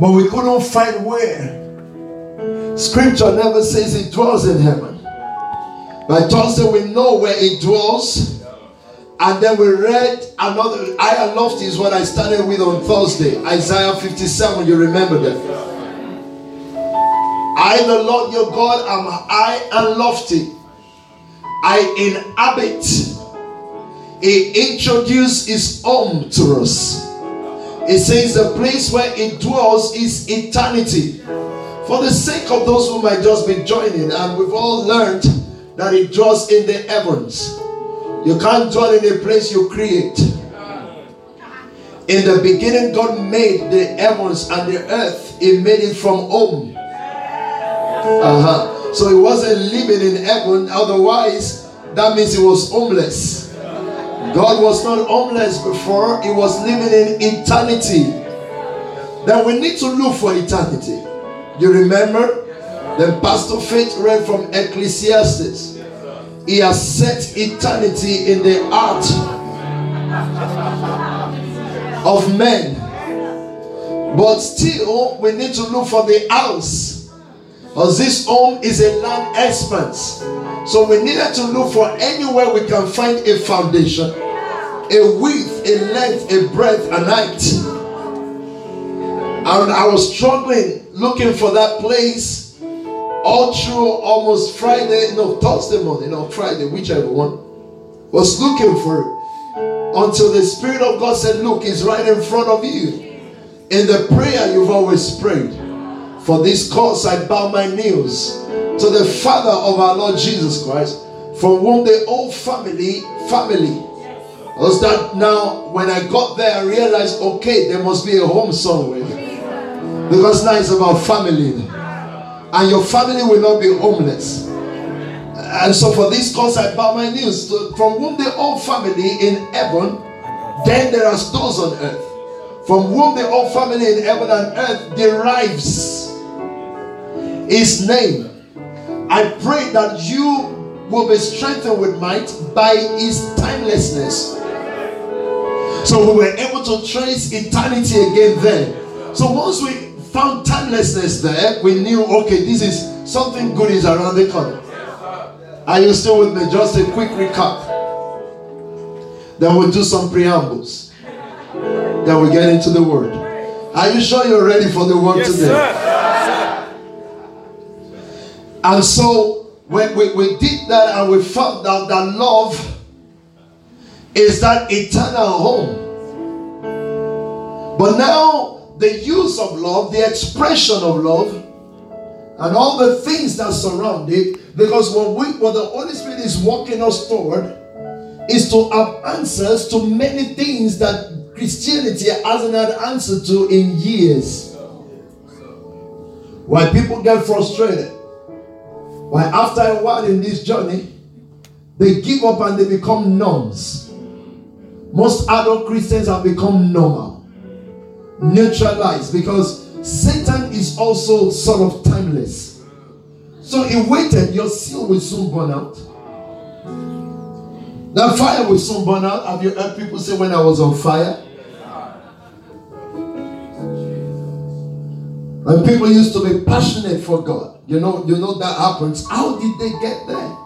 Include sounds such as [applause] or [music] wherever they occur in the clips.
But we couldn't find where. Scripture never says it dwells in heaven. By Thursday, we know where it dwells. And then we read another, I and lofty is what I started with on Thursday. Isaiah 57, you remember that. I, the Lord your God, am high and lofty. I inhabit. He introduced his home to us. It says the place where it dwells is eternity. For the sake of those who might just be joining, and we've all learned that it dwells in the heavens. You can't dwell in a place you create. In the beginning, God made the heavens and the earth. He made it from home. Uh-huh. So he wasn't living in heaven, otherwise, that means he was homeless. God was not homeless before, he was living in eternity. Then we need to look for eternity. You remember? Then Pastor Faith read from Ecclesiastes. He has set eternity in the heart of men. But still, we need to look for the house because this home is a land expanse. So we needed to look for anywhere we can find a foundation, a width, a length, a breadth, a height. And I was struggling looking for that place all through almost Friday, no, Thursday morning, or Friday, whichever one, was looking for it. Until the Spirit of God said, Look, it's right in front of you. In the prayer you've always prayed. For this cause I bow my knees to the Father of our Lord Jesus Christ, from whom the whole family, family. Was that now when I got there, I realized okay, there must be a home somewhere. Because now it's about family. And your family will not be homeless. And so for this cause I bow my knees to, from whom the whole family in heaven, then there are those on earth. From whom the whole family in heaven and earth derives his name. I pray that you will be strengthened with might by his timelessness. So we were able to trace eternity again there. So once we found timelessness there, we knew okay, this is something good is around the corner. Are you still with me? Just a quick recap. Then we'll do some preambles. Then we get into the word. Are you sure you're ready for the word yes, today? Sir. And so when we, we did that and we found out that love is that eternal home. But now the use of love, the expression of love, and all the things that surround it, because what we what the Holy Spirit is walking us toward is to have answers to many things that Christianity hasn't had answer to in years. Why people get frustrated why, after a while in this journey, they give up and they become nuns. Most adult Christians have become normal, neutralized, because Satan is also sort of timeless. So he waited, your seal will soon burn out. That fire will soon burn out. Have you heard people say when I was on fire? When people used to be passionate for God. You know, you know that happens. How did they get there?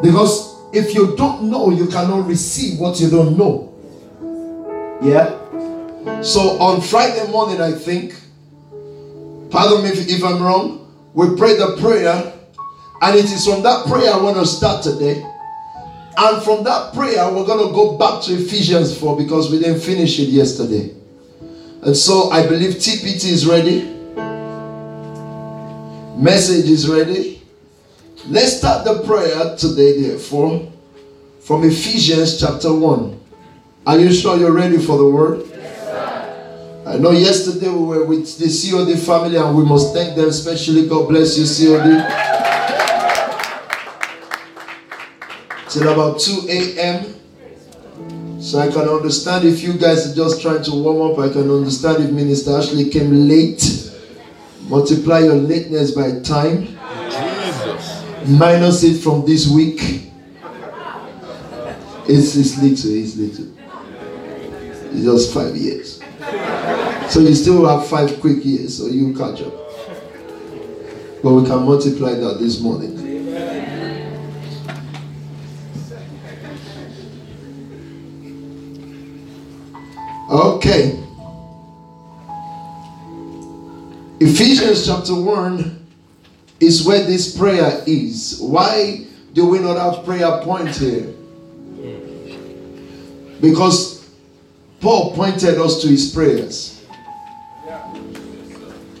Because if you don't know, you cannot receive what you don't know. Yeah. So on Friday morning, I think, pardon me if, if I'm wrong, we prayed the prayer, and it is from that prayer I want to start today. And from that prayer, we're going to go back to Ephesians 4 because we didn't finish it yesterday. And so I believe TPT is ready. Message is ready. Let's start the prayer today, therefore, from Ephesians chapter 1. Are you sure you're ready for the word? Yes, I know yesterday we were with the COD family and we must thank them especially. God bless you, COD. Till about 2 a.m. So I can understand if you guys are just trying to warm up. I can understand if Minister Ashley came late. Multiply your lateness by time. Jesus. Minus it from this week. It's, it's little, it's little. It's just five years. So you still have five quick years, so you catch up. But we can multiply that this morning. Okay. Ephesians chapter 1 is where this prayer is. Why do we not have prayer point here? Because Paul pointed us to his prayers.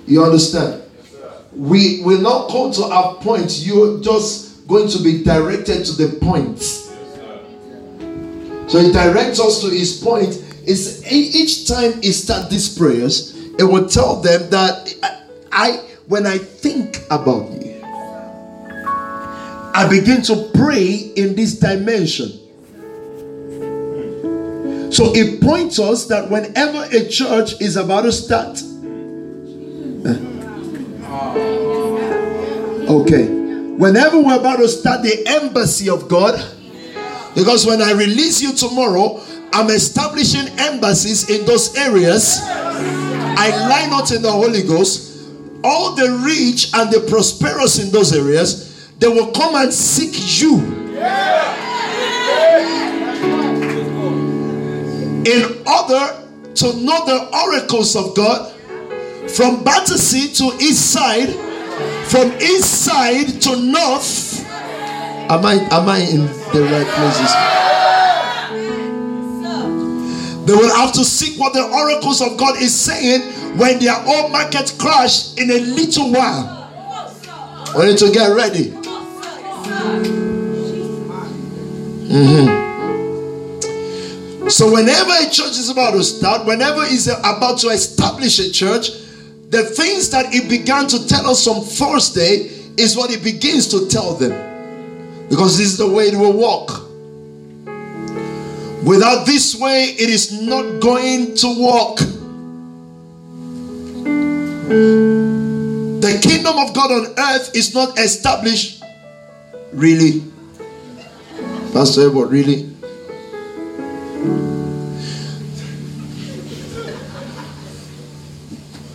You understand? We will not come to our point. You're just going to be directed to the point. So he directs us to his point. Is each time he start these prayers, it will tell them that I, when I think about you, I begin to pray in this dimension. So it points us that whenever a church is about to start, okay, whenever we're about to start the embassy of God, because when I release you tomorrow, I'm establishing embassies in those areas. I lie not in the Holy Ghost. All the rich and the prosperous in those areas, they will come and seek you. In order to know the oracles of God from Battersea to east side, from east side to north. Am I am I in the right places? They will have to seek what the oracles of God is saying when their own market crash in a little while. We need to get ready. Mm-hmm. So, whenever a church is about to start, whenever it's about to establish a church, the things that it began to tell us on Thursday is what it begins to tell them. Because this is the way it will walk. Without this way, it is not going to work. The kingdom of God on earth is not established. Really? Pastor Edward, really?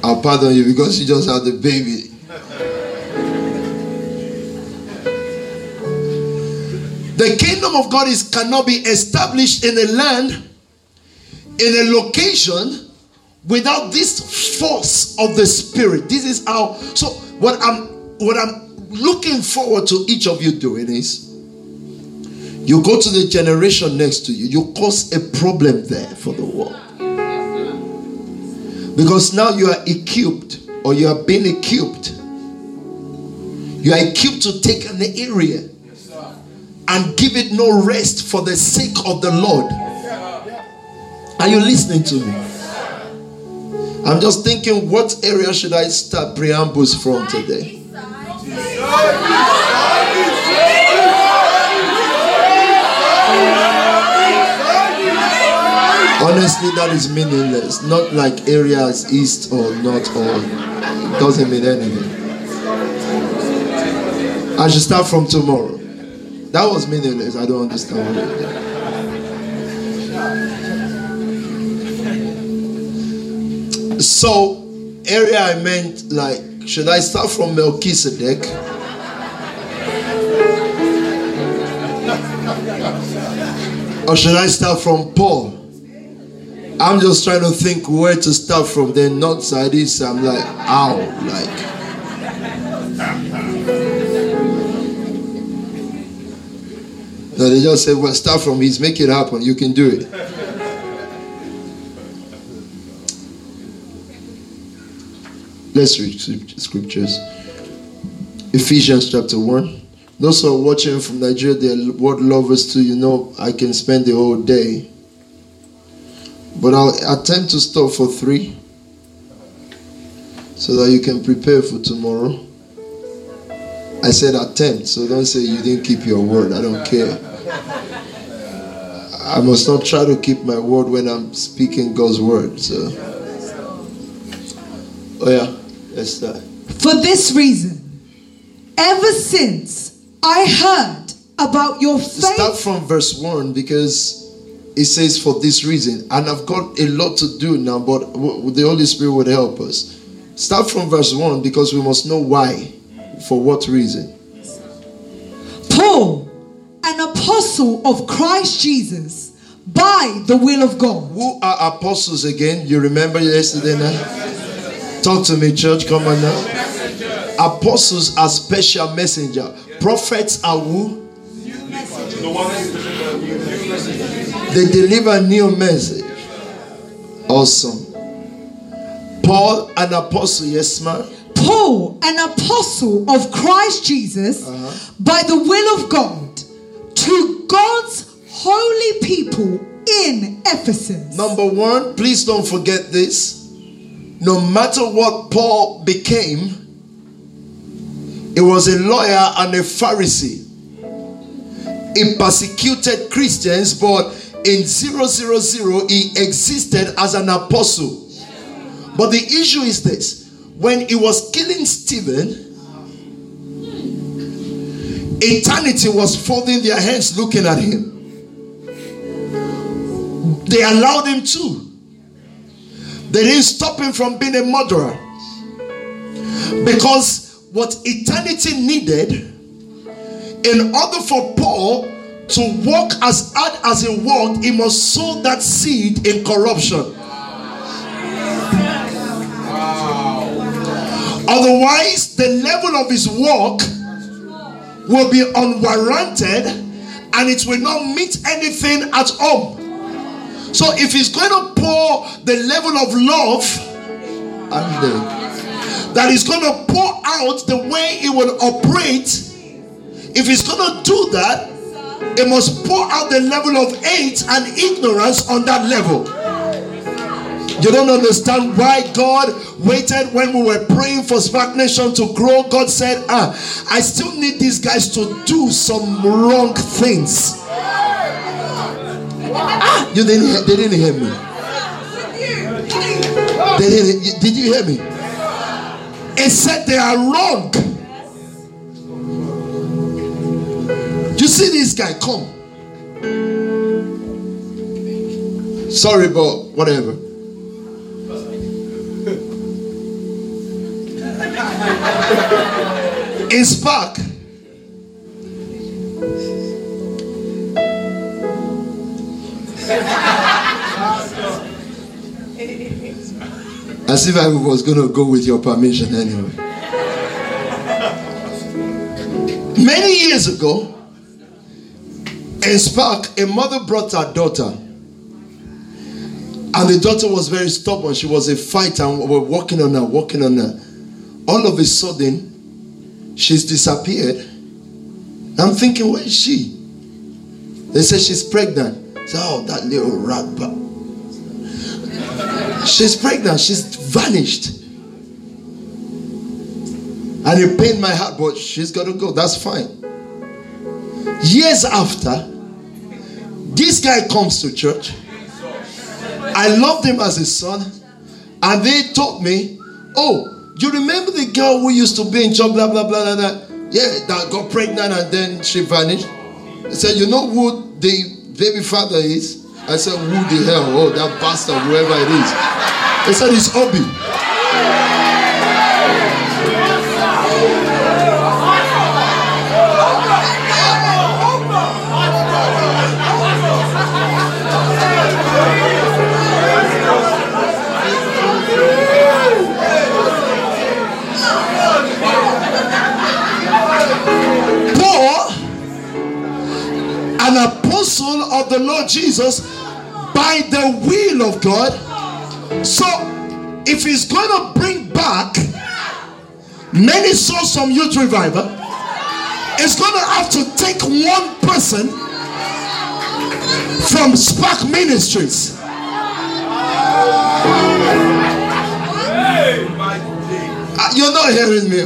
I'll pardon you because you just had the baby. The kingdom of God is cannot be established in a land, in a location, without this force of the spirit. This is how. So what I'm what I'm looking forward to each of you doing is you go to the generation next to you, you cause a problem there for the world. Because now you are equipped or you are being equipped. You are equipped to take an area and give it no rest for the sake of the Lord. Are you listening to me? I'm just thinking, what area should I start preambles from today? Honestly, that is meaningless. Not like areas east or north or doesn't mean anything. I should start from tomorrow. That was meaningless. I don't understand So, area I meant like, should I start from Melchizedek? or should I start from Paul? I'm just trying to think where to start from. Then not side, east. I'm like, ow, like. No, they just said, well, start from his, make it happen. You can do it. Let's read scriptures. Ephesians chapter 1. Those who are watching from Nigeria, they're word lovers too. You know, I can spend the whole day. But I'll attempt to stop for three so that you can prepare for tomorrow. I said attempt, so don't say you didn't keep your word. I don't care. I must not try to keep my word when I'm speaking God's word. So, oh yeah, let's start. For this reason, ever since I heard about your faith. Start from verse 1 because it says for this reason. And I've got a lot to do now, but the Holy Spirit would help us. Start from verse 1 because we must know why. For what reason? Paul, an apostle of Christ Jesus, by the will of God. Who are apostles again? You remember yesterday night? Talk to me, church. Come on now. Apostles are special messenger. Prophets are who? They deliver new message. Awesome. Paul, an apostle, yes, ma'am. Paul, an apostle of Christ Jesus, uh-huh. by the will of God, to God's holy people in Ephesus. Number one, please don't forget this. No matter what Paul became, he was a lawyer and a Pharisee. He persecuted Christians, but in 000 he existed as an apostle. But the issue is this when he was killing Stephen, eternity was folding their hands looking at him. They allowed him to. They didn't stop him from being a murderer. Because what eternity needed, in order for Paul to walk as hard as he walked, he must sow that seed in corruption. Otherwise, the level of his walk will be unwarranted and it will not meet anything at all. So, if he's going to pour the level of love and that he's going to pour out the way he will operate, if he's going to do that, he must pour out the level of hate and ignorance on that level. You don't understand why God waited when we were praying for Spark Nation to grow. God said, Ah, I still need these guys to do some wrong things. Ah, you didn't hear, they didn't hear me. They didn't, did you hear me? It said they are wrong. You see this guy, come. Sorry, but whatever. In Spark. As if I was going to go with your permission anyway. Many years ago, in Spark, a mother brought her daughter. And the daughter was very stubborn. She was a fighter. And we were working on her, working on her. All of a sudden, She's disappeared. I'm thinking, where is she? They said she's pregnant. Said, oh, that little rat. She's pregnant. She's vanished. And it pained my heart, but she's got to go. That's fine. Years after, this guy comes to church. I loved him as a son. And they told me, oh, you remember the girl who used to be in church, blah, blah, blah, blah, blah? Yeah, that got pregnant and then she vanished. I said, You know who the baby father is? I said, Who the hell? Oh, that bastard, whoever it is. They said, It's Obi. Apostle of the Lord Jesus by the will of God. So, if he's going to bring back many souls from youth revival, it's going to have to take one person from Spark Ministries. Uh, you're not hearing me.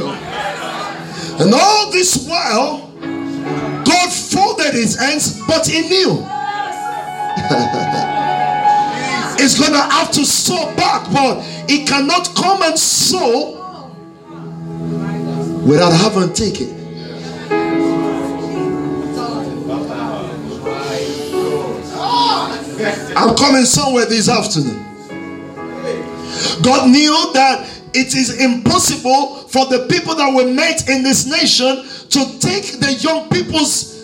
And all this while, God folded his hands, but he knew. It's going to have to sow back, but he cannot come and sow without having taken. I'm coming somewhere this afternoon. God knew that it is impossible for the people that were met in this nation to take the young people's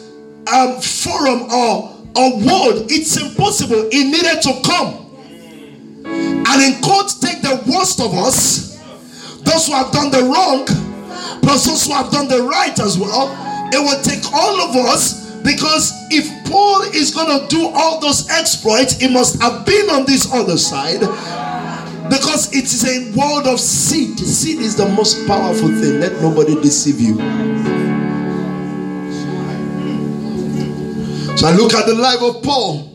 um, forum or, or word. It's impossible. It needed to come. And in court, take the worst of us, those who have done the wrong, plus those who have done the right as well. It will take all of us because if Paul is going to do all those exploits, he must have been on this other side because it is a world of seed. Seed is the most powerful thing. Let nobody deceive you. So I look at the life of Paul.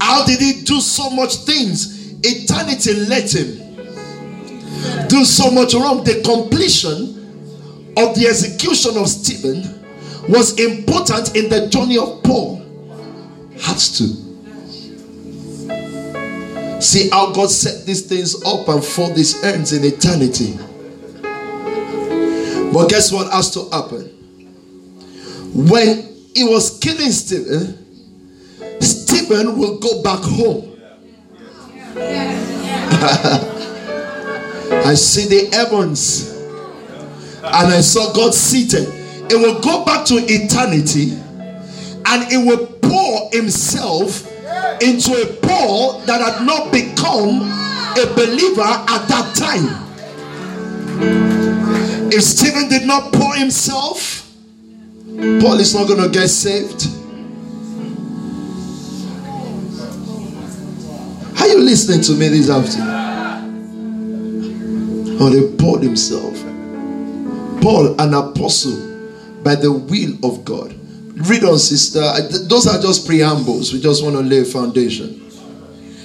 How did he do so much things? Eternity let him do so much wrong. The completion of the execution of Stephen was important in the journey of Paul. Has to. See how God set these things up and for these ends in eternity. But guess what has to happen? When he was killing Stephen, eh? Stephen will go back home. [laughs] I see the heavens and I saw God seated. It will go back to eternity and it will pour himself into a Paul that had not become a believer at that time. If Stephen did not pour himself, Paul is not going to get saved. Are you listening to me this afternoon? Oh, they poured himself. Paul, an apostle by the will of God. Read on, sister. Those are just preambles. We just want to lay a foundation.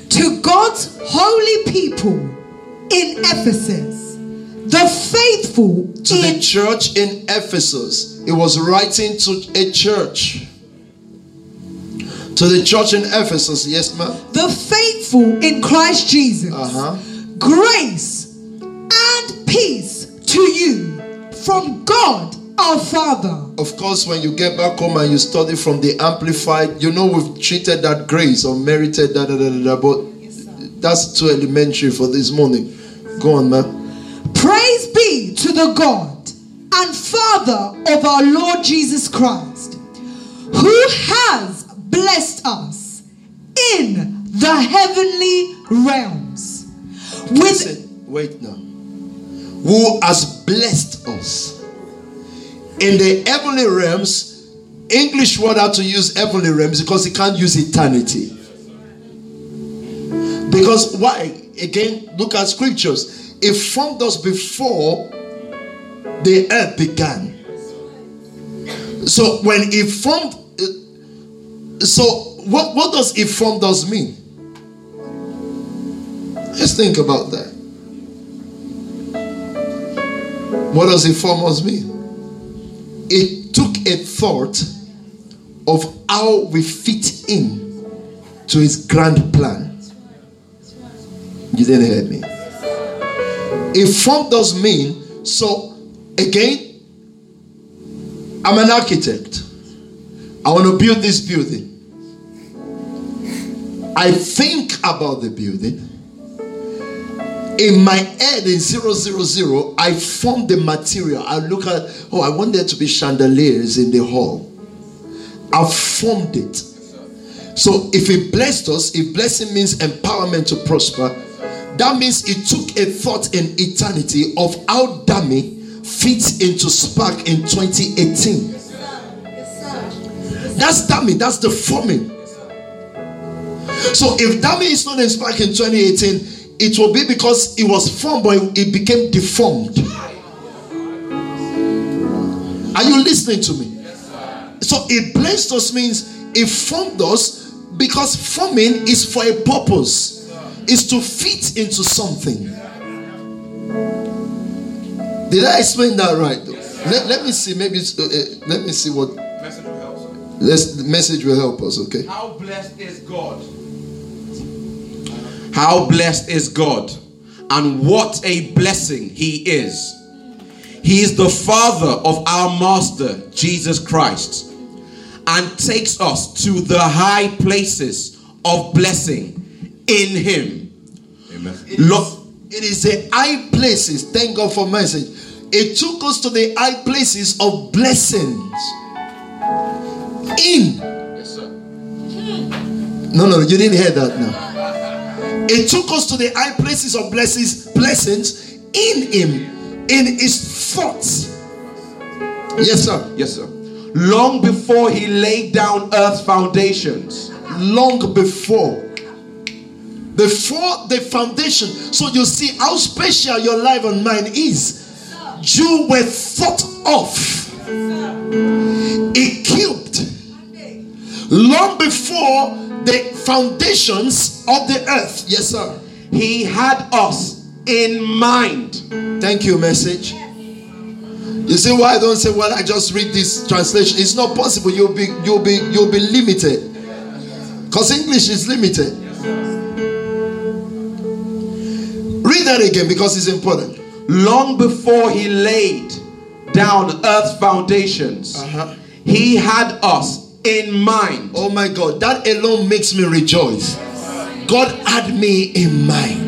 To God's holy people in Ephesus, the faithful to in- the church in Ephesus. It was writing to a church. To the church in Ephesus, yes, ma'am. The faithful in Christ Jesus. Uh-huh. Grace and peace to you from God our Father. Of course, when you get back home and you study from the Amplified, you know we've treated that grace or merited da da da da, but that's too elementary for this morning. Go on, man. Praise be to the God and Father of our Lord Jesus Christ, who has blessed us in the heavenly realms with. Listen, wait now. Who has blessed us in the heavenly realms, English word how to use heavenly realms because he can't use eternity. Because why? Again, look at scriptures. It formed us before the earth began. So when he formed, uh, so what, what does he formed us mean? Let's think about that. What does he form us mean? it took a thought of how we fit in to his grand plan. You didn't hear me. It does mean so again. I'm an architect. I want to build this building. I think about the building in my head in 000 i form the material i look at oh i want there to be chandeliers in the hall i formed it so if it blessed us if blessing means empowerment to prosper that means it took a thought in eternity of how Dami fits into spark in 2018 that's Dami that's the forming so if Dami is not in spark in 2018 it will be because it was formed, but it became deformed. Are you listening to me? so it blessed us means it formed us because forming is for a purpose, is to fit into something. Did I explain that right? Though? Let, let me see. Maybe uh, uh, let me see what. message will, help, Let's, the message will help us. Okay. How blessed is God? How blessed is God, and what a blessing He is. He is the Father of our Master, Jesus Christ, and takes us to the high places of blessing in Him. Amen. Lord, it is the high places. Thank God for message. It took us to the high places of blessings. In. Yes, sir. No, no, you didn't hear that now. It took us to the high places of blessings, blessings in Him, in His thoughts. Yes, sir. Yes, sir. Long before He laid down earth's foundations. Long before. Before the foundation. So you see how special your life and mine is. You were thought of, equipped, long before the foundations of the earth. Yes, sir. He had us in mind. Thank you, message. You see why I don't say, well, I just read this translation. It's not possible. You'll be you'll be you'll be limited. Because English is limited. Read that again because it's important. Long before He laid down earth's foundations, Uh-huh. He had us in mind. Oh my God, that alone makes me rejoice. God had me in mind.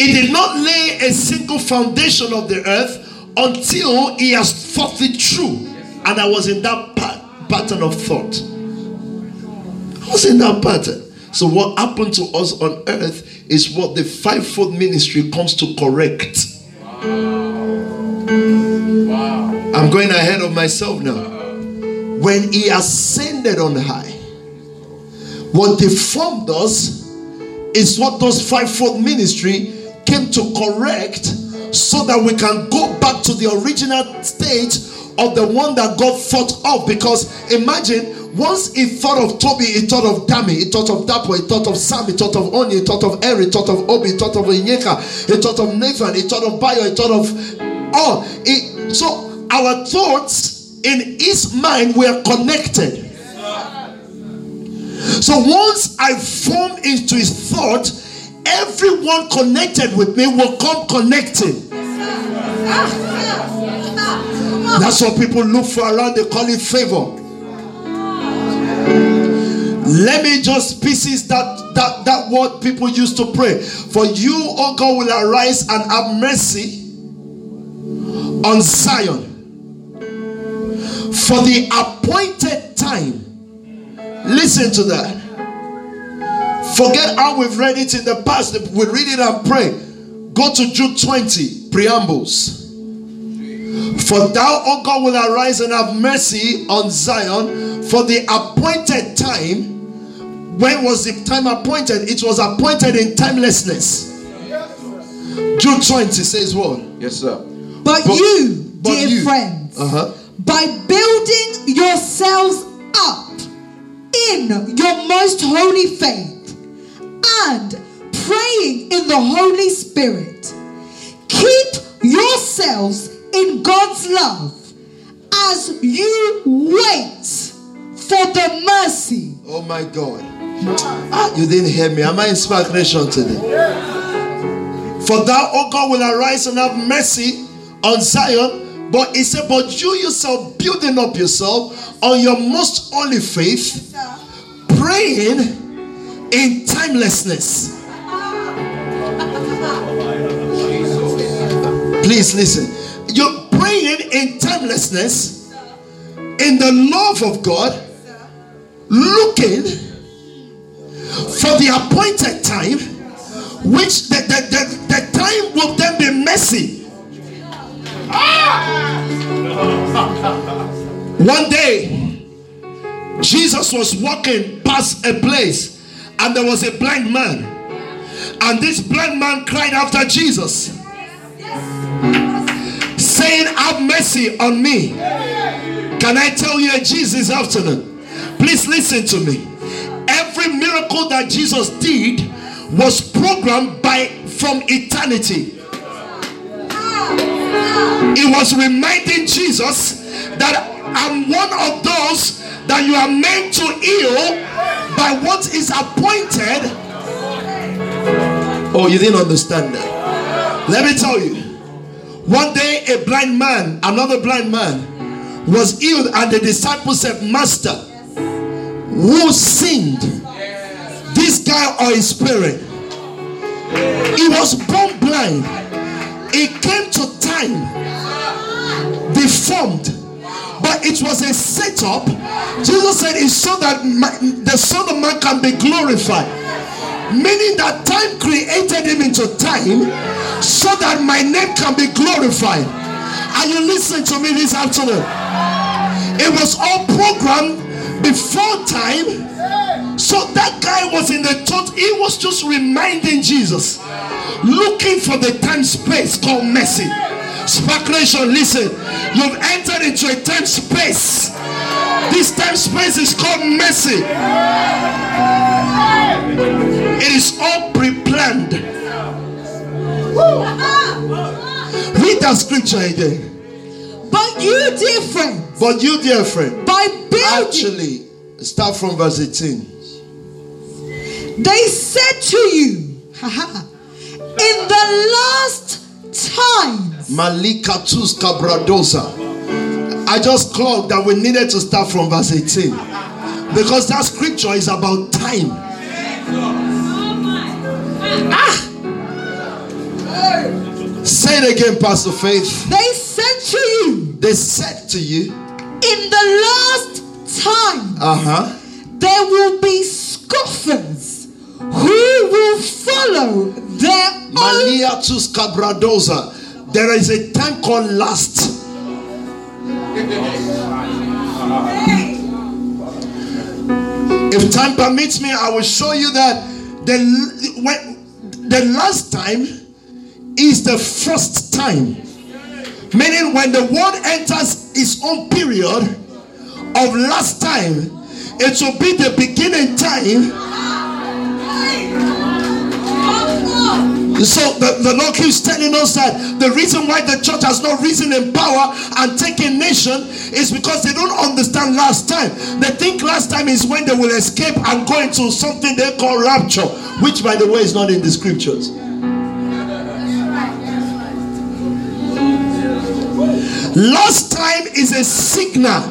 He did not lay a single foundation of the earth until He has thought it through. And I was in that pa- pattern of thought. I was in that pattern. So, what happened to us on earth is what the fivefold ministry comes to correct. Wow. Wow. I'm going ahead of myself now when he ascended on high, what deformed us is what those fivefold ministry came to correct so that we can go back to the original state of the one that God thought of. Because imagine, once he thought of Toby, he thought of Dami, he thought of Dapo, he thought of Sam, he thought of Oni, he thought of Eri, he thought of Obi, he thought of Inyeka, he thought of Nathan, he thought of Bayo, he thought of all. He- so our thoughts in his mind were connected. So once I form into his thought, everyone connected with me will come connecting. That's what people look for around, they call it favor. Let me just pieces that that that word people used to pray. For you, O God, will arise and have mercy on Zion for the appointed time. Listen to that. Forget how we've read it in the past. We read it and pray. Go to Jude 20, preambles. For thou, O God, will arise and have mercy on Zion for the appointed time. When was the time appointed? It was appointed in timelessness. Jude 20 says what? Yes, sir. But, But- you, but dear you- friends, Uh-huh. by building yourselves up in your most holy faith and praying in the Holy Spirit, keep yourselves in God's love as you wait for the mercy. Oh my God. Ah, you didn't hear me. Am I in Spark Nation today? For thou, O God, will arise and have mercy on Zion. But he said, But you yourself building up yourself on your most holy faith, praying in timelessness. Please listen. You're praying in timelessness, in the love of God, looking for the appointed time, which the, the, the, the time will then be messy. [laughs] One day, Jesus was walking past a place, and there was a blind man. And this blind man cried after Jesus, saying, Have mercy on me. Can I tell you a Jesus afternoon? Please listen to me. Every miracle that Jesus did was programmed by from eternity. It was reminding Jesus that I'm one of those that you are meant to heal by what is appointed. Oh, you didn't understand that. Let me tell you. One day, a blind man, another blind man, was healed, and the disciples said, Master, who sinned? This guy or his parent? He was born blind. He came to time deformed. But it was a setup. Jesus said it's so that the Son of Man can be glorified. Meaning that time created him into time so that my name can be glorified. Are you listening to me this afternoon? It was all programmed before time. So that guy was in the thought, he was just reminding Jesus, looking for the time space called mercy. Speculation, listen, you've entered into a time space. This time space is called mercy. It is all pre planned. Read that scripture again. But you, dear friend. But you, dear friend. By building. Actually, start from verse 18. They said to you, in the last times. Malikatus Cabradosa. I just clocked that we needed to start from verse 18 because that scripture is about time. Ah! Say it again, Pastor Faith. They said to you. They said to you. In the last time. Uh huh. There will be scoffers who will follow their Maliatus Cabradosa. There is a time called last. If time permits me, I will show you that the when the last time is the first time. Meaning, when the world enters its own period of last time, it will be the beginning time So the, the Lord keeps telling us that the reason why the church has not risen in power and taken nation is because they don't understand last time. They think last time is when they will escape and go into something they call rapture, which by the way is not in the scriptures. Last time is a signal.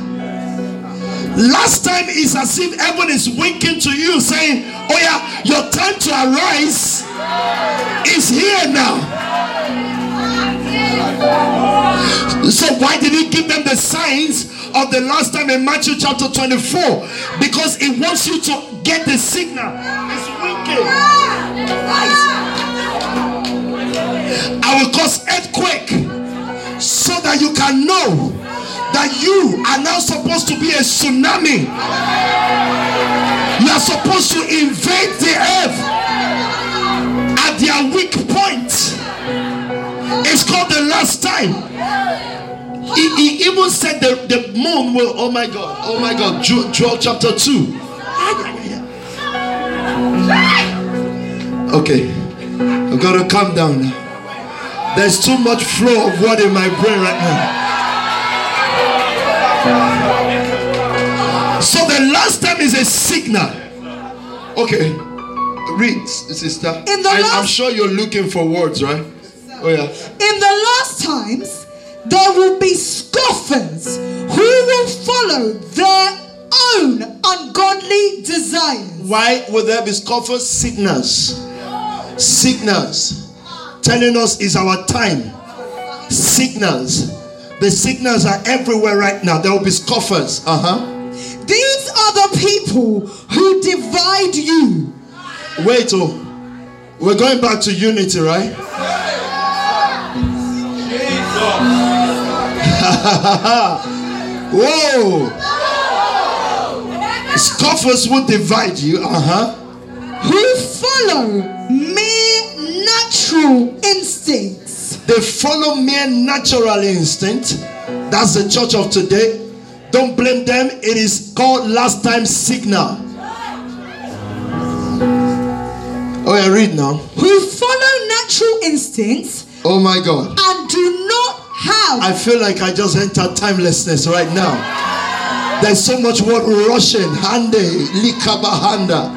Last time is as if heaven is winking to you, saying, Oh, yeah, your time to arise is here now. So, why did he give them the signs of the last time in Matthew chapter 24? Because he wants you to get the signal. It's winking. I will cause earthquake so that you can know that you are now supposed to be a tsunami. You are supposed to invade the earth at their weak point. It's called the last time. He, he even said the, the moon will, oh my God, oh my God, Joel chapter 2. Okay, got to calm down now. There's too much flow of word in my brain right now. So the last time is a signal. Okay. Read, sister. In the I, last, I'm sure you're looking for words, right? Oh yeah. In the last times, there will be scoffers who will follow their own ungodly desires. Why will there be scoffers? Signals. Signals. Telling us is our time. Signals. The signals are everywhere right now. There will be scoffers. Uh huh. These are the people who divide you. Wait, oh, we're going back to unity, right? [laughs] Whoa! Scoffers will divide you, uh huh. Who follow natural instincts. They follow mere natural instinct. That's the church of today. Don't blame them. It is called last time signal. Oh, yeah, read now. Who follow natural instincts. Oh, my God. And do not have. I feel like I just entered timelessness right now. There's so much word rushing. Hande, likabahanda.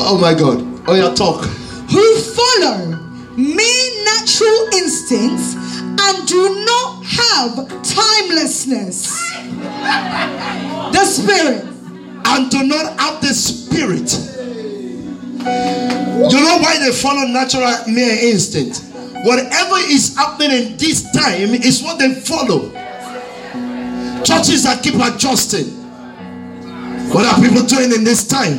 Oh, my God. Oh, yeah, talk. Who follow mere natural instincts and do not have timelessness. The Spirit. and do not have the spirit. You know why they follow natural mere instinct? Whatever is happening in this time is what they follow. Churches that keep adjusting. What are people doing in this time?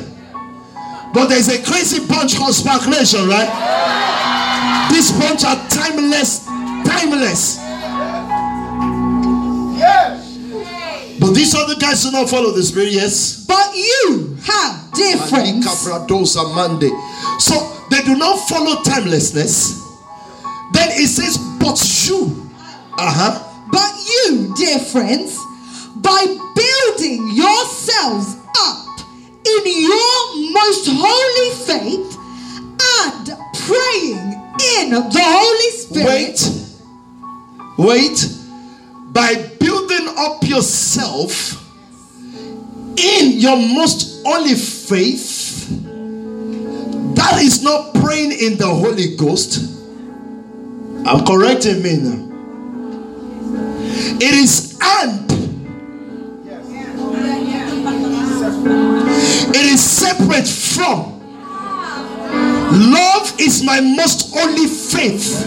But there's a crazy bunch called Spark Nation, right? This bunch are timeless, timeless. But these other guys do not follow the spirit, yes. But you have difference. So they do not follow timelessness. Then it says, but you. Uh-huh. But you, dear friends, by building yourselves up in your most holy faith and praying in the Holy Spirit. Wait. Wait. By building up yourself in your most holy faith, that is not praying in the Holy Ghost. I'm correcting me now. It is and. It is separate from. Love is my most holy faith.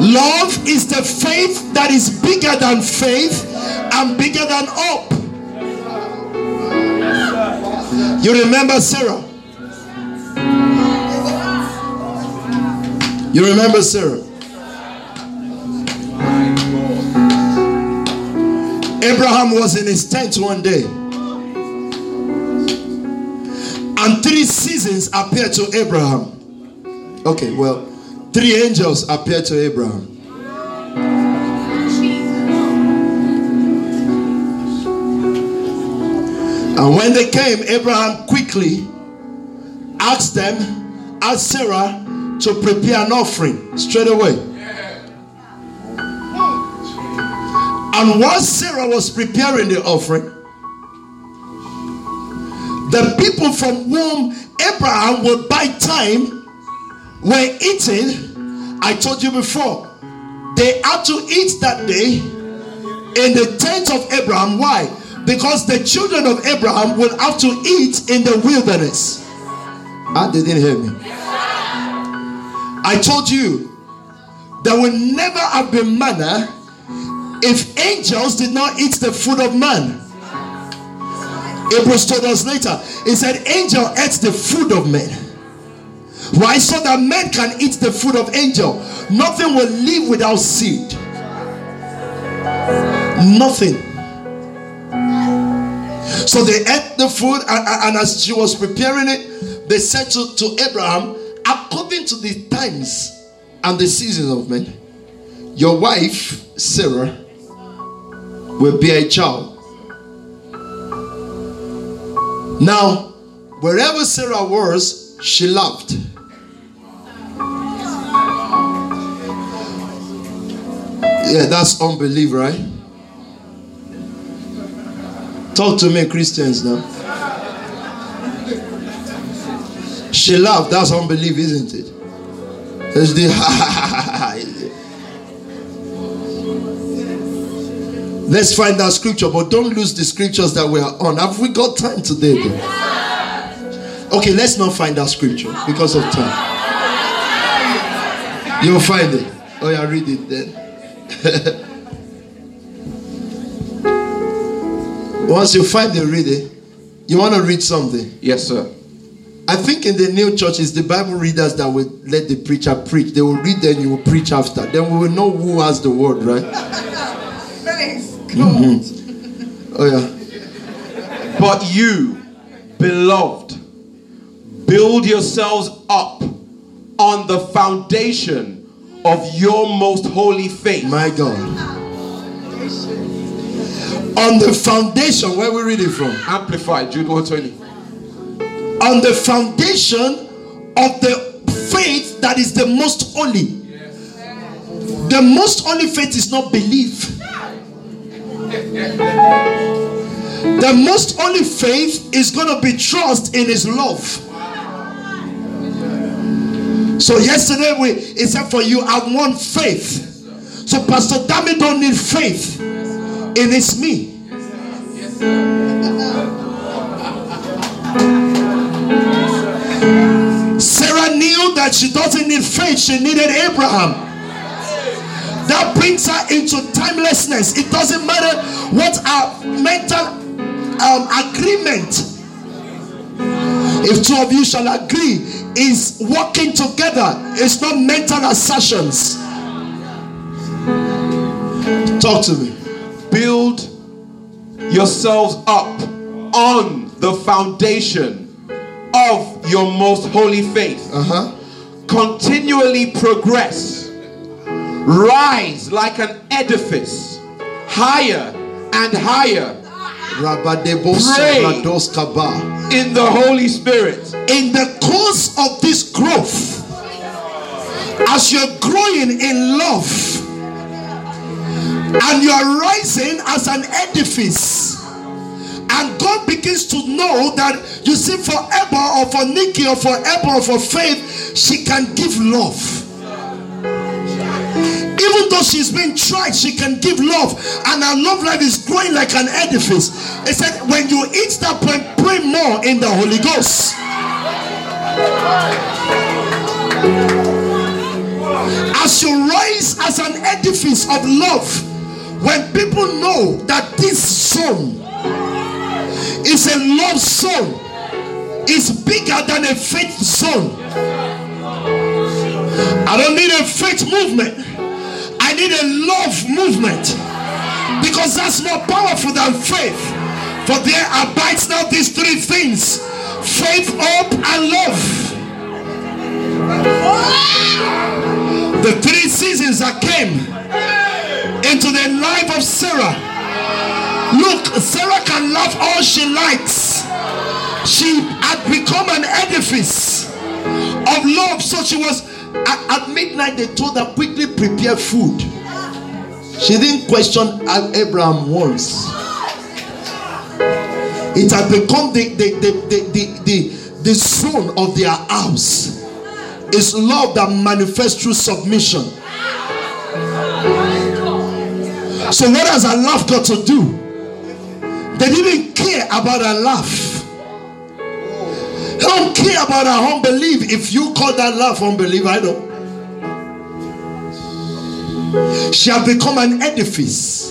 Love is the faith that is bigger than faith and bigger than hope. You remember Sarah? You remember Sarah? Abraham was in his tent one day. And three seasons appeared to Abraham. Okay, well, three angels appeared to Abraham. And when they came, Abraham quickly asked them, asked Sarah to prepare an offering straight away. And while Sarah was preparing the offering, the people from whom Abraham would buy time were eating. I told you before, they had to eat that day in the tent of Abraham. Why? Because the children of Abraham will have to eat in the wilderness. Ah, they didn't hear me. I told you there will never have been manna if angels did not eat the food of man. Hebrews told us later, he said, Angel ate the food of men. Why? So that men can eat the food of angel. Nothing will live without seed. Nothing. So they ate the food, and, and as she was preparing it, they said to, to Abraham, according to the times and the seasons of men, your wife, Sarah, will be a child. Now, wherever Sarah was, she laughed. Yeah, that's unbelief, right? Talk to me, Christians now. She laughed. That's unbelief, isn't it? It's the [laughs] Let's find that scripture, but don't lose the scriptures that we are on. Have we got time today? Though? Okay, let's not find that scripture because of time. You'll find it. Oh, yeah, read it then. [laughs] Once you find it, read it. You want to read something? Yes, sir. I think in the new church, churches, the Bible readers that will let the preacher preach, they will read, then you will preach after. Then we will know who has the word, right? [laughs] Mm-hmm. Oh, yeah. But you, beloved, build yourselves up on the foundation of your most holy faith. My God. On the foundation, where we read it from? Amplified, Jude 120. On the foundation of the faith that is the most holy. The most holy faith is not belief. The most holy faith is going to be trust in his love. So yesterday we it said for you I want faith. So Pastor Dami don't need faith. It is me. Sarah knew that she doesn't need faith, she needed Abraham. That brings her into timelessness. It doesn't matter what our mental um, agreement. If two of you shall agree, is working together. It's not mental assertions. Talk to me. Build yourselves up on the foundation of your most holy faith. Uh huh. Continually progress. Rise like an edifice, higher and higher Pray. In the Holy Spirit. In the course of this growth, as you're growing in love and you're rising as an edifice, and God begins to know that you see, for or for Nikki or for Ebba or for Faith, she can give love. She's been tried, she can give love, and her love life is growing like an edifice. It said, when you eat that point, pray more in the Holy Ghost. As you rise as an edifice of love, when people know that this zone is a love zone, is bigger than a faith zone. I don't need a faith movement. I need a love movement because that's more powerful than faith. For there abides now these three things faith, hope, and love. The three seasons that came into the life of Sarah. Look, Sarah can love all she likes. She had become an edifice of love, so she was at, at midnight. They told her quickly prepare food. She didn't question Abraham once. It had become the the the the the, the, the zone of their house. It's love that manifests through submission. So what has her love got to do? They didn't care about her love. They don't care about her unbelief. If you call that love unbelief, I don't. She had become an edifice.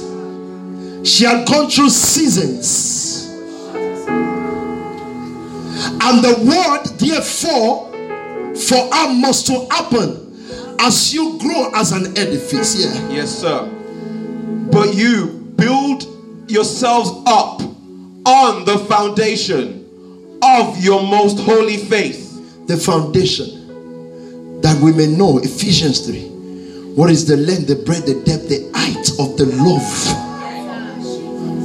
She had gone through seasons. And the word, therefore, for her must to happen as you grow as an edifice. Yeah. Yes, sir. But you build yourselves up on the foundation of your most holy faith. The foundation that we may know Ephesians 3. What is the length, the breadth, the depth, the height of the love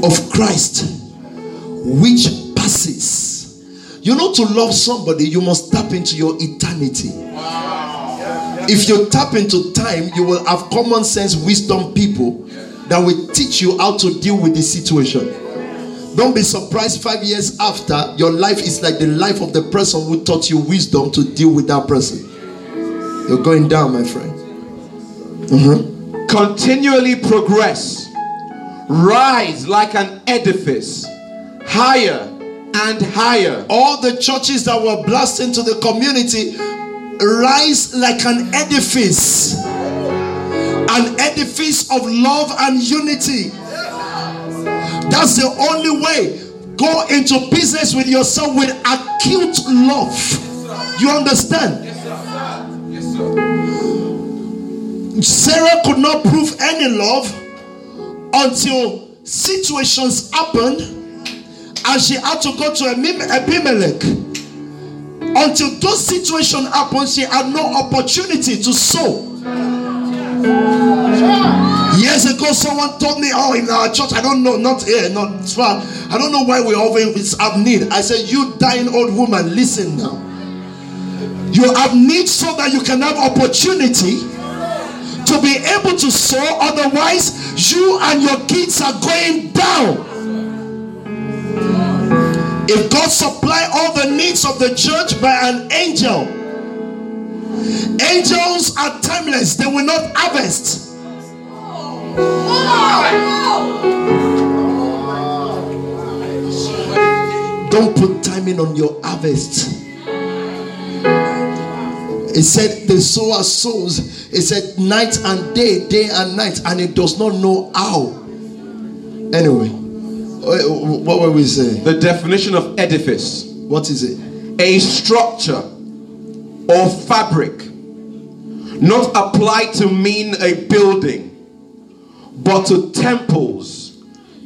of Christ, which passes. You know, to love somebody, you must tap into your eternity. If you tap into time, you will have common sense, wisdom people that will teach you how to deal with the situation. Don't be surprised five years after your life is like the life of the person who taught you wisdom to deal with that person. You're going down, my friend. Mhm. Continually progress. Rise like an edifice, higher and higher. All the churches that were blessed into the community rise like an edifice, an edifice of love and unity. That's the only way. Go into business with yourself with acute love. You understand? Yes, sir. Yes, sir. Sarah could not prove any love until situations happened and she had to go to Abim- Abimelech. Until those situations happened, she had no opportunity to sow. Years ago, someone told me, Oh, in our church, I don't know, not here, not far. I don't know why we always have need. I said, You dying old woman, listen now. You have need so that you can have opportunity to be able to sow, otherwise, you and your kids are going down. If God supply all the needs of the church by an angel, angels are timeless, they will not harvest. Don't put timing on your harvest. It said the sower sows. It said night and day, day and night, and it does not know how. Anyway, uh, what were we saying? The definition of edifice What is it? a structure or fabric not applied to mean a building but to temples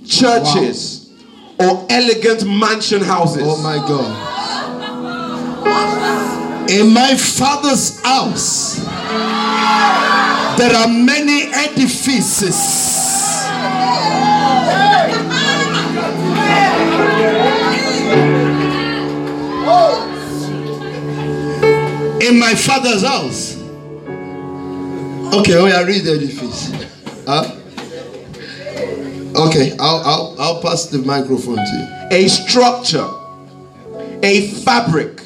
churches or elegant mansion houses Oh my God. In my father's house, there are many edifices. In my father's house. Okay, oh yeah, read the edifice. Huh? Okay, I'll, I'll, I'll pass the microphone to you. a structure a fabric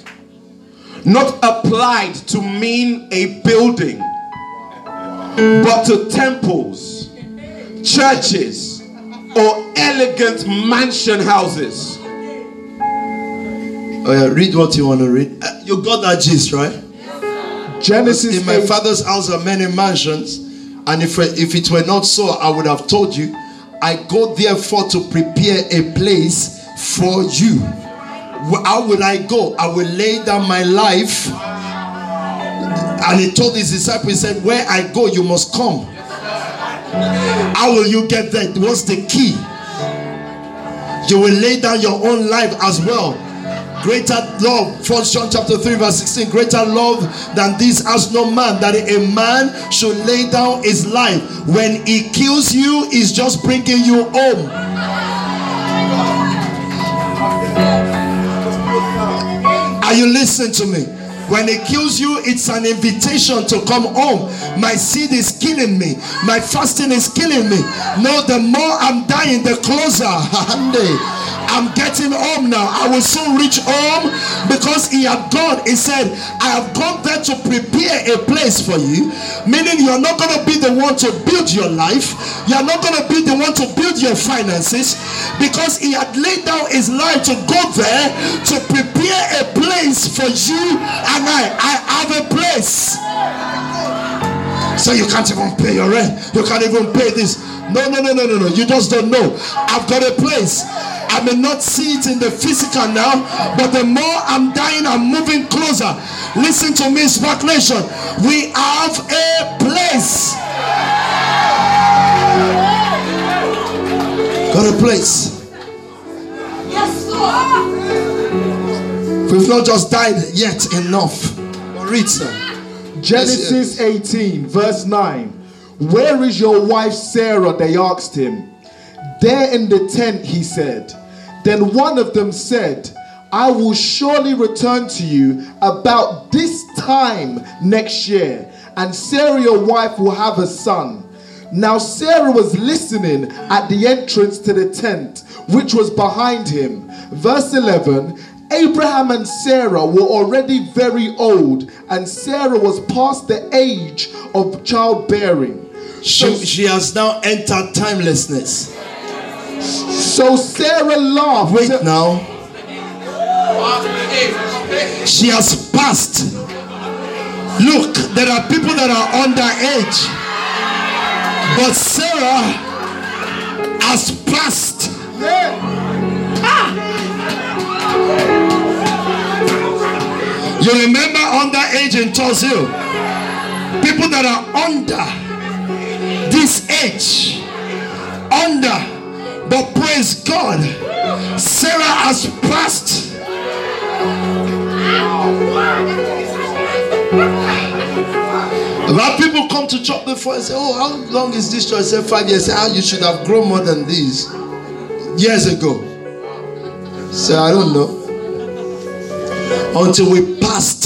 not applied to mean a building but to temples churches or elegant mansion houses Oh yeah, read what you want to read. Uh, you got that gist, right? Genesis In my 8, father's house are many mansions, and if if it were not so, I would have told you. I go therefore to prepare a place for you. How will I go? I will lay down my life. And he told his disciples, he said, Where I go, you must come. How will you get there? What's the key? You will lay down your own life as well. Greater love, First John chapter 3, verse 16. Greater love than this has no man, that a man should lay down his life. When he kills you, he's just bringing you home. Are you listening to me? When he kills you, it's an invitation to come home. My seed is killing me. My fasting is killing me. No, the more I'm dying, the closer. [laughs] I'm getting home now. I will soon reach home because he had gone. He said, I have gone there to prepare a place for you. Meaning, you're not going to be the one to build your life, you're not going to be the one to build your finances because he had laid down his life to go there to prepare a place for you and I. I have a place. So you can't even pay your rent. You can't even pay this. No, no, no, no, no, no. You just don't know. I've got a place. I may not see it in the physical now, but the more I'm dying, I'm moving closer. Listen to me, Spark Nation. We have a place. Got a place. Yes, Lord. We've not just died yet enough. But read, sir. Genesis 18, verse 9. Where is your wife Sarah? They asked him. There in the tent, he said. Then one of them said, I will surely return to you about this time next year, and Sarah, your wife, will have a son. Now Sarah was listening at the entrance to the tent, which was behind him. Verse 11 Abraham and Sarah were already very old, and Sarah was past the age of childbearing. She, she has now entered timelessness. So Sarah laughed. Wait now. She has passed. Look, there are people that are underage. But Sarah has passed. You remember underage in Tozil? People that are under this age. Under. But praise God. Sarah has passed. A lot of people come to church before and say, Oh, how long is this church? I said, Five years. How ah, you should have grown more than this years ago. So I don't know. Until we passed.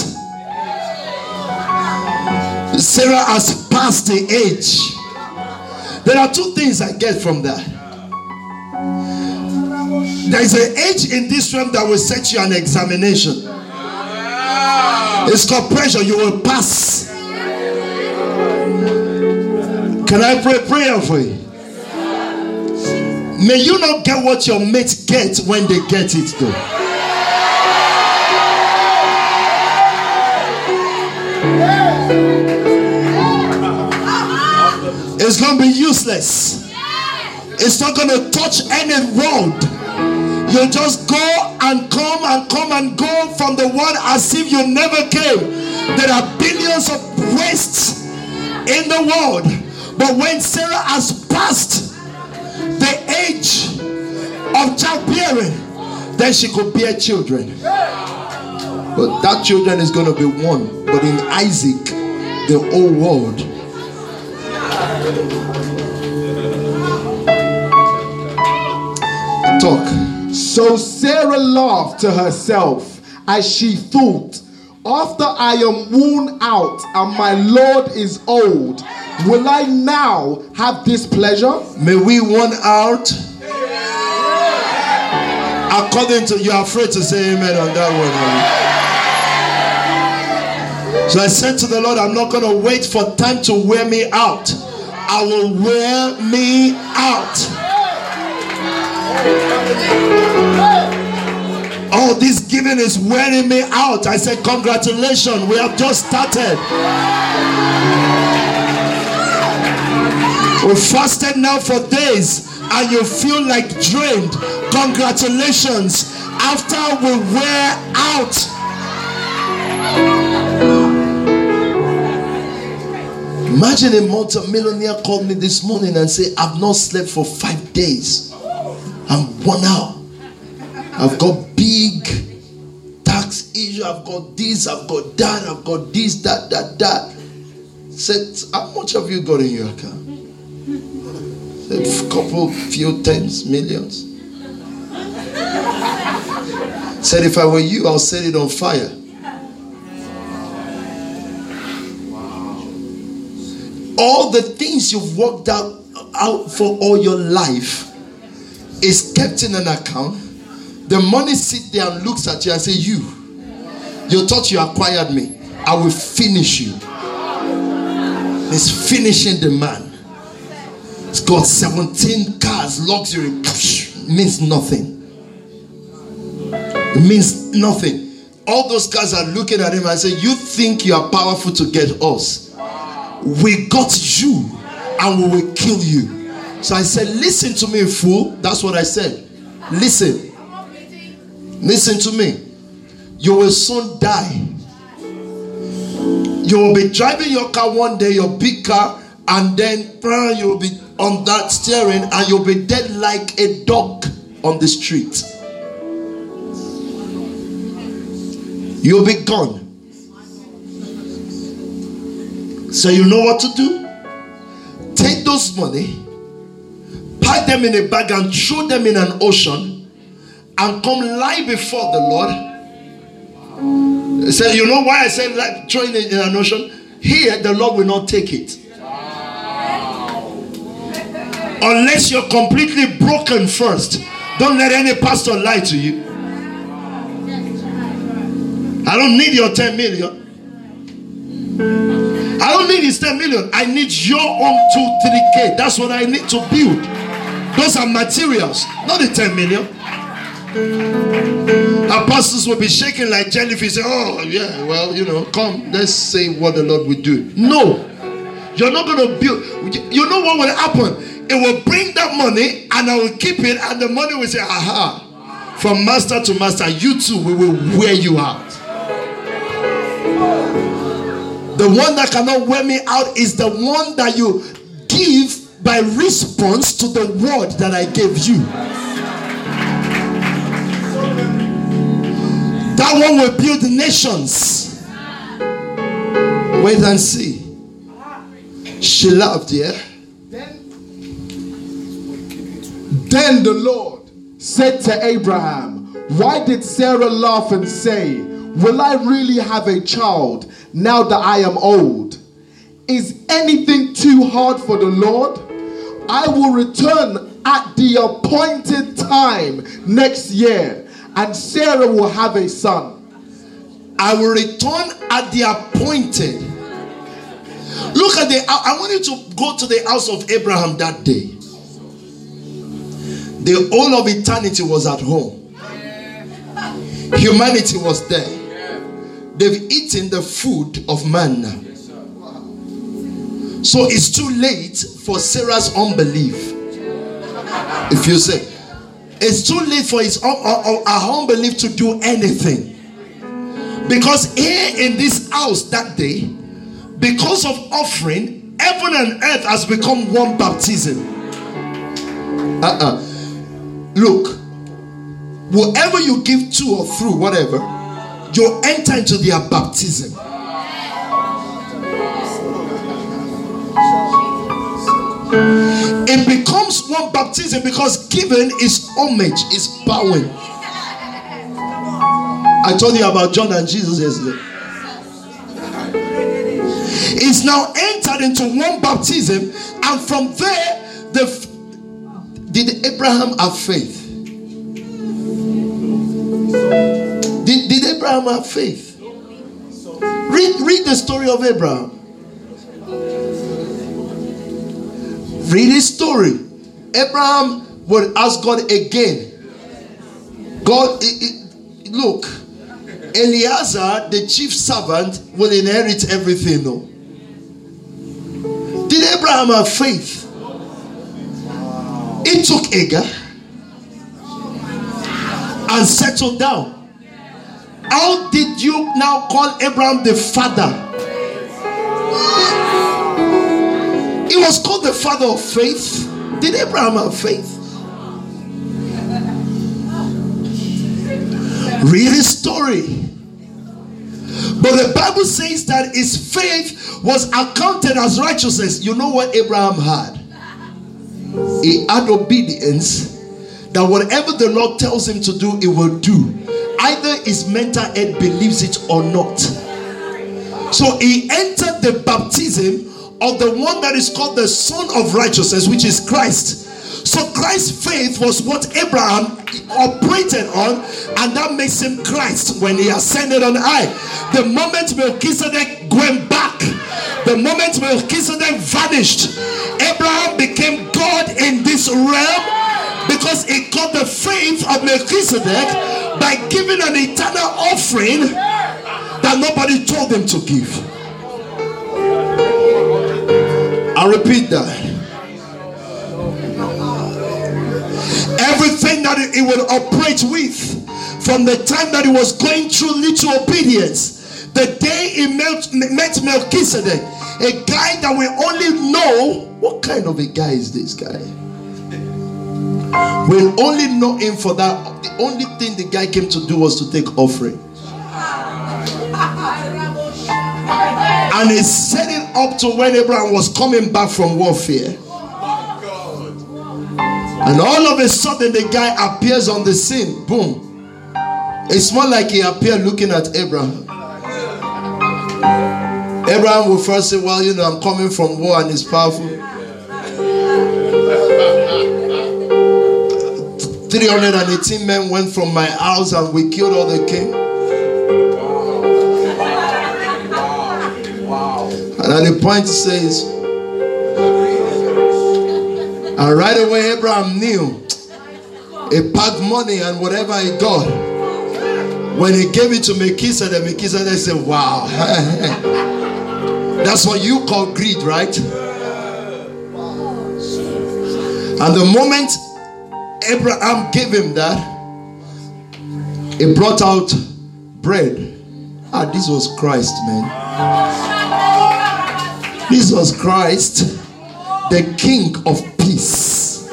Sarah has passed the age. There are two things I get from that. There is an age in this realm that will set you an examination. It's called pressure. You will pass. Can I pray prayer for you? May you not get what your mates get when they get it, though. It's going to be useless. It's not going to touch any road. You just go and come and come and go from the one as if you never came. There are billions of wastes in the world. But when Sarah has passed the age of childbearing, then she could bear children. But that children is going to be one. But in Isaac, the whole world. Talk. So Sarah laughed to herself as she thought, After I am worn out and my Lord is old, will I now have this pleasure? May we worn out. According to you, are afraid to say amen on that one. So I said to the Lord, I'm not going to wait for time to wear me out. I will wear me out. Oh, this giving is wearing me out. I said, Congratulations, we have just started. We fasted now for days and you feel like drained. Congratulations. After we wear out. Imagine a multimillionaire called me this morning and say, I've not slept for five days. I'm worn out. I've got big tax issue. I've got this. I've got that. I've got this, that, that, that. Said, how much have you got in your account? Said, couple, few tens, millions. Said, if I were you, I'll set it on fire. All the things you've worked out, out for all your life is kept in an account. The money sit there and looks at you and say, You, you thought you acquired me. I will finish you. It's finishing the man. It's got 17 cars, luxury. means nothing. It means nothing. All those guys are looking at him and say, You think you are powerful to get us? We got you and we will kill you. So I said, Listen to me, fool. That's what I said. Listen. Listen to me. You will soon die. You will be driving your car one day, your big car, and then you will be on that steering and you'll be dead like a dog on the street. You'll be gone. So you know what to do? Take those money, pack them in a bag and throw them in an ocean and come lie before the Lord. Say, you know why I said like throwing in an ocean? Here the Lord will not take it. Unless you're completely broken first. Don't let any pastor lie to you. I don't need your 10 million. I don't need his 10 million. I need your own 2, 3K. That's what I need to build. Those are materials, not the 10 million. Apostles will be shaking like jellyfish. Say, oh, yeah, well, you know, come, let's say what the Lord will do. No, you're not going to build. You know what will happen? It will bring that money and I will keep it, and the money will say, aha, from master to master, you too, we will wear you out. The one that cannot wear me out is the one that you give by response to the word that I gave you. That one will build nations. Wait and see. She laughed, yeah? Then the Lord said to Abraham, Why did Sarah laugh and say, Will I really have a child now that I am old? Is anything too hard for the Lord? I will return at the appointed time next year, and Sarah will have a son. I will return at the appointed. Look at the. I want you to go to the house of Abraham that day. The whole of eternity was at home. Humanity was there. They've eaten the food of man. So it's too late for Sarah's unbelief. If you say, it's too late for his uh, uh, uh, our belief to do anything. Because here in this house that day, because of offering, heaven and earth has become one baptism. Uh-uh. Look, whoever you give to or through, whatever, you enter into their baptism. It becomes one baptism because giving is homage, is bowing. I told you about John and Jesus yesterday. Is now entered into one baptism, and from there, the did Abraham have faith? Did, did Abraham have faith? Read, read the story of Abraham. Read his story. Abraham would ask God again. God, it, it, look, Eliezer, the chief servant, will inherit everything. No. Did Abraham have faith? He took Agar and settled down. How did you now call Abraham the father? He was called the father of faith. Did Abraham have faith? Read his story. But the Bible says that his faith was accounted as righteousness. You know what Abraham had? He had obedience that whatever the Lord tells him to do, he will do. Either his mental head believes it or not. So he entered the baptism of the one that is called the Son of Righteousness, which is Christ. So Christ's faith was what Abraham operated on, and that makes him Christ when he ascended on high. The moment Melchizedek went back, the moment Melchizedek vanished, Abraham became God in this realm because he got the faith of Melchizedek by giving an eternal offering that nobody told him to give. I repeat that. Everything that he would operate with from the time that he was going through little obedience, the day he met, met Melchizedek, a guy that we only know what kind of a guy is this guy? We'll only know him for that. The only thing the guy came to do was to take offering. And he's setting up to when Abraham was coming back from warfare. And all of a sudden, the guy appears on the scene. Boom. It's more like he appeared looking at Abraham. Abraham will first say, Well, you know, I'm coming from war and it's powerful. 318 men went from my house and we killed all the king. And at the point he says, and right away Abraham knew he packed money and whatever he got. When he gave it to Melchizedek, Melchizedek said, Wow. [laughs] That's what you call greed, right? And the moment Abraham gave him that, he brought out bread. Ah, this was Christ, man. Was Christ, the King of peace.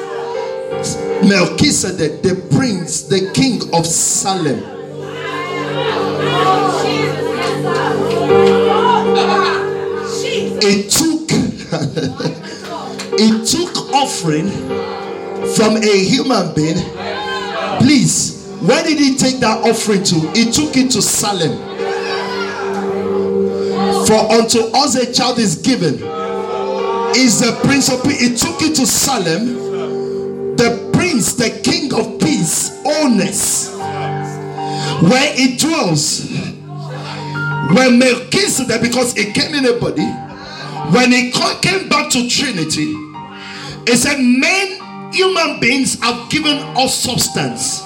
Melchizedek, the prince, the king of Salem. It took [laughs] it took offering from a human being. Please, where did he take that offering to? He took it to Salem. For unto us a child is given. Is the prince of peace. He took it to Salem. The prince, the king of peace, honest, where he dwells. When Melchizedek, because he came in a body, when he came back to Trinity, he said, Men human beings have given us substance.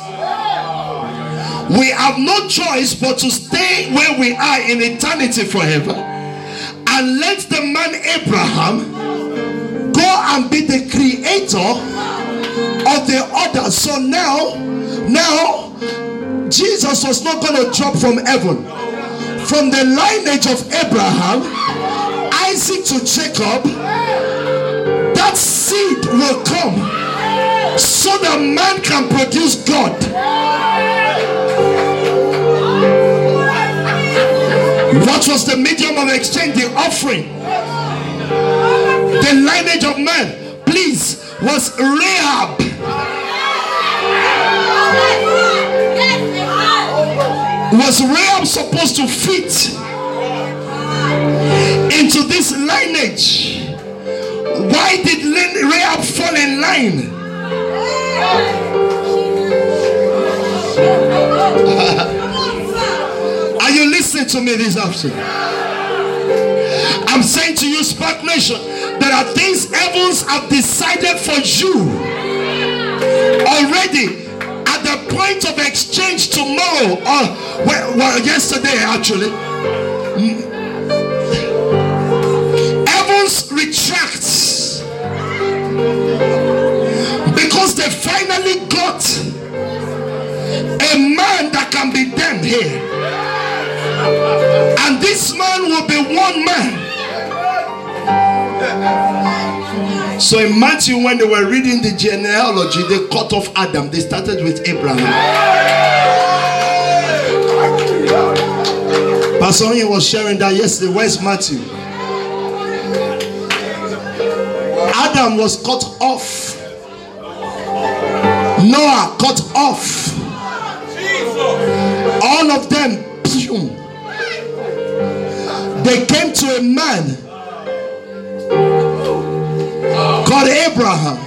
We have no choice but to stay where we are in eternity forever and let the man Abraham go and be the creator of the order. So now, now, Jesus was not going to drop from heaven. From the lineage of Abraham, Isaac to Jacob, that seed will come so that man can produce God. What was the medium of exchange? The offering. The lineage of man, please, was Rahab. Was Rahab supposed to fit into this lineage? Why did Rahab fall in line? Listening to me this afternoon? I'm saying to you, Spark Nation, there are things heavens have decided for you already at the point of exchange tomorrow or well, well yesterday actually. Heavens retracts because they finally got a man that can be them here. And this man will be one man. So in Matthew, when they were reading the genealogy, they cut off Adam. They started with Abraham. Pastor was sharing that yesterday. Where's Matthew? Adam was cut off. Noah cut off. All of them, they came to a man called Abraham.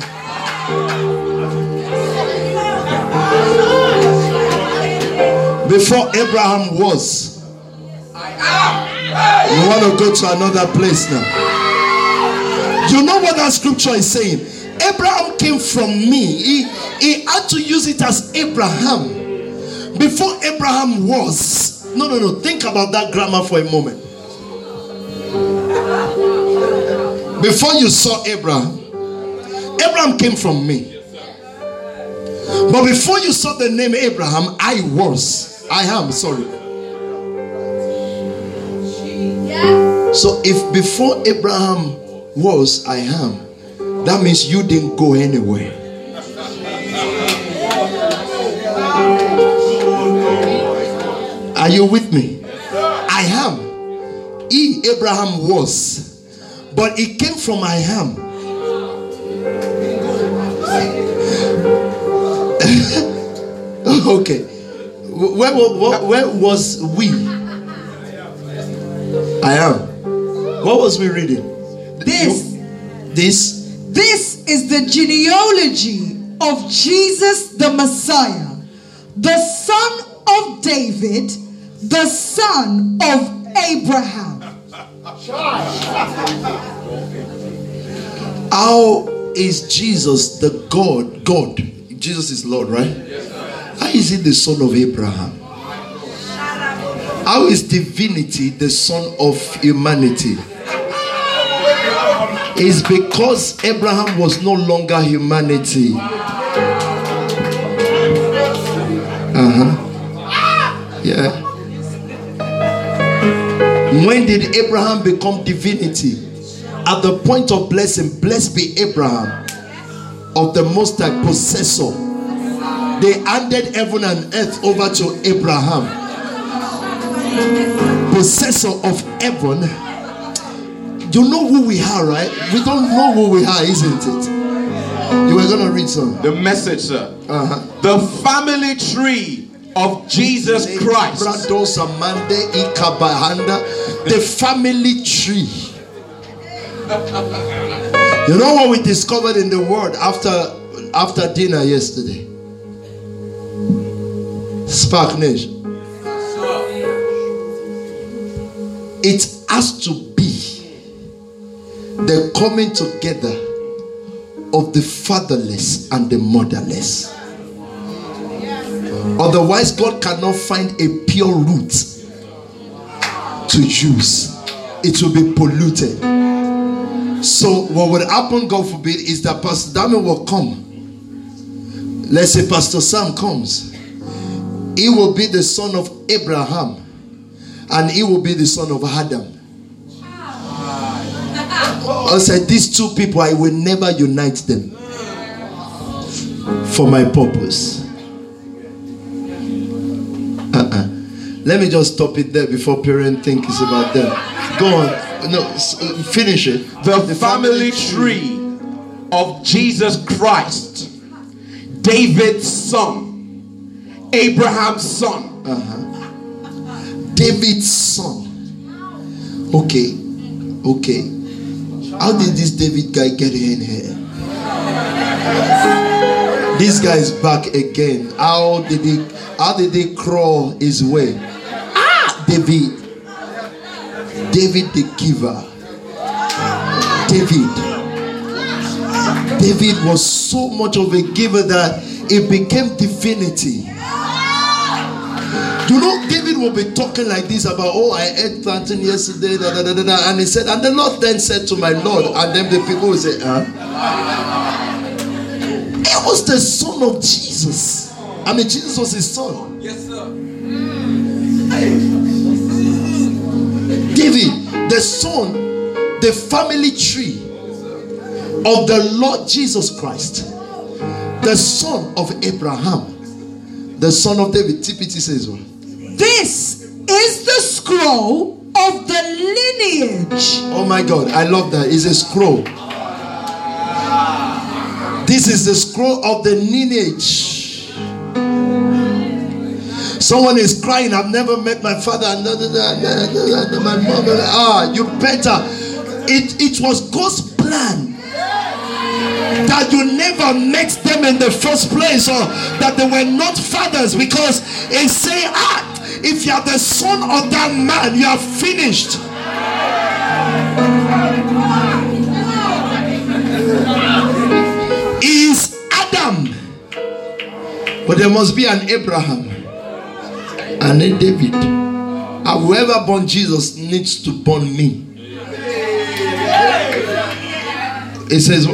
Before Abraham was, you want to go to another place now. You know what that scripture is saying? Abraham came from me. He, he had to use it as Abraham. Before Abraham was. No, no, no. Think about that grammar for a moment. Before you saw Abraham, Abraham came from me. But before you saw the name Abraham, I was. I am, sorry. So if before Abraham was, I am, that means you didn't go anywhere. Are you with me? I am. He, Abraham, was. But it came from I am. [laughs] okay. Where, where, where was we? I am. What was we reading? This. This. This is the genealogy of Jesus the Messiah, the son of David, the son of Abraham. How is Jesus the God? God. Jesus is Lord, right? How is he the son of Abraham? How is divinity the son of humanity? It's because Abraham was no longer humanity. Uh huh. Yeah. When did Abraham become divinity? At the point of blessing, blessed be Abraham of the Most High possessor. They handed heaven and earth over to Abraham, possessor of heaven. You know who we are, right? We don't know who we are, isn't it? You were gonna read some. The message, sir. Uh-huh. The family tree of Jesus Christ. The family tree. You know what we discovered in the world after after dinner yesterday? Spark Nation. It has to be the coming together of the fatherless and the motherless. Otherwise, God cannot find a pure root to use, it will be polluted. So, what would happen, God forbid, is that Pastor Damian will come. Let's say Pastor Sam comes. He will be the son of Abraham, and he will be the son of Adam. I said, These two people, I will never unite them for my purpose. Let me just stop it there before parents think it's about them. Go on. No, uh, finish it. The, the family, family tree of Jesus Christ, David's son, Abraham's son. Uh-huh. David's son. Okay. Okay. How did this David guy get in here? This guy is back again. How did he how did he crawl his way? David. David the giver. David. David was so much of a giver that it became divinity. You know, David will be talking like this about, oh, I ate plantain yesterday, da, da, da, da, and he said, and the Lord then said to my Lord, and then the people will say, huh? He was the son of Jesus. I mean, Jesus was his son. Yes, sir. David, the son, the family tree of the Lord Jesus Christ, the son of Abraham, the son of David. TPT says what? This is the scroll of the lineage. Oh my God, I love that. It's a scroll. This is the scroll of the lineage. Someone is crying, I've never met my father, my mother. Ah, you better. It, it was God's plan that you never met them in the first place or that they were not fathers because it say ah if you are the son of that man, you are finished. Is Adam, but there must be an Abraham and a David. And whoever born Jesus needs to born me. It says,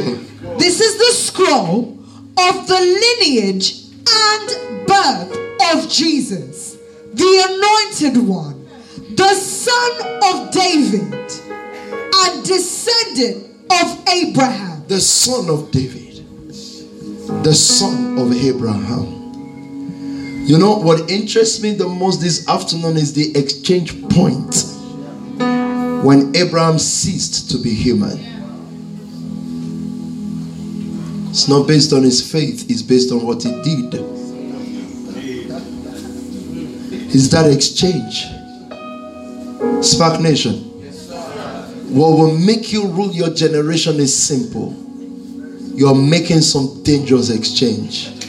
This is the scroll of the lineage and birth of Jesus the anointed one, the son of David, and descendant of Abraham. The son of David, the son of Abraham. You know what interests me the most this afternoon is the exchange point when Abraham ceased to be human. It's not based on his faith, it's based on what he did is that exchange. Spark Nation. What will make you rule your generation is simple. You're making some dangerous exchange.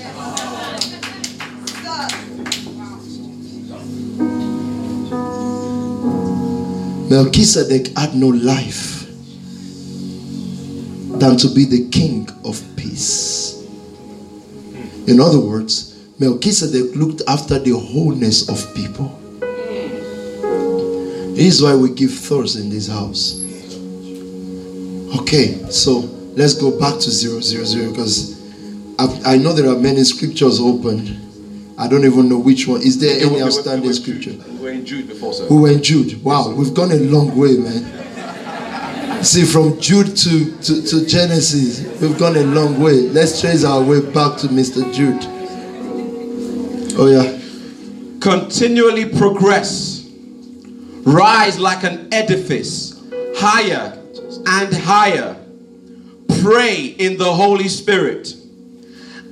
Melchizedek had no life than to be the king of peace. In other words, Melchizedek looked after the wholeness of people. This is why we give thoughts in this house. Okay, so let's go back to zero zero zero because I, I know there are many scriptures opened. I don't even know which one. Is there any outstanding scripture? We were in Jude before, sir. We were in Jude. Wow, we've gone a long way, man. See, from Jude to, to, to Genesis, we've gone a long way. Let's trace our way back to Mr. Jude. Oh, yeah. Continually progress. Rise like an edifice, higher and higher. Pray in the Holy Spirit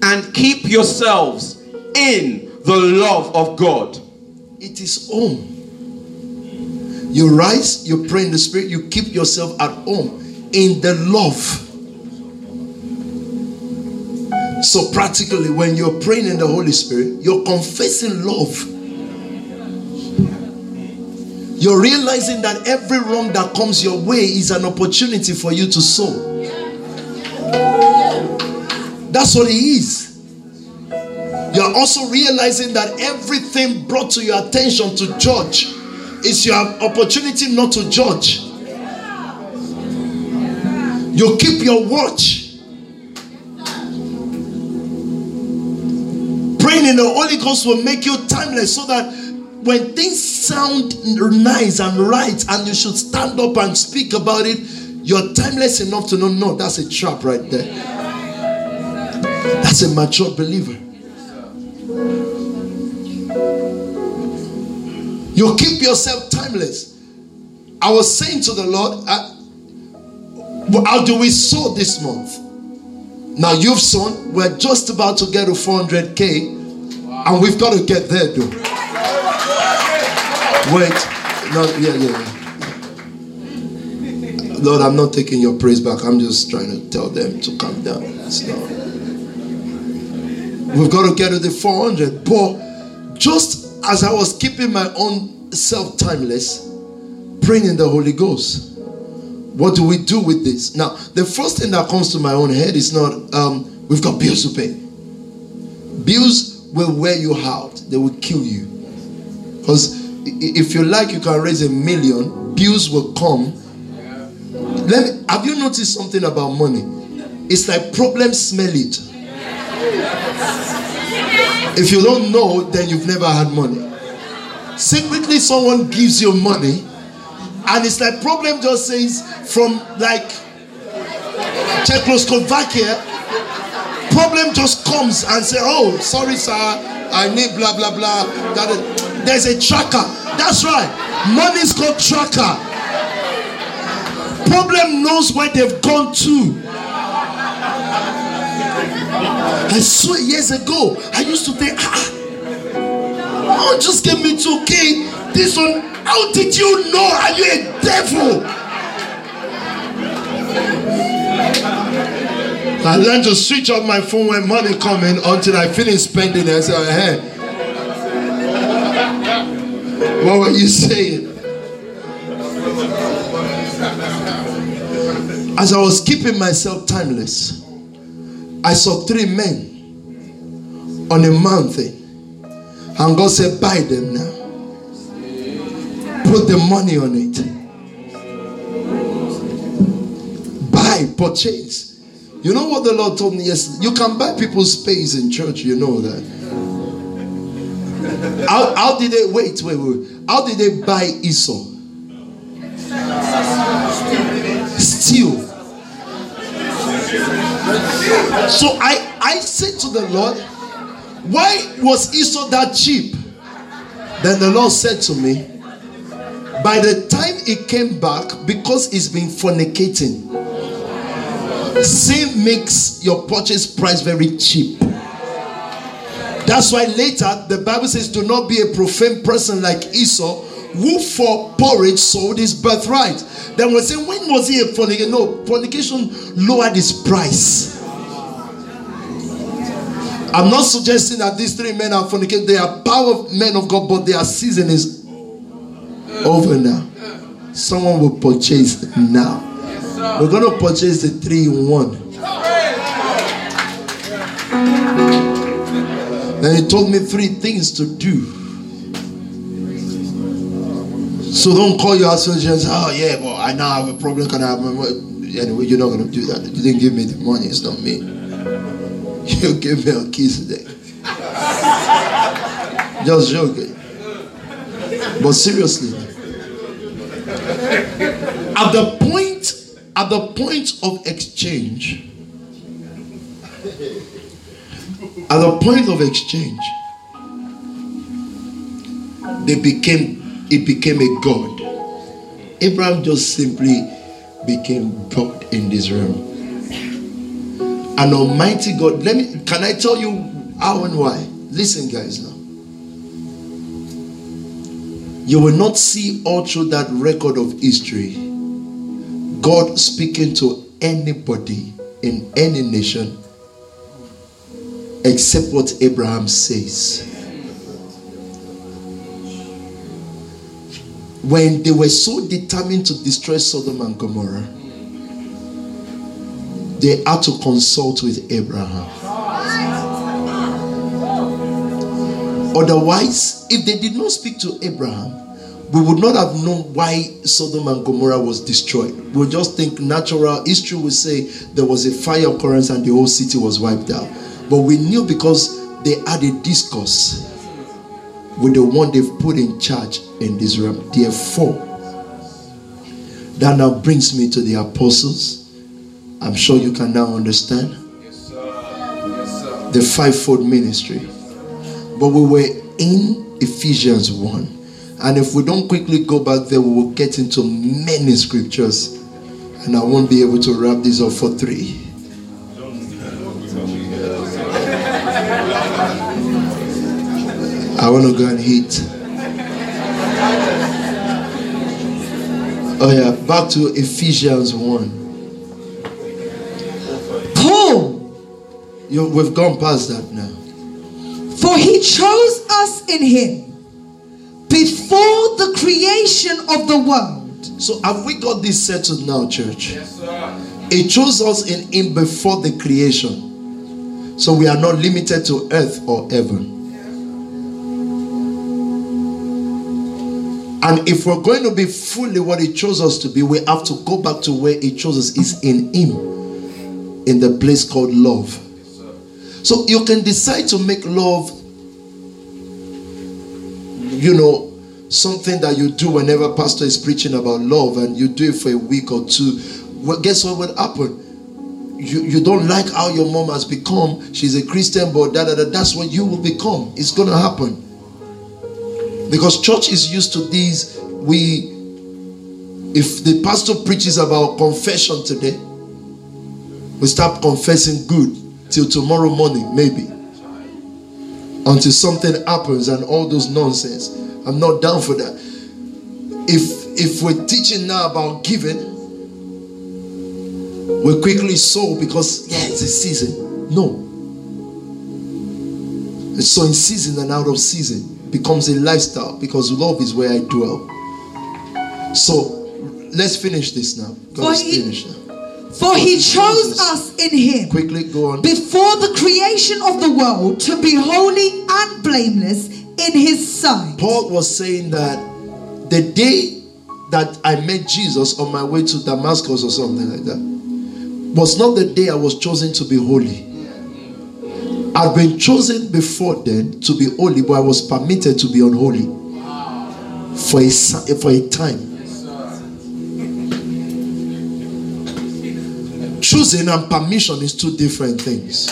and keep yourselves in the love of God. It is home. You rise, you pray in the Spirit, you keep yourself at home in the love so, practically, when you're praying in the Holy Spirit, you're confessing love. You're realizing that every wrong that comes your way is an opportunity for you to sow. That's what He is. You're also realizing that everything brought to your attention to judge is your opportunity not to judge. You keep your watch. Praying in the Holy Ghost will make you timeless so that when things sound nice and right and you should stand up and speak about it, you're timeless enough to know no, that's a trap right there. That's a mature believer. You keep yourself timeless. I was saying to the Lord, uh, how do we sow this month? Now you've sown, we're just about to get to 400k, and we've got to get there, though. Wait, no, yeah, yeah. Lord, I'm not taking your praise back. I'm just trying to tell them to calm down. Not. We've got to get to the 400, but just as I was keeping my own self timeless, praying in the Holy Ghost. What do we do with this? Now, the first thing that comes to my own head is not, um, we've got bills to pay. Bills will wear you out, they will kill you. Because if you like, you can raise a million, bills will come. Let me, have you noticed something about money? It's like problems smell it. If you don't know, then you've never had money. Secretly, someone gives you money, and it's like problem just says from like Czechoslovakia, problem just comes and say, "Oh, sorry, sir, I need blah blah blah." That there's a tracker. That's right. Money's called tracker. Problem knows where they've gone to. I swear years ago, I used to think, ah, oh, just give me 2K. This one, how did you know? Are you a devil? I learned to switch off my phone when money coming until I finish spending it. I said, hey, what were you saying? As I was keeping myself timeless, I saw three men on a mountain. And God said, Buy them now. Put the money on it. Buy, purchase. You know what the Lord told me yesterday? You can buy people's space in church, you know that. How, how did they wait, wait, wait? How did they buy Esau? Steal. So I, I said to the Lord, Why was Esau that cheap? Then the Lord said to me, By the time he came back, because he's been fornicating, sin makes your purchase price very cheap. That's why later the Bible says, Do not be a profane person like Esau, who for porridge sold his birthright. Then we say, When was he a fornicator? No, fornication lowered his price. I'm not suggesting that these three men are fornicating. They are power men of God, but their season is over now. Someone will purchase now. We're going to purchase the three in one. Then he told me three things to do. So don't call your say, oh yeah, well, I now have a problem. Can I have my money? Anyway, you're not going to do that. You didn't give me the money. It's not me. [laughs] You give me a kiss today. [laughs] Just joking. But seriously, at the point, at the point of exchange, at the point of exchange, they became it became a god. Abraham just simply became God in this realm an almighty God. Let me can I tell you how and why? Listen, guys, now. You will not see all through that record of history God speaking to anybody in any nation except what Abraham says. When they were so determined to destroy Sodom and Gomorrah, they had to consult with Abraham. Otherwise, if they did not speak to Abraham, we would not have known why Sodom and Gomorrah was destroyed. We'll just think natural history would say there was a fire occurrence and the whole city was wiped out. But we knew because they had a discourse with the one they've put in charge in this realm. Therefore, that now brings me to the apostles. I'm sure you can now understand the fivefold ministry. But we were in Ephesians 1. And if we don't quickly go back there, we will get into many scriptures. And I won't be able to wrap this up for three. I want to go and eat. Oh, yeah, back to Ephesians 1. Paul, You, we've gone past that now. for he chose us in him before the creation of the world. So, have we got this settled now, church? Yes, sir. He chose us in Him before the creation. So, we are not limited to earth or heaven. And if we're going to be fully what He chose us to be, we have to go back to where He chose us is in Him, in the place called love. So, you can decide to make love you know, something that you do whenever pastor is preaching about love and you do it for a week or two, well, guess what will happen? You, you don't like how your mom has become. She's a Christian, but da, da, da, that's what you will become. It's going to happen. Because church is used to these. We, if the pastor preaches about confession today, we start confessing good till tomorrow morning, maybe until something happens and all those nonsense. I'm not down for that. If if we're teaching now about giving, we quickly sow because yeah, it's a season. No. It's so in season and out of season becomes a lifestyle because love is where I dwell. So let's finish this now. For Let's finish now. For he chose us in him Quickly go on. before the creation of the world to be holy and blameless in his sight. Paul was saying that the day that I met Jesus on my way to Damascus or something like that was not the day I was chosen to be holy. I'd been chosen before then to be holy, but I was permitted to be unholy for a, for a time. Choosing and permission is two different things.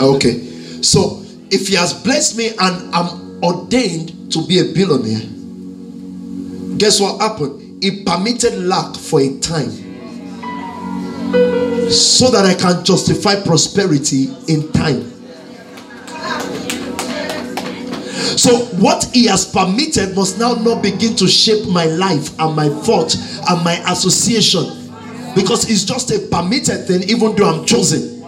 Okay, so if he has blessed me and I'm ordained to be a billionaire, guess what happened? He permitted lack for a time so that I can justify prosperity in time. So, what he has permitted must now not begin to shape my life and my thought and my association because it's just a permitted thing, even though I'm chosen.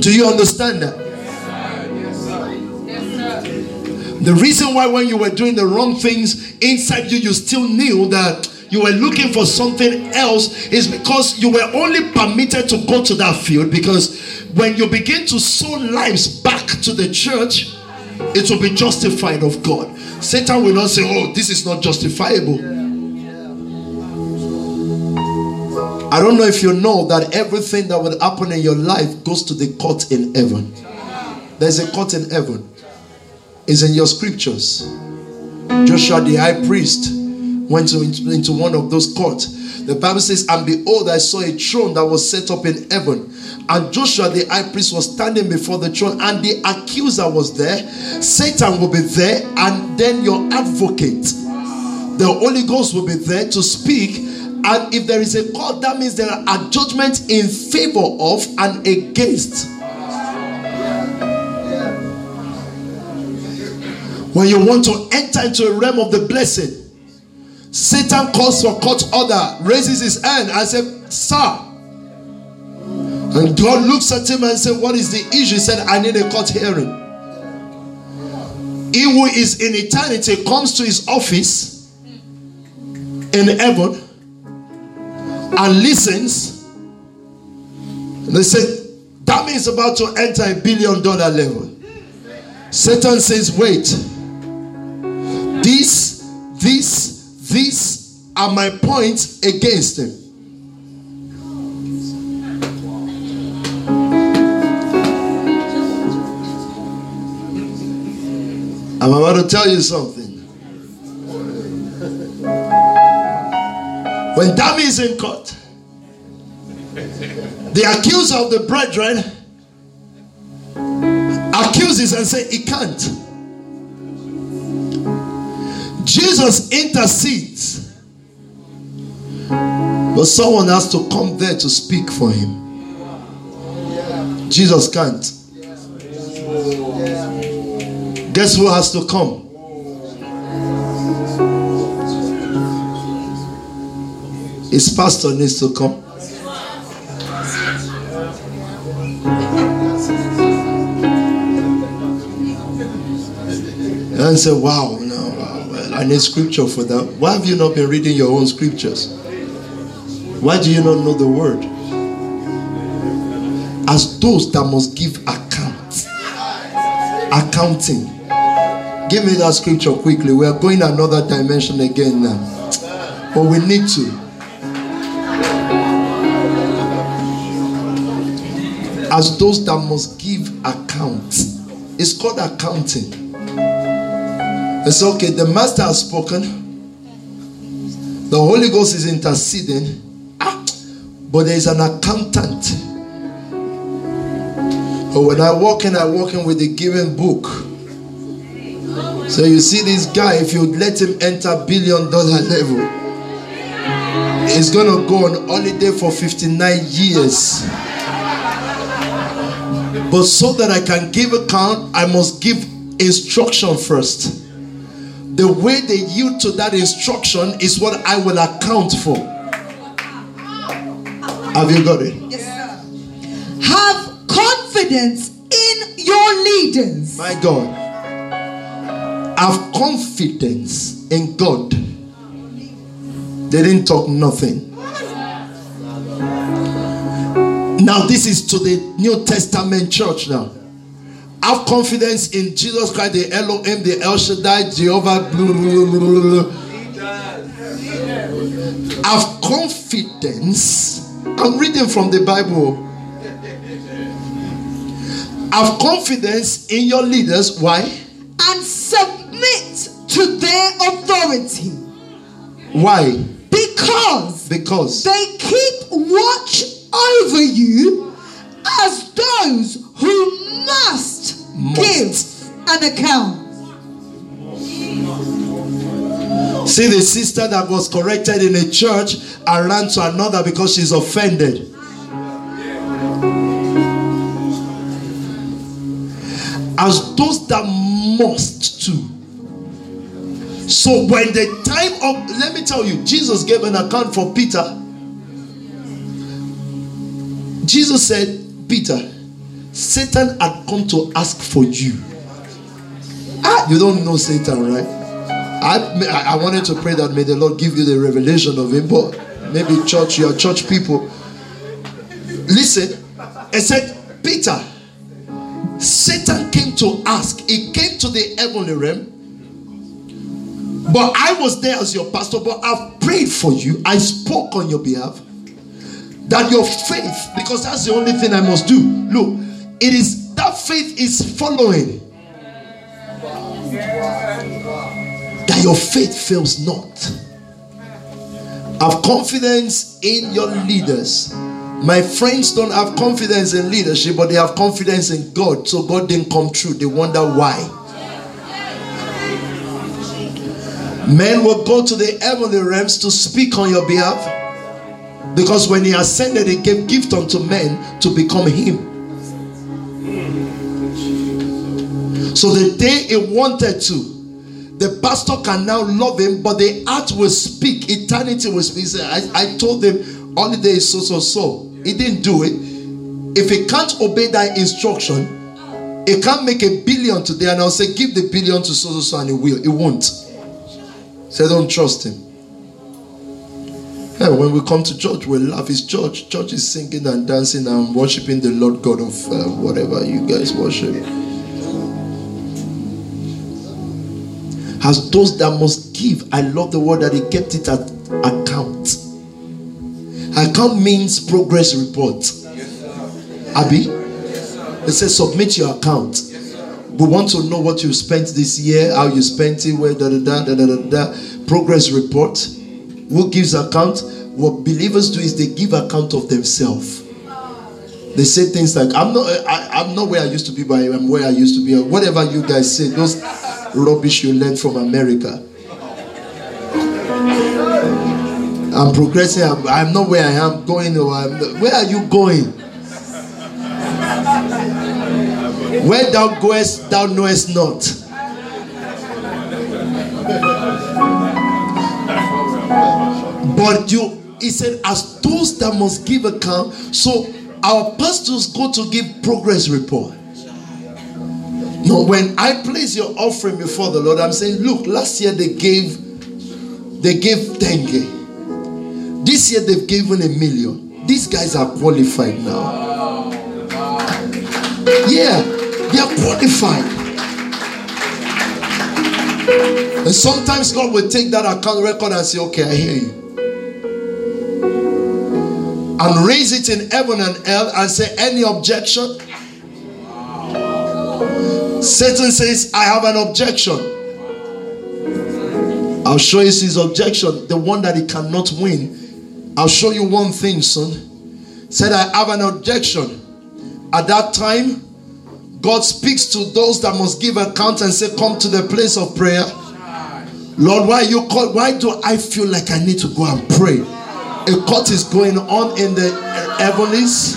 Do you understand that? The reason why, when you were doing the wrong things inside you, you still knew that you were looking for something else is because you were only permitted to go to that field. Because when you begin to sow lives back to the church, it will be justified of God. Satan will not say, Oh, this is not justifiable. I don't know if you know that everything that will happen in your life goes to the court in heaven. There's a court in heaven. It's in your scriptures. Joshua the high priest went to, into one of those courts. The Bible says, And behold, I saw a throne that was set up in heaven. And Joshua the high priest was standing before the throne, and the accuser was there. Satan will be there, and then your advocate. The Holy Ghost will be there to speak. And if there is a court, that means there are judgments in favor of and against. When you want to enter into a realm of the blessed, Satan calls for court order, raises his hand and says, Sir. And God looks at him and said, What is the issue? He said, I need a court hearing. He who is in eternity comes to his office in heaven. and listens, they say, that means about to enter a billion dollar level. Satan says, wait, this, this, these are my points against him. I'm about to tell you something. When Dami is in court, the accuser of the brethren accuses and says he can't. Jesus intercedes, but someone has to come there to speak for him. Jesus can't. Guess who has to come? His pastor needs to come. And say, wow, well, scripture for that. Why have you not been reading your own scriptures? Why do you not know the word? As those that must give account, accounting. Give me that scripture quickly. We are going another dimension again now. But we need to. as those that must give account. It's called accounting. It's okay, the master has spoken, the Holy Ghost is interceding, ah, but there is an accountant. But when I walk in, I walk in with a given book. So you see this guy, if you let him enter billion dollar level, he's gonna go on holiday for 59 years. But so that I can give account, I must give instruction first. The way they yield to that instruction is what I will account for. Have you got it? Yes, sir. Have confidence in your leaders. My God. Have confidence in God. They didn't talk nothing. Now, this is to the New Testament church now. Have confidence in Jesus Christ, the Elohim, the El Shaddai, Jehovah. Blah, blah, blah, Have confidence. I'm reading from the Bible. Have confidence in your leaders. Why? And submit to their authority. Why? Because Because they keep watch over you as those who must, Must. give an account. See the sister that was corrected in a church and ran to another because she's offended. As those that must too. So when the time of let me tell you, Jesus gave an account for Peter. Jesus said, Peter, Satan had come to ask for you. Ah, you don't know Satan, right? I, I wanted to pray that may the Lord give you the revelation of him, but maybe church, you are church people. Listen, I said, Peter, Satan came to ask, he came to the heavenly realm. But I was there as your pastor, but I've prayed for you. I spoke on your behalf that your faith, because that's the only thing I must do. Look, it is that faith is following. That your faith fails not. Have confidence in your leaders. My friends don't have confidence in leadership, but they have confidence in God. So God didn't come true. They wonder why. Men will go to the heavenly realms to speak on your behalf. Because when he ascended, he gave gift unto men to become him. So the day he wanted to, the pastor can now love him, but the heart will speak, eternity will speak. I, I told him holiday is so so so. He didn't do it. If he can't obey that instruction, he can't make a billion today, and I'll say, give the billion to so so so, and he will. He won't. Say, don't trust him. Hey, when we come to church, we laugh. It's church. Church is singing and dancing and worshiping the Lord God of uh, whatever you guys worship. As those that must give, I love the word that he kept it at account. Account means progress report. Abby, it says submit your account. We want to know what you spent this year, how you spent it, where da da da da da da. Progress report. Who gives account? What believers do is they give account of themselves. They say things like, "I'm not, I, I'm not where I used to be, but I'm where I used to be." Or whatever you guys say, those rubbish you learned from America. I'm progressing. I'm, I'm not where I am going. Or I'm, where are you going? Where thou goest, thou knowest not. But you, he said, as those that must give account. So our pastors go to give progress report. No, when I place your offering before the Lord, I'm saying, look, last year they gave, they gave 10k. This year they've given a million. These guys are qualified now. Yeah, they are qualified. And sometimes God will take that account record and say, okay, I hear you. And raise it in heaven and hell and say, any objection? Satan says, I have an objection. I'll show you his objection, the one that he cannot win. I'll show you one thing, son. Said, I have an objection. At that time, God speaks to those that must give account and say, Come to the place of prayer. Lord, why you? Why do I feel like I need to go and pray? A court is going on in the uh, heavenlies.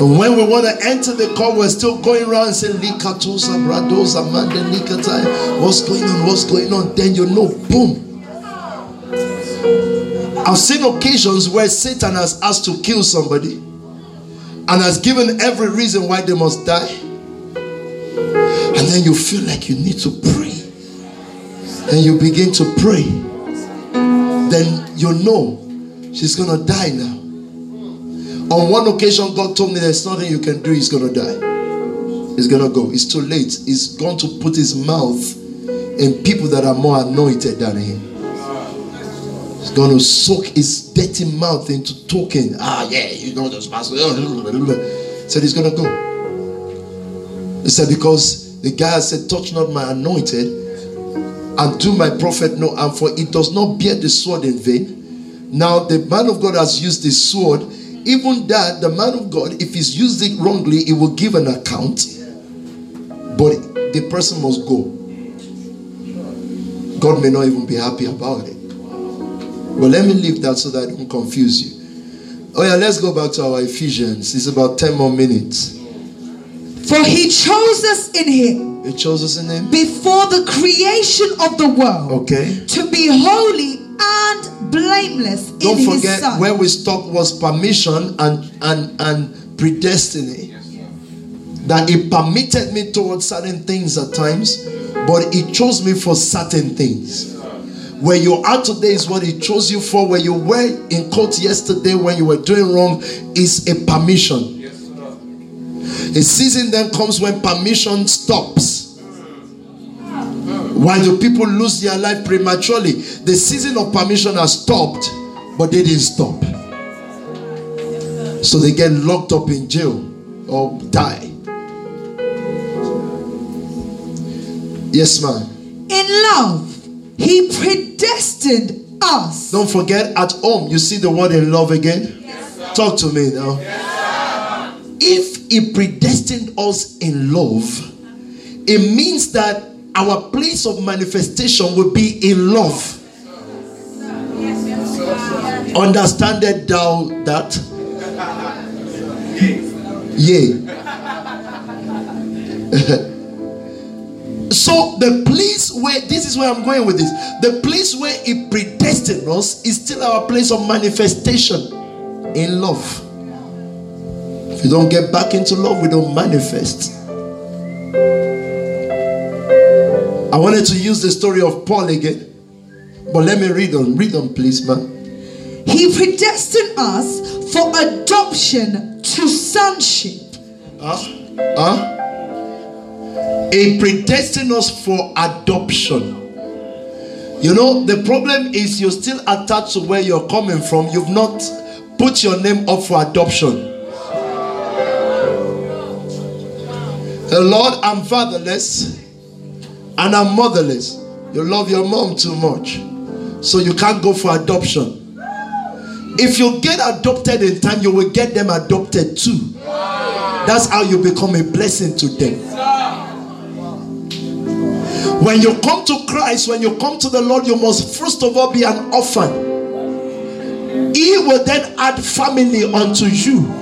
And when we want to enter the court, we're still going around and saying, Likatosa, Bradosa, Mande, Likatai. What's going on? What's going on? Then you know, boom. I've seen occasions where Satan has asked to kill somebody and has given every reason why they must die. And then you feel like you need to pray. And you begin to pray. Then you know she's going to die now. On one occasion, God told me there's nothing you can do, he's going to die. He's going to go. It's too late. He's going to put his mouth in people that are more anointed than him. He's going to soak his dirty mouth into talking. Ah, yeah, you know those pastors. Said he's going to go. He said, because the guy said, touch not my anointed and do my prophet no harm, for it does not bear the sword in vain. Now, the man of God has used the sword. Even that, the man of God, if he's used it wrongly, he will give an account. But the person must go. God may not even be happy about it. But let me leave that so that I don't confuse you. Oh, yeah, let's go back to our Ephesians. It's about 10 more minutes. For he chose us in him He chose us in Him. before the creation of the world Okay. to be holy and blameless Don't in his forget son. where we stopped was permission and and and predestiny. That He permitted me towards certain things at times, but He chose me for certain things. Where you are today is what He chose you for. Where you were in court yesterday when you were doing wrong is a permission. A season then comes when permission stops. Why do people lose their life prematurely? The season of permission has stopped, but they didn't stop. So they get locked up in jail or die. Yes, ma'am. in love, he predestined us. Don't forget at home, you see the word in love again? Talk to me now. If he predestined us in love, it means that our place of manifestation will be in love. Understanded thou that? Yea. [laughs] so the place where this is where I'm going with this. The place where he predestined us is still our place of manifestation in love. If you don't get back into love, we don't manifest. I wanted to use the story of Paul again. But let me read on. Read on, please, man. He predestined us for adoption to sonship. Huh? Huh? He predestined us for adoption. You know, the problem is you're still attached to where you're coming from. You've not put your name up for adoption. The Lord, I'm fatherless and I'm motherless. You love your mom too much, so you can't go for adoption. If you get adopted in time, you will get them adopted too. That's how you become a blessing to them. When you come to Christ, when you come to the Lord, you must first of all be an orphan. He will then add family unto you.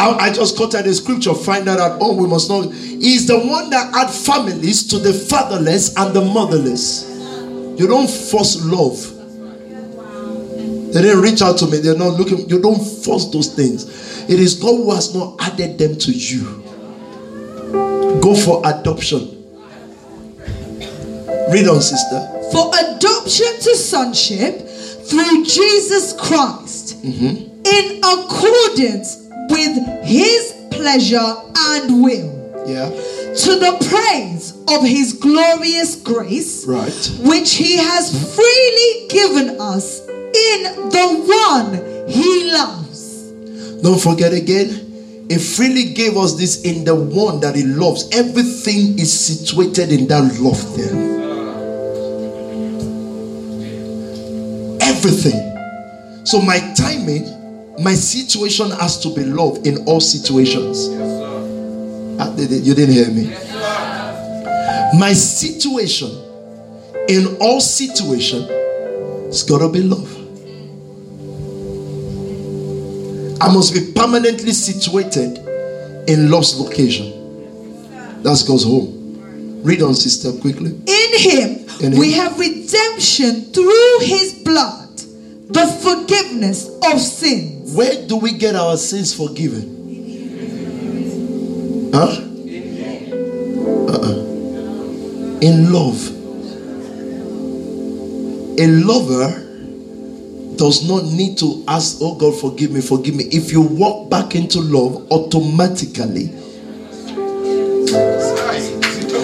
I, I just quoted the scripture, find out that at home. We must know. He's the one that add families to the fatherless and the motherless. You don't force love. They didn't reach out to me. They're not looking. You don't force those things. It is God who has not added them to you. Go for adoption. Read on, sister. For adoption to sonship through Jesus Christ mm-hmm. In accordance with his pleasure and will. Yeah. To the praise of his glorious grace, Right. which he has freely given us in the one he loves. Don't forget again. He freely gave us this in the one that he loves. Everything is situated in that love there. Everything. So my timing, my situation has to be love in all situations. Ah, they- You didn't hear me. My situation in all situation, it's gotta be love. I must be permanently situated in love's location. That's God's home. Read on, sister, quickly. In him, In we have redemption through his blood, the forgiveness of sins. Where do we get our sins forgiven? Huh? Uh-uh. In love. A lover does not need to ask, Oh God, forgive me, forgive me. If you walk back into love, automatically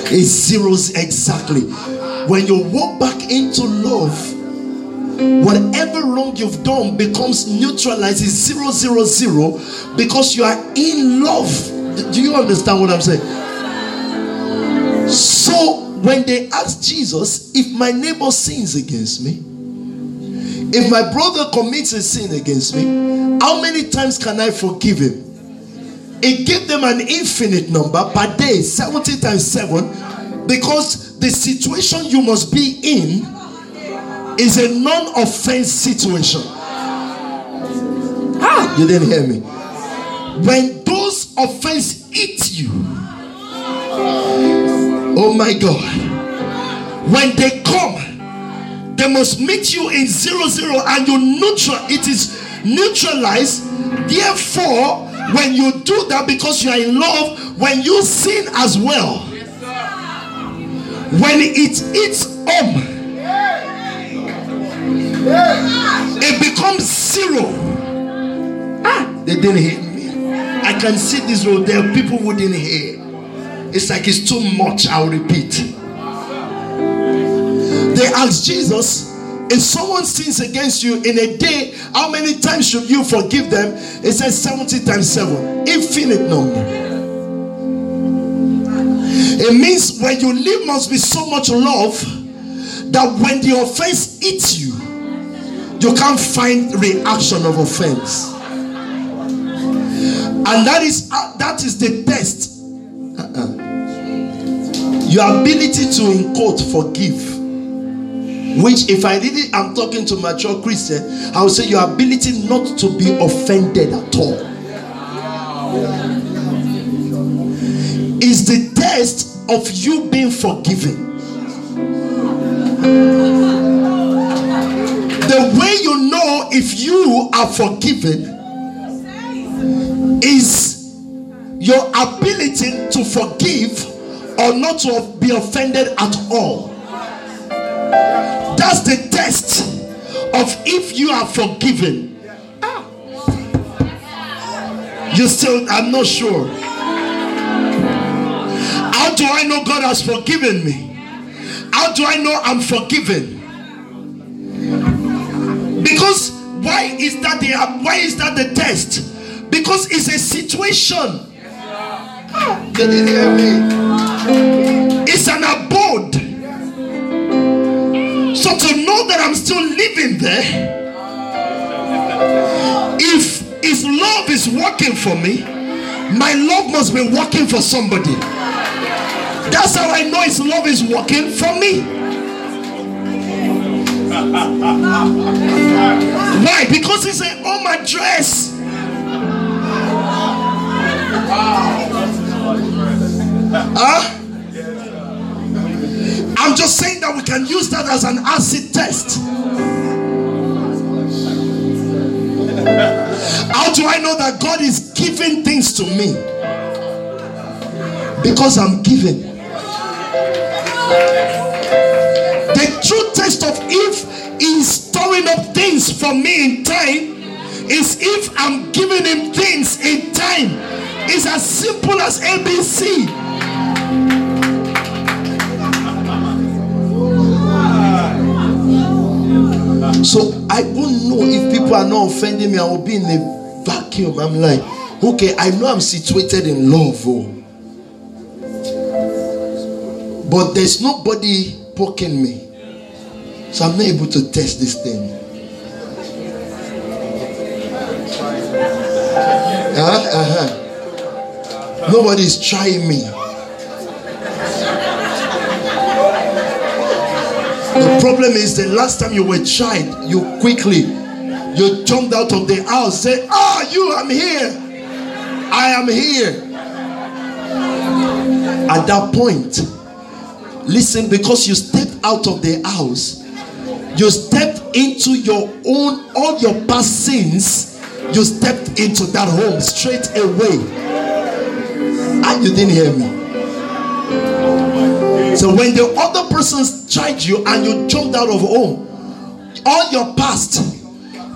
it zeroes exactly. When you walk back into love, whatever wrong you've done becomes neutralized is zero zero zero because you are in love. Do you understand what i'm saying? So when they asked jesus if my neighbor sins against me if my brother commits a sin against me how many times can i forgive him? It gave them an infinite number per day 70 times 7 because the situation you must be in is a non-offense situation. Ah, you didn't hear me. When those offense eat you, oh my God, when they come, they must meet you in zero zero, and you neutral. It is neutralized. Therefore, when you do that because you are in love, when you sin as well, when it eats um it becomes zero. Ah, they didn't hear me. I can see this road. There are people who didn't hear. It's like it's too much. I'll repeat. They asked Jesus, if someone sins against you in a day, how many times should you forgive them? It says 70 times 7. Infinite number. It means when you live must be so much love that when the offense eats you, you can't find reaction of offense. And that is uh, that is the test. Uh-uh. your ability to in quote forgive. Which if i really am talking to mature christian i would say your ability not to be offended at all. Is the test of you being forgiven way you know if you are forgiven is your ability to forgive or not to be offended at all. That's the test of if you are forgiven. You still, I'm not sure. How do I know God has forgiven me? How do I know I'm forgiven? Because why is that the why is that the test? Because it's a situation. Did you hear me? It's an abode. So to know that I'm still living there, if his love is working for me, my love must be working for somebody. That's how I know his love is working for me. Why? Because he said, Oh, my dress. Huh? I'm just saying that we can use that as an acid test. How do I know that God is giving things to me? Because I'm giving. Of if He's storing up things for me in time is if I'm giving Him things in time. It's as simple as ABC. So I won't know if people are not offending me. I will be in a vacuum. I'm like, okay, I know I'm situated in love, oh. but there's nobody poking me. So I'm not able to test this thing. Uh-huh, uh-huh. Nobody is trying me. The problem is the last time you were tried, you quickly you jumped out of the house, say, Ah, oh, you, I'm here. I am here. At that point, listen, because you stepped out of the house, you stepped into your own, all your past sins, you stepped into that home straight away. And ah, you didn't hear me. So when the other person tried you and you jumped out of home, all your past,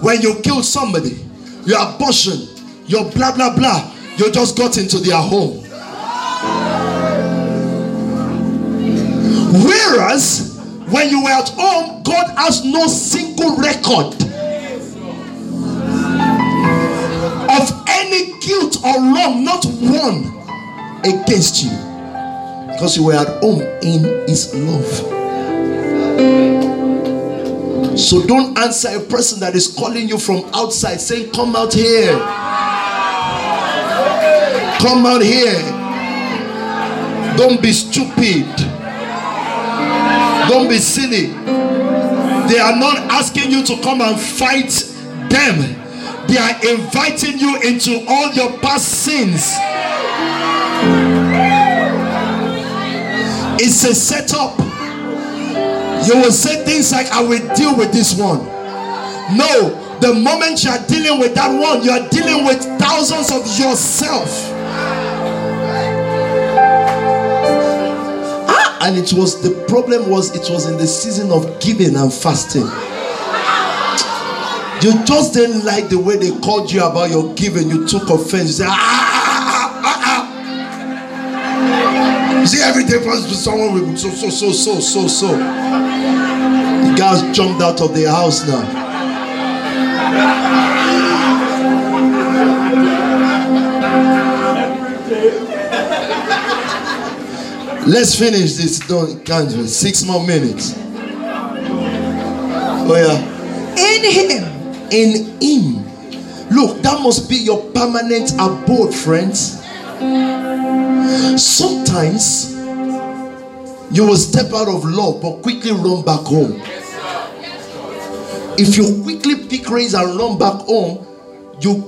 when you killed somebody, your abortion, your blah blah blah, you just got into their home. Whereas when you were at home, God has no single record of any guilt or wrong, not one against you because you were at home in His love. So don't answer a person that is calling you from outside saying, Come out here. Come out here. Don't be stupid. Don't be silly. They are not asking you to come and fight them, they are inviting you into all your past sins. It's a setup. You will say things like, I will deal with this one. No, the moment you are dealing with that one, you are dealing with thousands of yourself. And it was the problem was it was in the season of giving and fasting. You just didn't like the way they called you about your giving. You took offense. You said, ah, ah, ah, ah. You see, every day passes with someone with so, so, so, so, so, so. The guys jumped out of their house now. Let's finish this. Don't can't six more minutes. Oh yeah. In him. In him. Look, that must be your permanent abode, friends. Sometimes you will step out of love but quickly run back home. If you quickly pick raise and run back home, you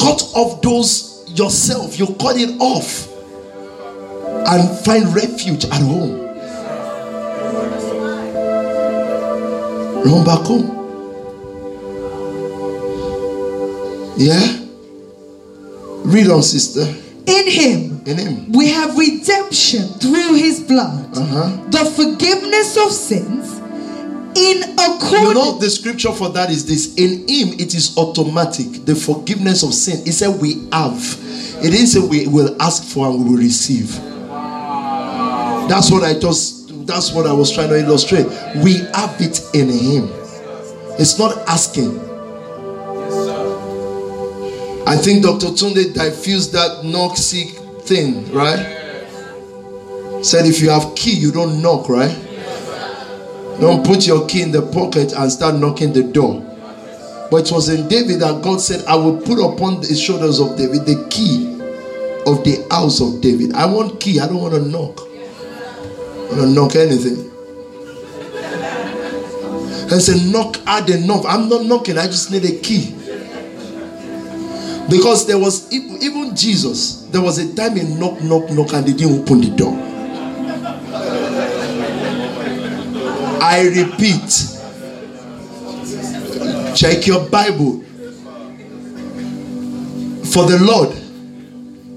cut off those yourself, you cut it off and find refuge at home. Run back home. Yeah? Read on, sister. In him, In Him. we have redemption through his blood, Uh-huh. the forgiveness of sins in You know, the scripture for that is this In Him, it is automatic. The forgiveness of sin. He said, We have. It didn't say we will ask for and we will receive. That's what I just, that's what I was trying to illustrate. We have it in Him. It's not asking. I think Dr. Tunde diffused that knock thing, right? Said if you have key, you don't knock, right? Don't put your key in the pocket and start knocking the door. But it was in David that God said, I will put upon the shoulders of David the key of the house of David. I want key, I don't want to knock. I don't knock anything. And say, knock hard enough. I'm not knocking, I just need a key. Because there was even Jesus, there was a time he knock, knock, knock, and they didn't open the door. I repeat, check your Bible. For the Lord,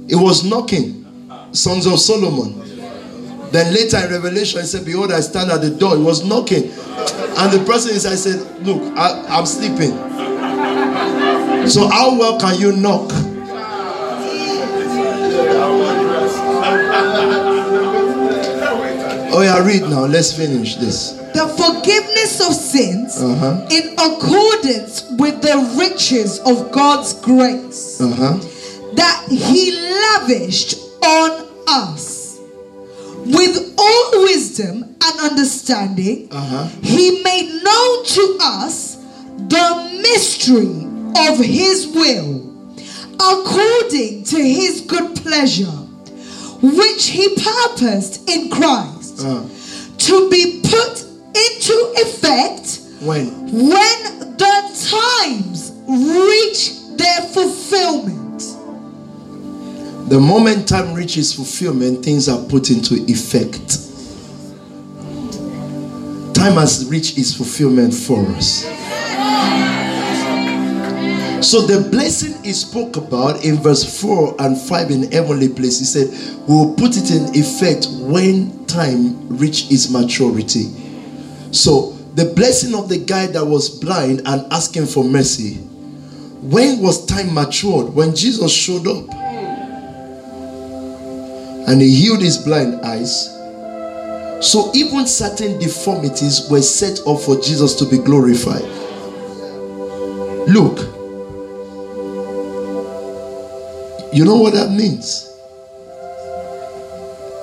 it was knocking, Song of Solomon. Then later in Revelation, he said, Behold, I stand at the door. He was knocking. And the person inside said, Look, I, I'm sleeping. So, how well can you knock? [laughs] Oh, yeah, read now. Let's finish this. the forgiveness of sins Uh-huh. in accordance with the riches of God's grace Uh huh. that He lavished on us. With all wisdom and understanding, Uh-huh. He made known to us the mystery of His will, according to His good pleasure, which He purposed in Christ Uh, to be put into effect when? when the times reach their fulfillment. The moment time reaches fulfillment, things are put into effect. Time has reached its fulfillment for us. So the blessing he spoke about in verse 4 and 5 in heavenly place, he said, We will put it in effect when time reach its maturity. So the blessing of the guy that was blind and asking for mercy, when was time matured? When Jesus showed up and he healed his blind eyes. So even certain deformities were set up for Jesus to be glorified. Look, you know what that means?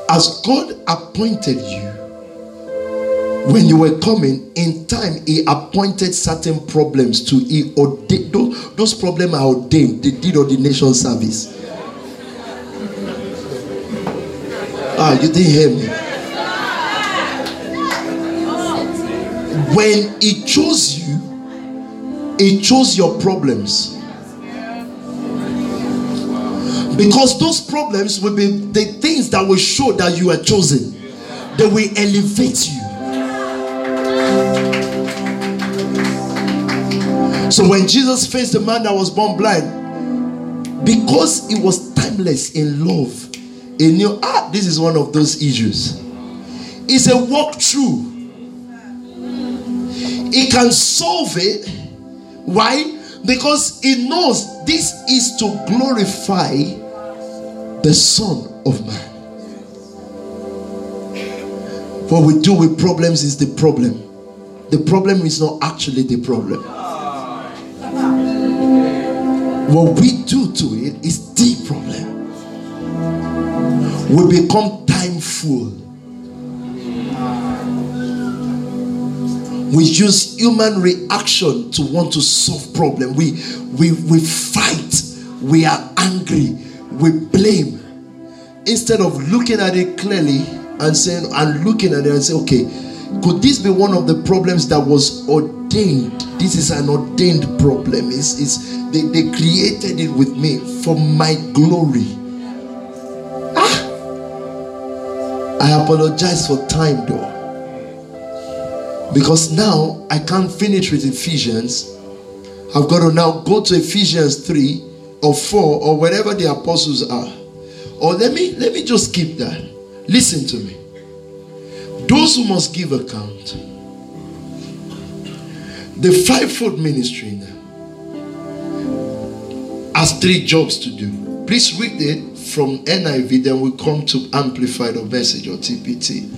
As God appointed you, when you were coming in time, He appointed certain problems to He ordained those, those problems are ordained. They did ordination service. Ah, you didn't hear me. When He chose you, He chose your problems. Because those problems will be the things that will show that you are chosen, they will elevate you. So when Jesus faced the man that was born blind, because he was timeless in love, he knew, ah, this is one of those issues. It's a walk through. He can solve it. Why? Because he knows this is to glorify the Son of Man. What we do with problems is the problem. The problem is not actually the problem. What we do to it is the problem. We become timeful. We use human reaction to want to solve problem. We we we fight. We are angry. We blame. Instead of looking at it clearly and saying and looking at it and say, okay, could this be one of the problems that was ordained? This is an ordained problem. It's, it's they, they created it with me for my glory. I apologize for time though. Because now I can't finish with Ephesians. I've got to now go to Ephesians 3 or 4 or wherever the apostles are. Or let me let me just keep that. Listen to me. Those who must give account. The fivefold ministry now has three jobs to do. Please read it from NIV, then we come to amplify the message or TPT.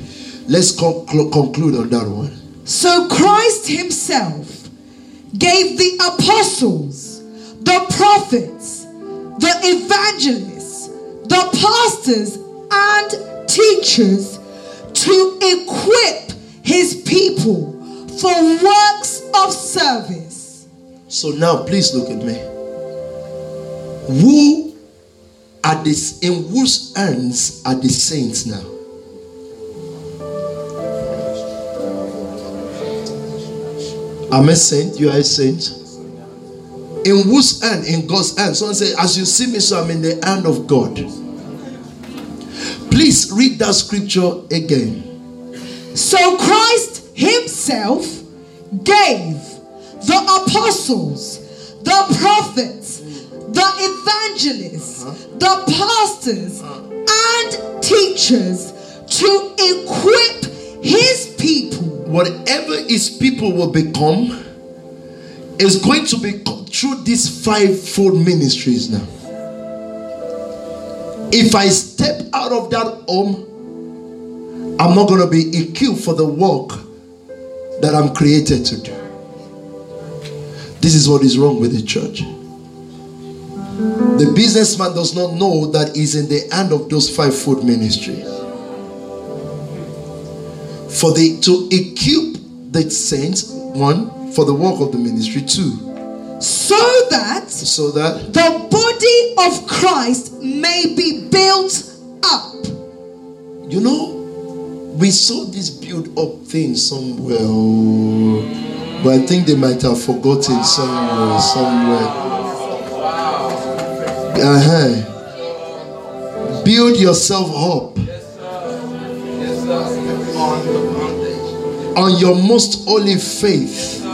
Let's conclude on that one. So Christ Himself gave the apostles, the prophets, the evangelists, the pastors, and teachers to equip His people for works of service. So now, please look at me. Who are this in whose hands are the saints now? I'm a saint, you are a saint. In whose hand? In God's hand. Someone say, As you see me, so I'm in the hand of God. Please read that scripture again. So Christ Himself gave the apostles, the prophets, the evangelists, uh-huh. the pastors, uh-huh. and teachers to equip His people. Whatever His people will become is going to be through these fivefold ministries now. If I step out of that home, I'm not going to be equipped for the work that I'm created to do. This is what is wrong with the church. The businessman does not know that he's in the hand of those fivefold ministries. For the to equip the saints, one, for the work of the ministry, two, so that so that the body of Christ may be built up. You know, we saw this build up thing somewhere, oh, but I think they might have forgotten somewhere, somewhere. Uh-huh. Build yourself up on your most holy faith,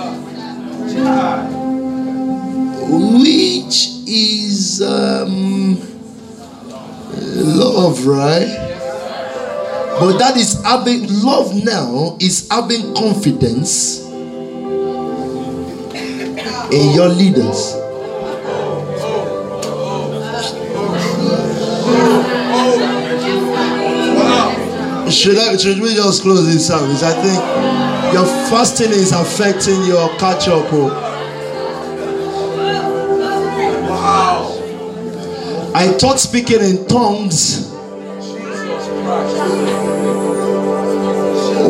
which is um, love, right? But that is having love now is having confidence in your leaders. Should I should we just close this service? I think your fasting is affecting your catch up. Oh. Wow. I thought speaking in tongues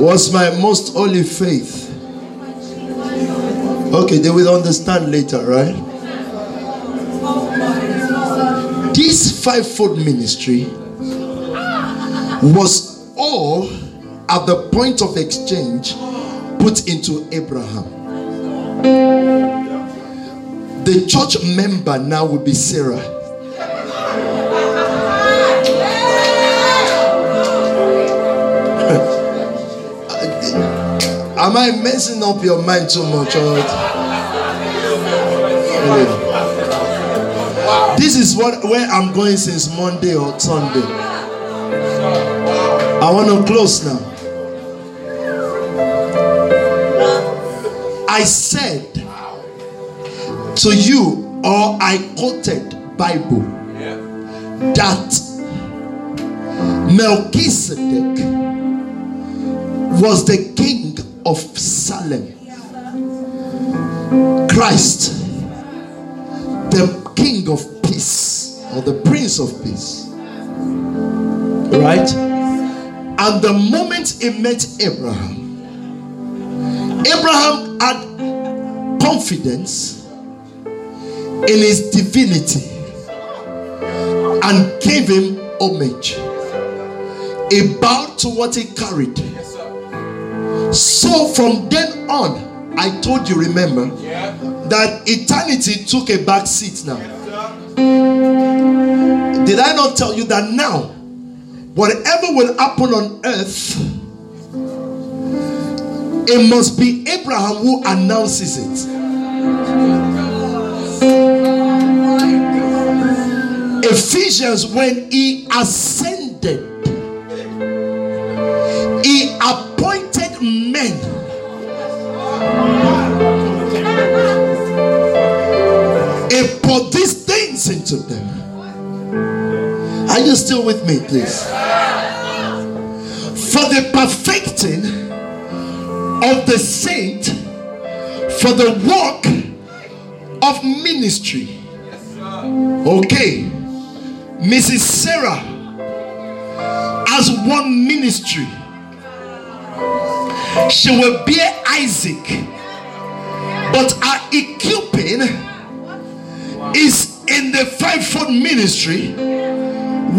was my most holy faith. Okay, they will understand later, right? This fivefold ministry was at the point of exchange put into Abraham. The church member now will be Sarah. [laughs] Am I messing up your mind too much? Or... This is what where I'm going since Monday or Sunday. I want to close now. I said to you, or I quoted Bible that Melchizedek was the king of Salem. Christ, the King of Peace, or the Prince of Peace. Right? And the moment he met Abraham, Abraham had confidence in his divinity and gave him homage. He bowed to what he carried so from then on, I told you, remember, that eternity took a back seat now. Did I not tell you that now, whatever will happen on earth, it must be Abraham who announces it. Ephesians, when he ascended, he appointed men. He put these things into them. Are you still with me, please? For the perfecting of the saint, for the work of ministry. Okay. Mrs. Sarah has one ministry. She will bear Isaac, but her equipping is in the fivefold ministry,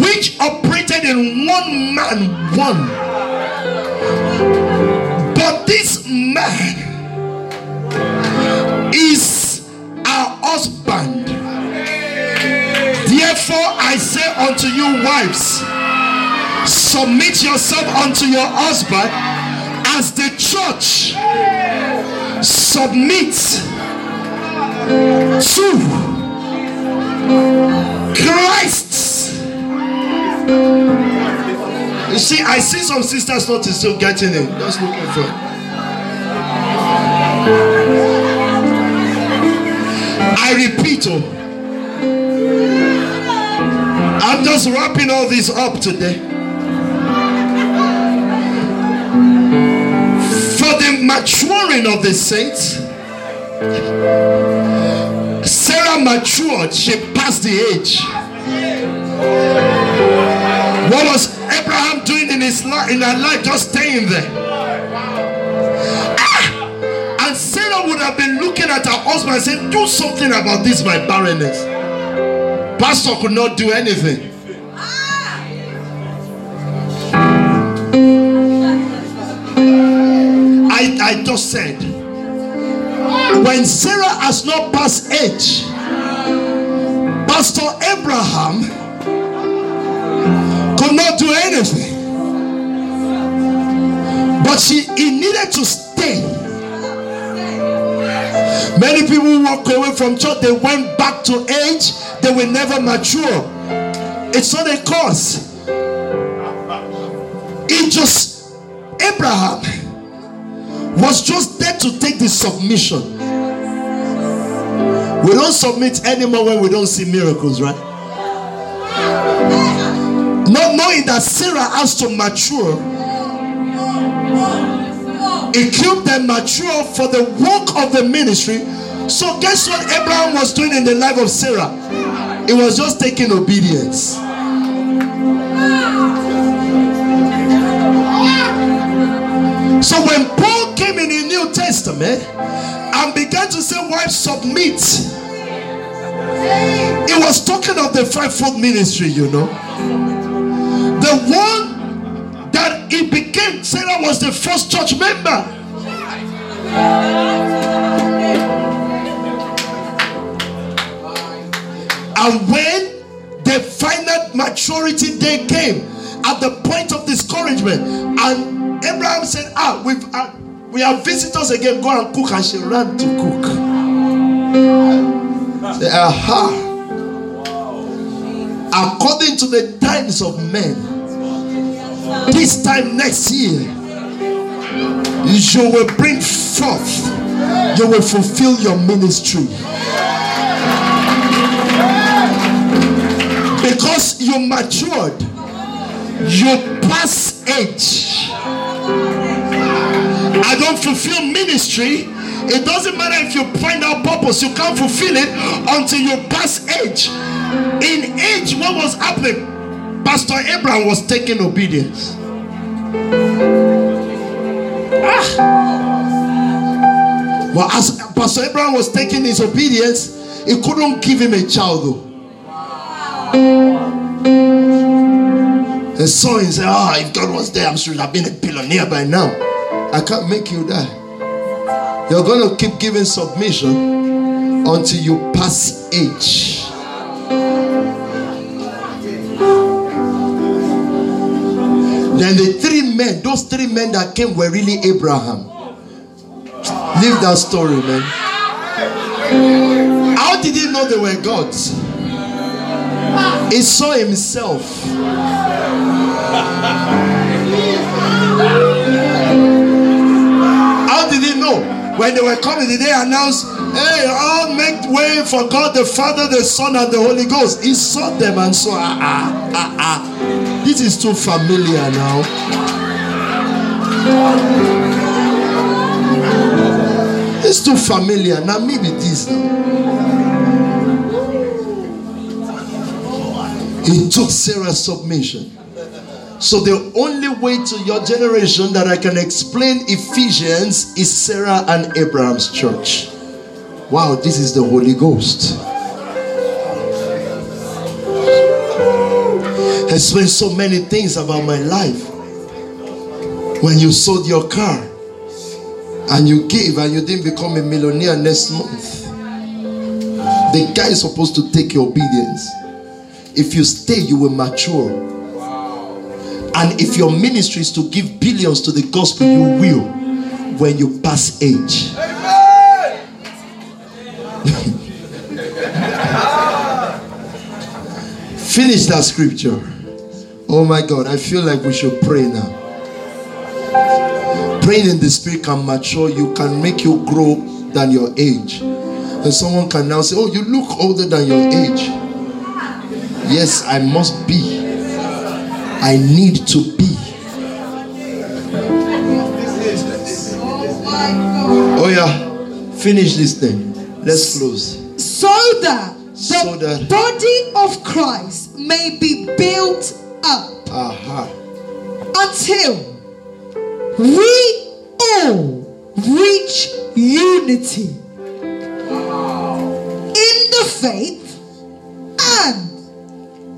which operated in one man, one. Man is our husband. Therefore, I say unto you, wives, submit yourself unto your husband as the church submits to Christ. You see, I see some sisters not still getting it. Just looking for. I repeat, oh. I'm just wrapping all this up today. For the maturing of the saints, Sarah matured, she passed the age. What was Abraham doing in his life in her life? Just staying there. Have been looking at her husband and saying, Do something about this, my barrenness. Pastor could not do anything. I, I just said, when Sarah has not passed age, Pastor Abraham could not do anything. But she he needed to stay. Many people walk away from church, they went back to age, they will never mature. It's not a cause. It just Abraham was just there to take the submission. We don't submit anymore when we don't see miracles, right? Not knowing that Sarah has to mature, equip them mature for the work of the ministry. So, guess what Abraham was doing in the life of Sarah? It was just taking obedience. So when Paul came in the New Testament and began to say, Wives, submit, he was talking of the fivefold ministry, you know. The one he became, Sarah was the first church member. And when the final maturity day came, at the point of discouragement, and Abraham said, Ah, we've uh, we have visitors again, go and cook, and she ran to cook. Aha. According to the times of men, this time next year, you will bring forth, you will fulfill your ministry. Because you matured, you pass age. I don't fulfill ministry. It doesn't matter if you find out purpose, you can't fulfill it until you pass age. In age, what was happening? Pastor Abraham was taking obedience. Ah. Well, as Pastor Abraham was taking his obedience, he couldn't give him a child though. And so he said, Ah, if God was there, I'm sure I've been a billionaire by now. I can't make you die. You're going to keep giving submission until you pass age. Then the three men, those three men that came were really Abraham. Leave that story, man. How did he know they were gods? He saw himself. How did he know? When they were coming, did they announce, Hey, all make way for God the Father, the Son, and the Holy Ghost? He saw them and saw, ah, ah, ah, ah. This is too familiar now. It's too familiar. Now, maybe this. It took Sarah's submission. So the only way to your generation that I can explain Ephesians is Sarah and Abraham's church. Wow, this is the Holy Ghost. Explain so many things about my life. When you sold your car and you gave and you didn't become a millionaire next month, the guy is supposed to take your obedience. If you stay, you will mature. And if your ministry is to give billions to the gospel, you will when you pass age. [laughs] Finish that scripture. Oh my God, I feel like we should pray now. Praying in the spirit can mature you, can make you grow than your age. And someone can now say, Oh, you look older than your age. Yes, I must be. I need to be. Oh, yeah. Finish this thing. Let's close. So that the So that- body of Christ may be built up Aha. until we all reach unity in the faith and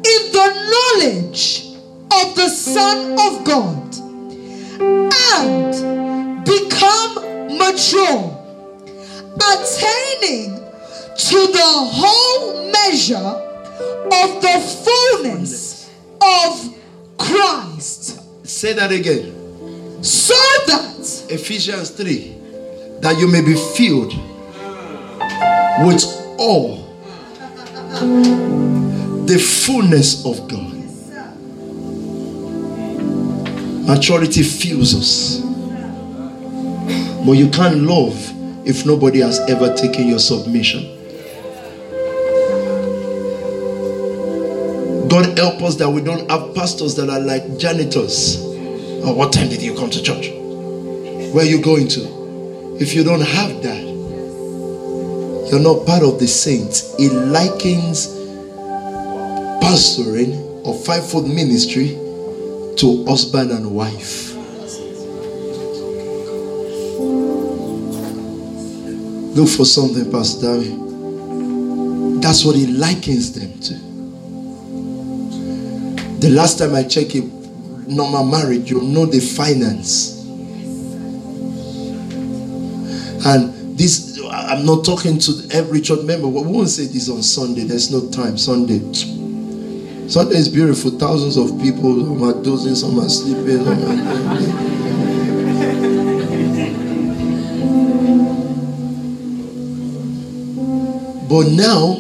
in the knowledge of the Son of God and become mature, attaining to the whole measure of the fullness of Christ, Say that again. so that Ephesians 3 that you may be filled with all the fullness of God. Maturity fills us. But you can't love if nobody has ever taken your submission. God help us that we don't have pastors that are like janitors. Oh, what time did you come to church? Where are you going to? If you don't have that, you're not part of the saints. It likens pastoring or fivefold ministry to husband and wife. Look for something, Pastor. That's what he likens them to. The last time I checked it, normal marriage, you know the finance. And this, I'm not talking to every church member, we won't say this on Sunday. There's no time. Sunday. Sunday is beautiful. Thousands of people, some are dozing, some are sleeping. some are- But now,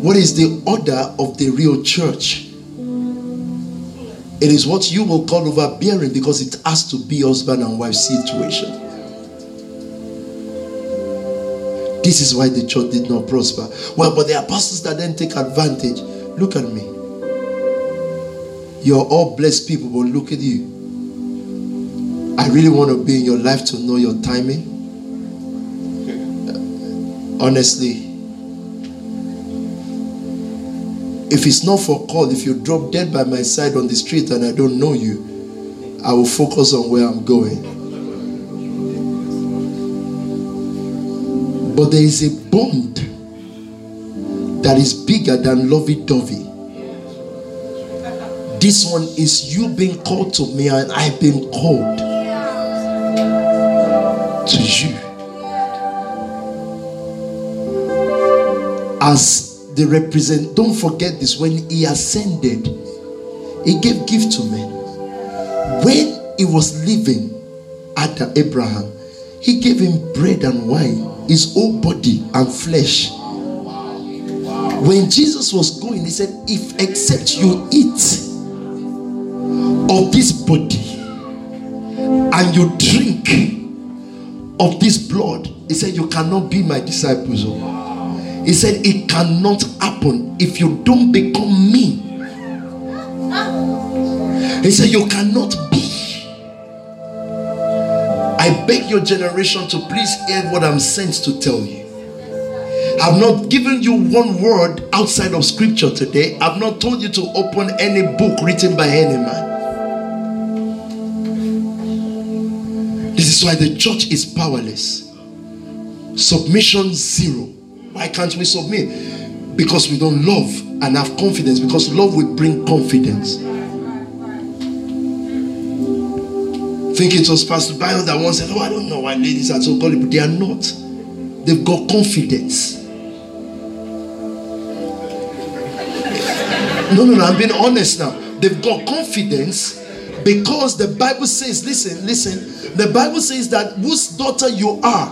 what is the order of the real church? It is what you will call overbearing because it has to be husband and wife situation. This is why the church did not prosper. Well, but there are pastors that then take advantage. Look at me. You're all blessed people, but look at you. I really want to be in your life to know your timing. Honestly, if it's not for call, if you drop dead by my side on the street and I don't know you, I will focus on where I'm going. But there is a bond that is bigger than lovey dovey. This one is you being called to me and I've been called to you. As the represent, don't forget this when he ascended, he gave gift to men. When he was living Adam Abraham, he gave him bread and wine, his whole body and flesh. When Jesus was going, he said, If except you eat of this body and you drink of this blood, he said, You cannot be my disciples. Oh. He said, It cannot happen if you don't become me. He said, You cannot be. I beg your generation to please hear what I'm sent to tell you. I've not given you one word outside of scripture today. I've not told you to open any book written by any man. This is why the church is powerless. Submission zero. Why can't we submit? Because we don't love and have confidence. Because love will bring confidence. Think it was Pastor Bio that once said, Oh, I don't know why ladies are so gullible. But they are not. They've got confidence. No, no, no, I'm being honest now. They've got confidence because the Bible says, listen, listen, the Bible says that whose daughter you are.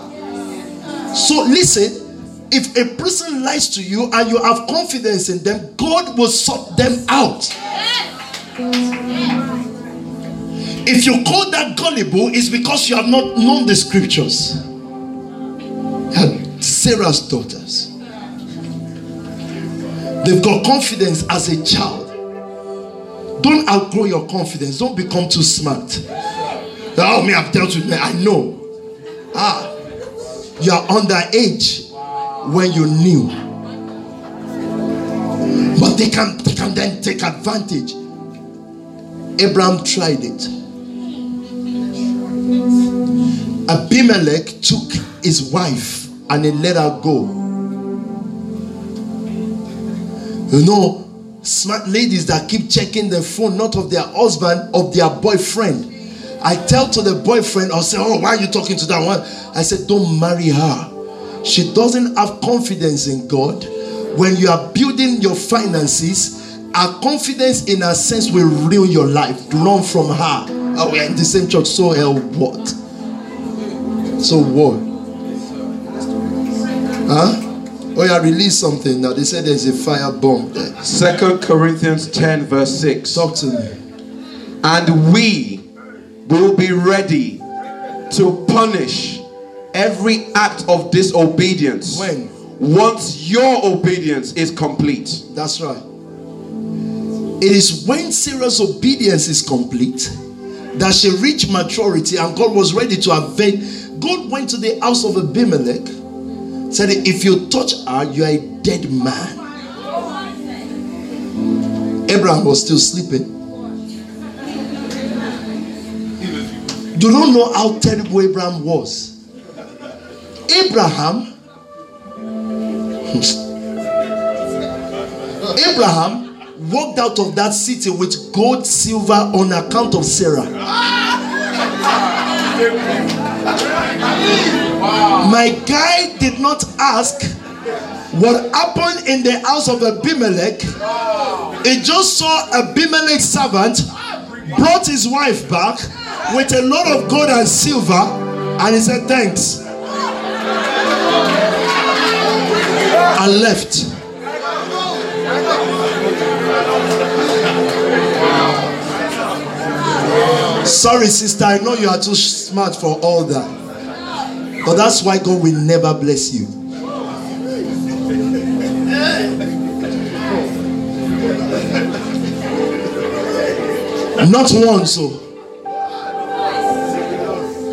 So listen, if a person lies to you and you have confidence in them, God will sort them out. If you call that gullible, it's because you have not known the scriptures. Sarah's daughters. They've got confidence as a child. Don't outgrow your confidence. Don't become too smart. Oh, me, I've dealt with me. I know. Ah, you are underage when you knew. But they can, they can then take advantage. Abraham tried it. Abimelech took his wife and he let her go. You know, smart ladies that keep checking the phone, not of their husband, of their boyfriend. I tell to the boyfriend, I'll say, Oh, why are you talking to that one? I said, Don't marry her. She doesn't have confidence in God. When you are building your finances, her confidence in a sense will ruin your life. Run from her. Oh, we're in the same church. So hell what? So what? Huh? Oh, yeah, release something now. They said there's a fire bomb there. Second Corinthians 10, verse 6. Talk to me. And we will be ready to punish every act of disobedience. When? Once your obedience is complete. That's right. It is when Sarah's obedience is complete that she reached maturity and God was ready to avenge. God went to the house of Abimelech, said, If you touch her, you are a dead man. Abraham was still sleeping. You don't know how terrible Abraham was. Abraham, Abraham walked out of that city with gold, silver on account of Sarah. My guy did not ask what happened in the house of Abimelech. He just saw Abimelech's servant brought his wife back with a lot of gold and silver, and he said, Thanks. And left. Sorry, sister, I know you are too smart for all that. But that's why God will never bless you. Not once, so.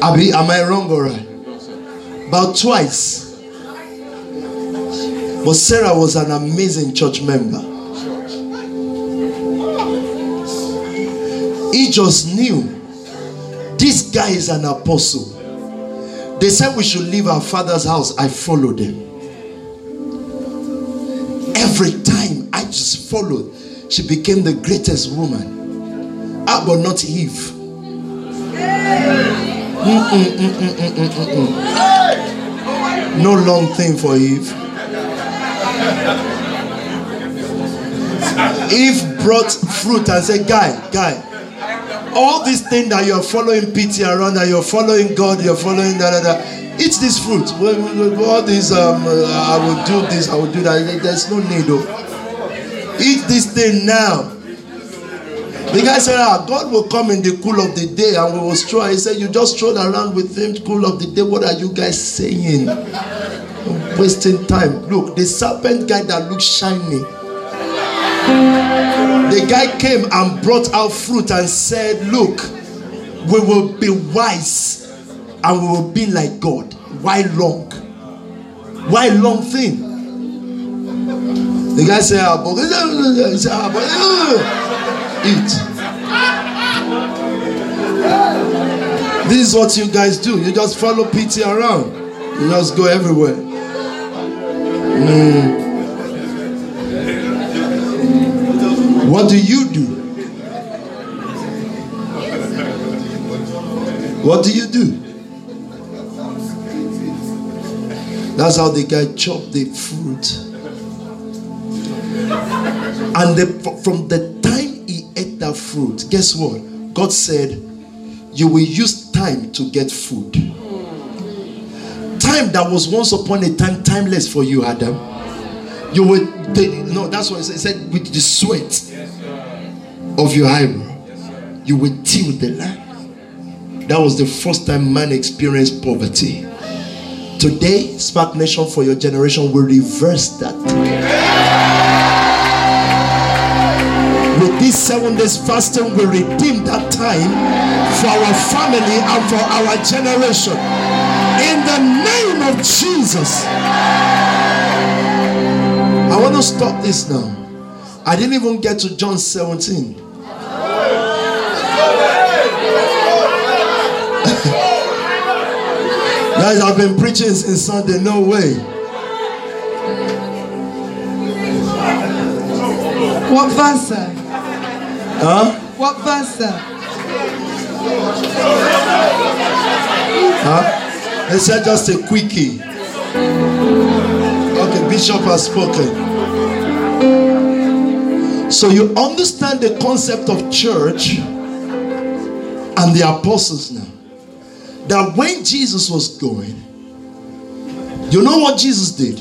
Abi, am I wrong or right? About twice. But Sarah was an amazing church member. He just knew this guy is an apostle. They said we should leave our father's house. I followed them. Every time I just followed, she became the greatest woman. Ah, but not Eve. Mm-mm, mm-mm, mm-mm. No long thing for Eve. Eve brought fruit and said, Guy, guy, all these things that you're following Pity around, that you're following God, you're following da da da. Eat this fruit. All these, um, uh, I will do this, I will do that. There's no need of. Eat this thing now. The guy said, ah, God will come in the cool of the day and we will stroll. He said, You just stroll around with him, cool of the day. What are you guys saying? Wasting time. Look, the serpent guy that looks shiny. The guy came and brought out fruit and said, Look, we will be wise and we will be like God. Why long? Why long thing? The guy said, ah, ah, [laughs] eat. This is what you guys do. You just follow Pity around. You just go everywhere. Mm. What do you do? What do you do? That's how the guy chopped the fruit. And the, from the time he ate that fruit, guess what? God said, You will use time to get food. Time that was once upon a time timeless for you, Adam. You they, no, that's what it said, with the sweat of your eyebrow, you would till the land. That was the first time man experienced poverty. Today, SPAC Nation for your generation will reverse that. With these seven days fasting, we redeem that time for our family and for our generation. In the name of Jesus. I want to stop this now. I didn't even get to John 17. [laughs] Guys, I've been preaching since Sunday. No way. What verse, sir? Huh? What verse, sir? Huh? They said just a quickie. Okay, Bishop has spoken. So you understand the concept of church and the apostles now. That when Jesus was going, you know what Jesus did?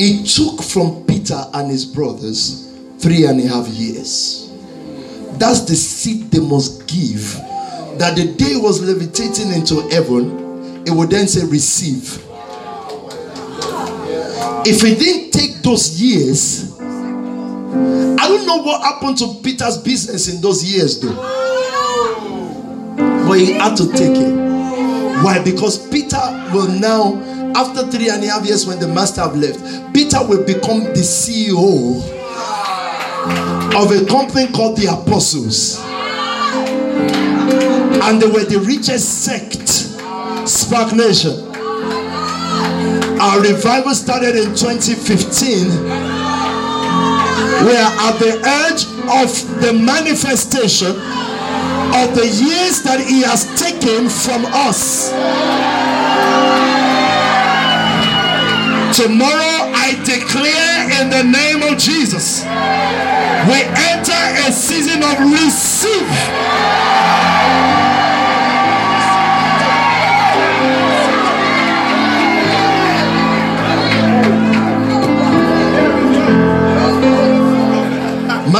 He took from Peter and his brothers three and a half years. That's the seed they must give. That the day was levitating into heaven, it would then say, Receive. If he didn't take those years, I don't know what happened to Peter's business in those years, though. But he had to take it. Why? Because Peter will now, after three and a half years when the master have left, Peter will become the CEO of a company called the Apostles. And they were the richest sect, SPAC Nation. Our revival started in 2015. We are at the edge of the manifestation of the years that He has taken from us. Tomorrow, I declare in the name of Jesus, we enter a season of receive.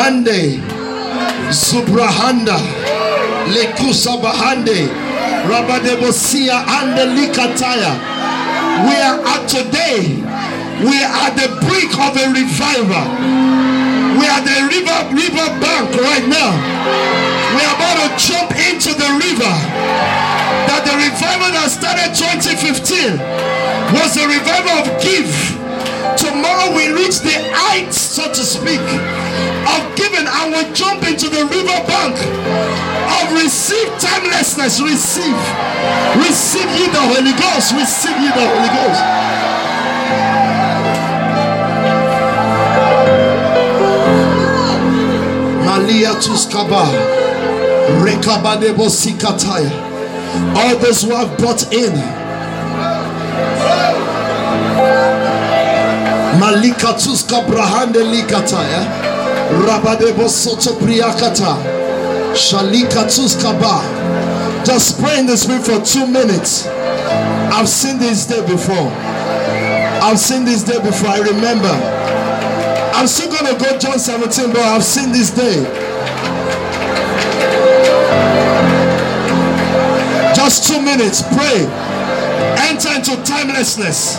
Monday, Subrahanda, Lekusa Bahande, Rabadebosia and Likataya. We are at today. We are the brink of a revival. We are the river river bank right now. We are about to jump into the river. That the revival that started 2015 was a revival of give. Tomorrow we reach the height, so to speak, of giving and we jump into the river bank of receive timelessness. Receive. Receive ye the Holy Ghost. Receive ye the Holy Ghost. Malia Tuskaba. All those who have brought in. Malika Tuska Brahande Likataya. Rabadebo Soto Priakata. Shalikatuskaba. Just pray in the spirit for two minutes. I've seen this day before. I've seen this day before. I remember. I'm still gonna go John 17, but I've seen this day. Just two minutes. Pray. Enter into timelessness.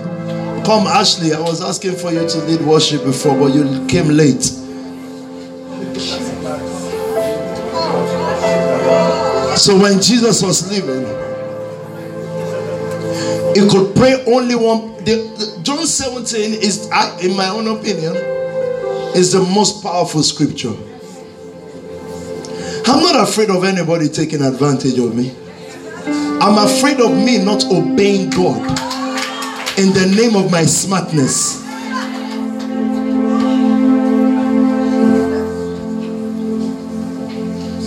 Come, Ashley. I was asking for you to lead worship before, but you came late. So when Jesus was leaving, he could pray only one. The, the, John 17 is, in my own opinion, is the most powerful scripture. I'm not afraid of anybody taking advantage of me. I'm afraid of me not obeying God in the name of my smartness.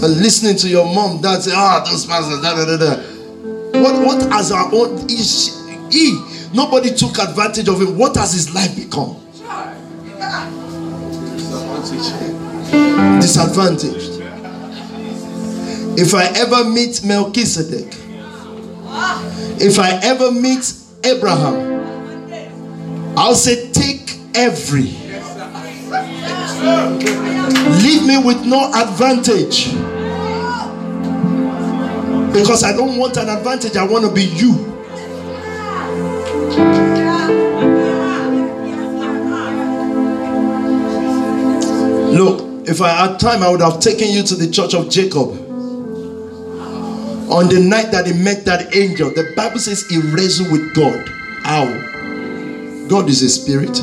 And listening to your mom, dad say, ah, oh, those pastors, da da da da. What what has our own he nobody took advantage of him. What has his life become? Disadvantaged. If I ever meet Melchizedek, if I ever meet Abraham, I'll say, Take every. Leave me with no advantage. Because I don't want an advantage, I want to be you. Look, if I had time, I would have taken you to the church of Jacob. On the night that he met that angel, the Bible says he wrestled with God. How? God is a spirit.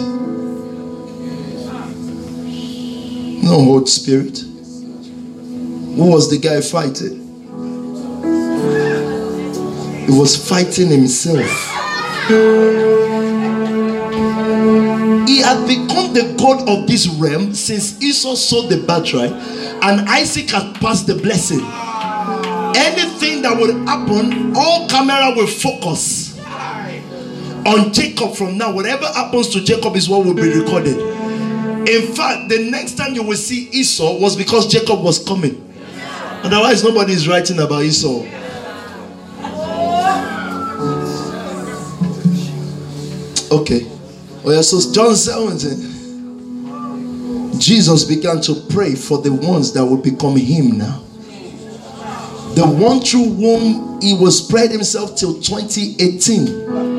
No old spirit. Who was the guy fighting? He was fighting himself. He had become the God of this realm since Esau sold the birthright and Isaac had passed the blessing. Anything that would happen, all camera will focus on Jacob from now. Whatever happens to Jacob is what will be recorded. In fact, the next time you will see Esau was because Jacob was coming. Otherwise, nobody is writing about Esau. Okay. Oh, yeah, so John 17. Jesus began to pray for the ones that would become him now. The one through whom he will spread himself till 2018.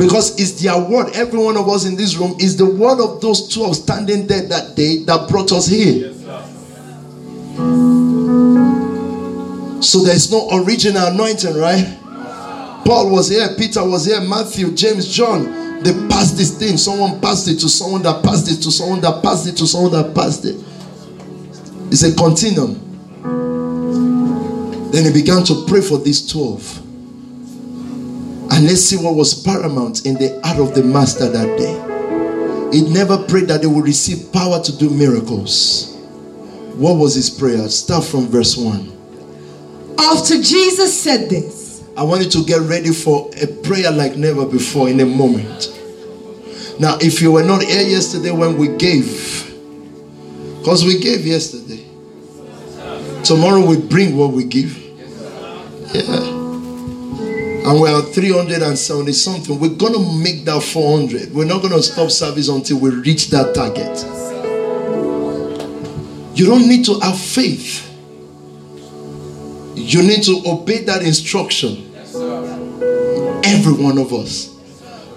Because it's their word. Every one of us in this room is the word of those 12 standing there that day that brought us here. so there's no original anointing, right? Paul was here, Peter was here, Matthew, James, John. They passed this thing. Someone passed it to someone that passed it to someone that passed it to someone that passed it. It's a continuum. Then he began to pray for these 12. And let's see what was paramount in the heart of the master that day. He never prayed that they would receive power to do miracles. What was his prayer? Start from verse 1. After Jesus said this, I want you to get ready for a prayer like never before in a moment. Now, if you were not here yesterday when we gave, because we gave yesterday, tomorrow we bring what we give. Yeah. Oh, and we're at 370 something. We're going to make that 400. We're not going to stop service until we reach that target. You don't need to have faith. You need to obey that instruction. Every one of us.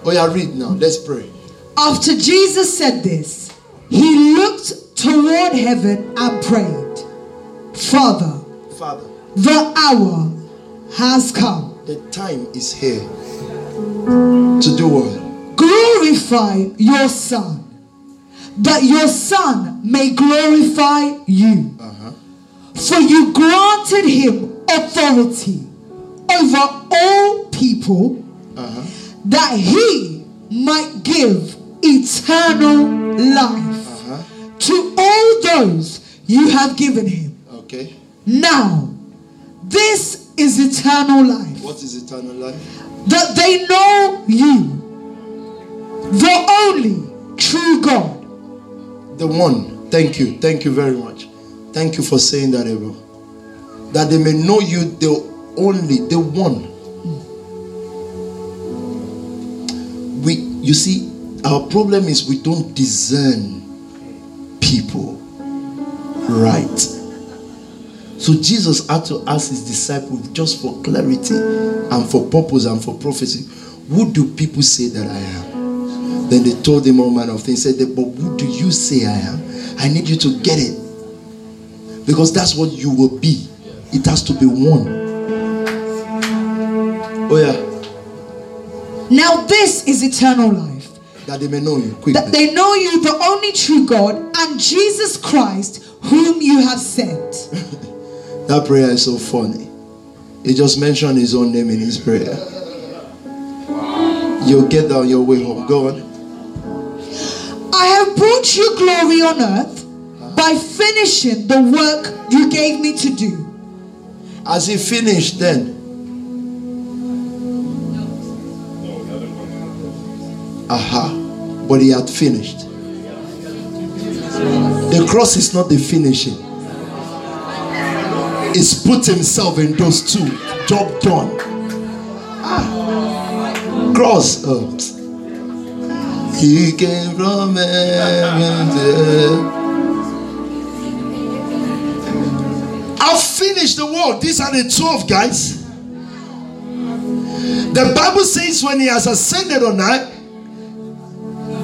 Oh, yeah, read now. Let's pray. After Jesus said this, he looked toward heaven and prayed, Father, Father, the hour has come. The time is here to do what? Glorify your Son, that your Son may glorify you. Uh-huh. For you granted him authority over all people Uh-huh. that he might give eternal life Uh-huh. to all those you have given him. Okay. Now, this is eternal life What is eternal life? that they know you, the only true God, The one. Thank you. Thank you very much. Thank you for saying that, Abel. That they may know you, the only, the one. We, you see, our problem is we don't discern people right. So Jesus had to ask his disciples just for clarity and for purpose and for prophecy. Who do people say that I am? Then they told him all manner of things. Said, but who do you say I am? I need you to get it. Because that's what you will be. It has to be one. Oh yeah. now this is eternal life. That they may know you quickly. That they know you, the only true God, and Jesus Christ, whom you have sent. [laughs] That prayer is so funny. He just mentioned his own name in his prayer. You'll get down your way home. Go on. I have brought you glory on earth by finishing the work you gave me to do. As he finished, then. Aha. But he had finished. The cross is not the finishing. He's put himself in those two. Job done. Ah. Cross. Oh. He came from heaven I've finished the work. These are the 12 guys. The Bible says when he has ascended on high,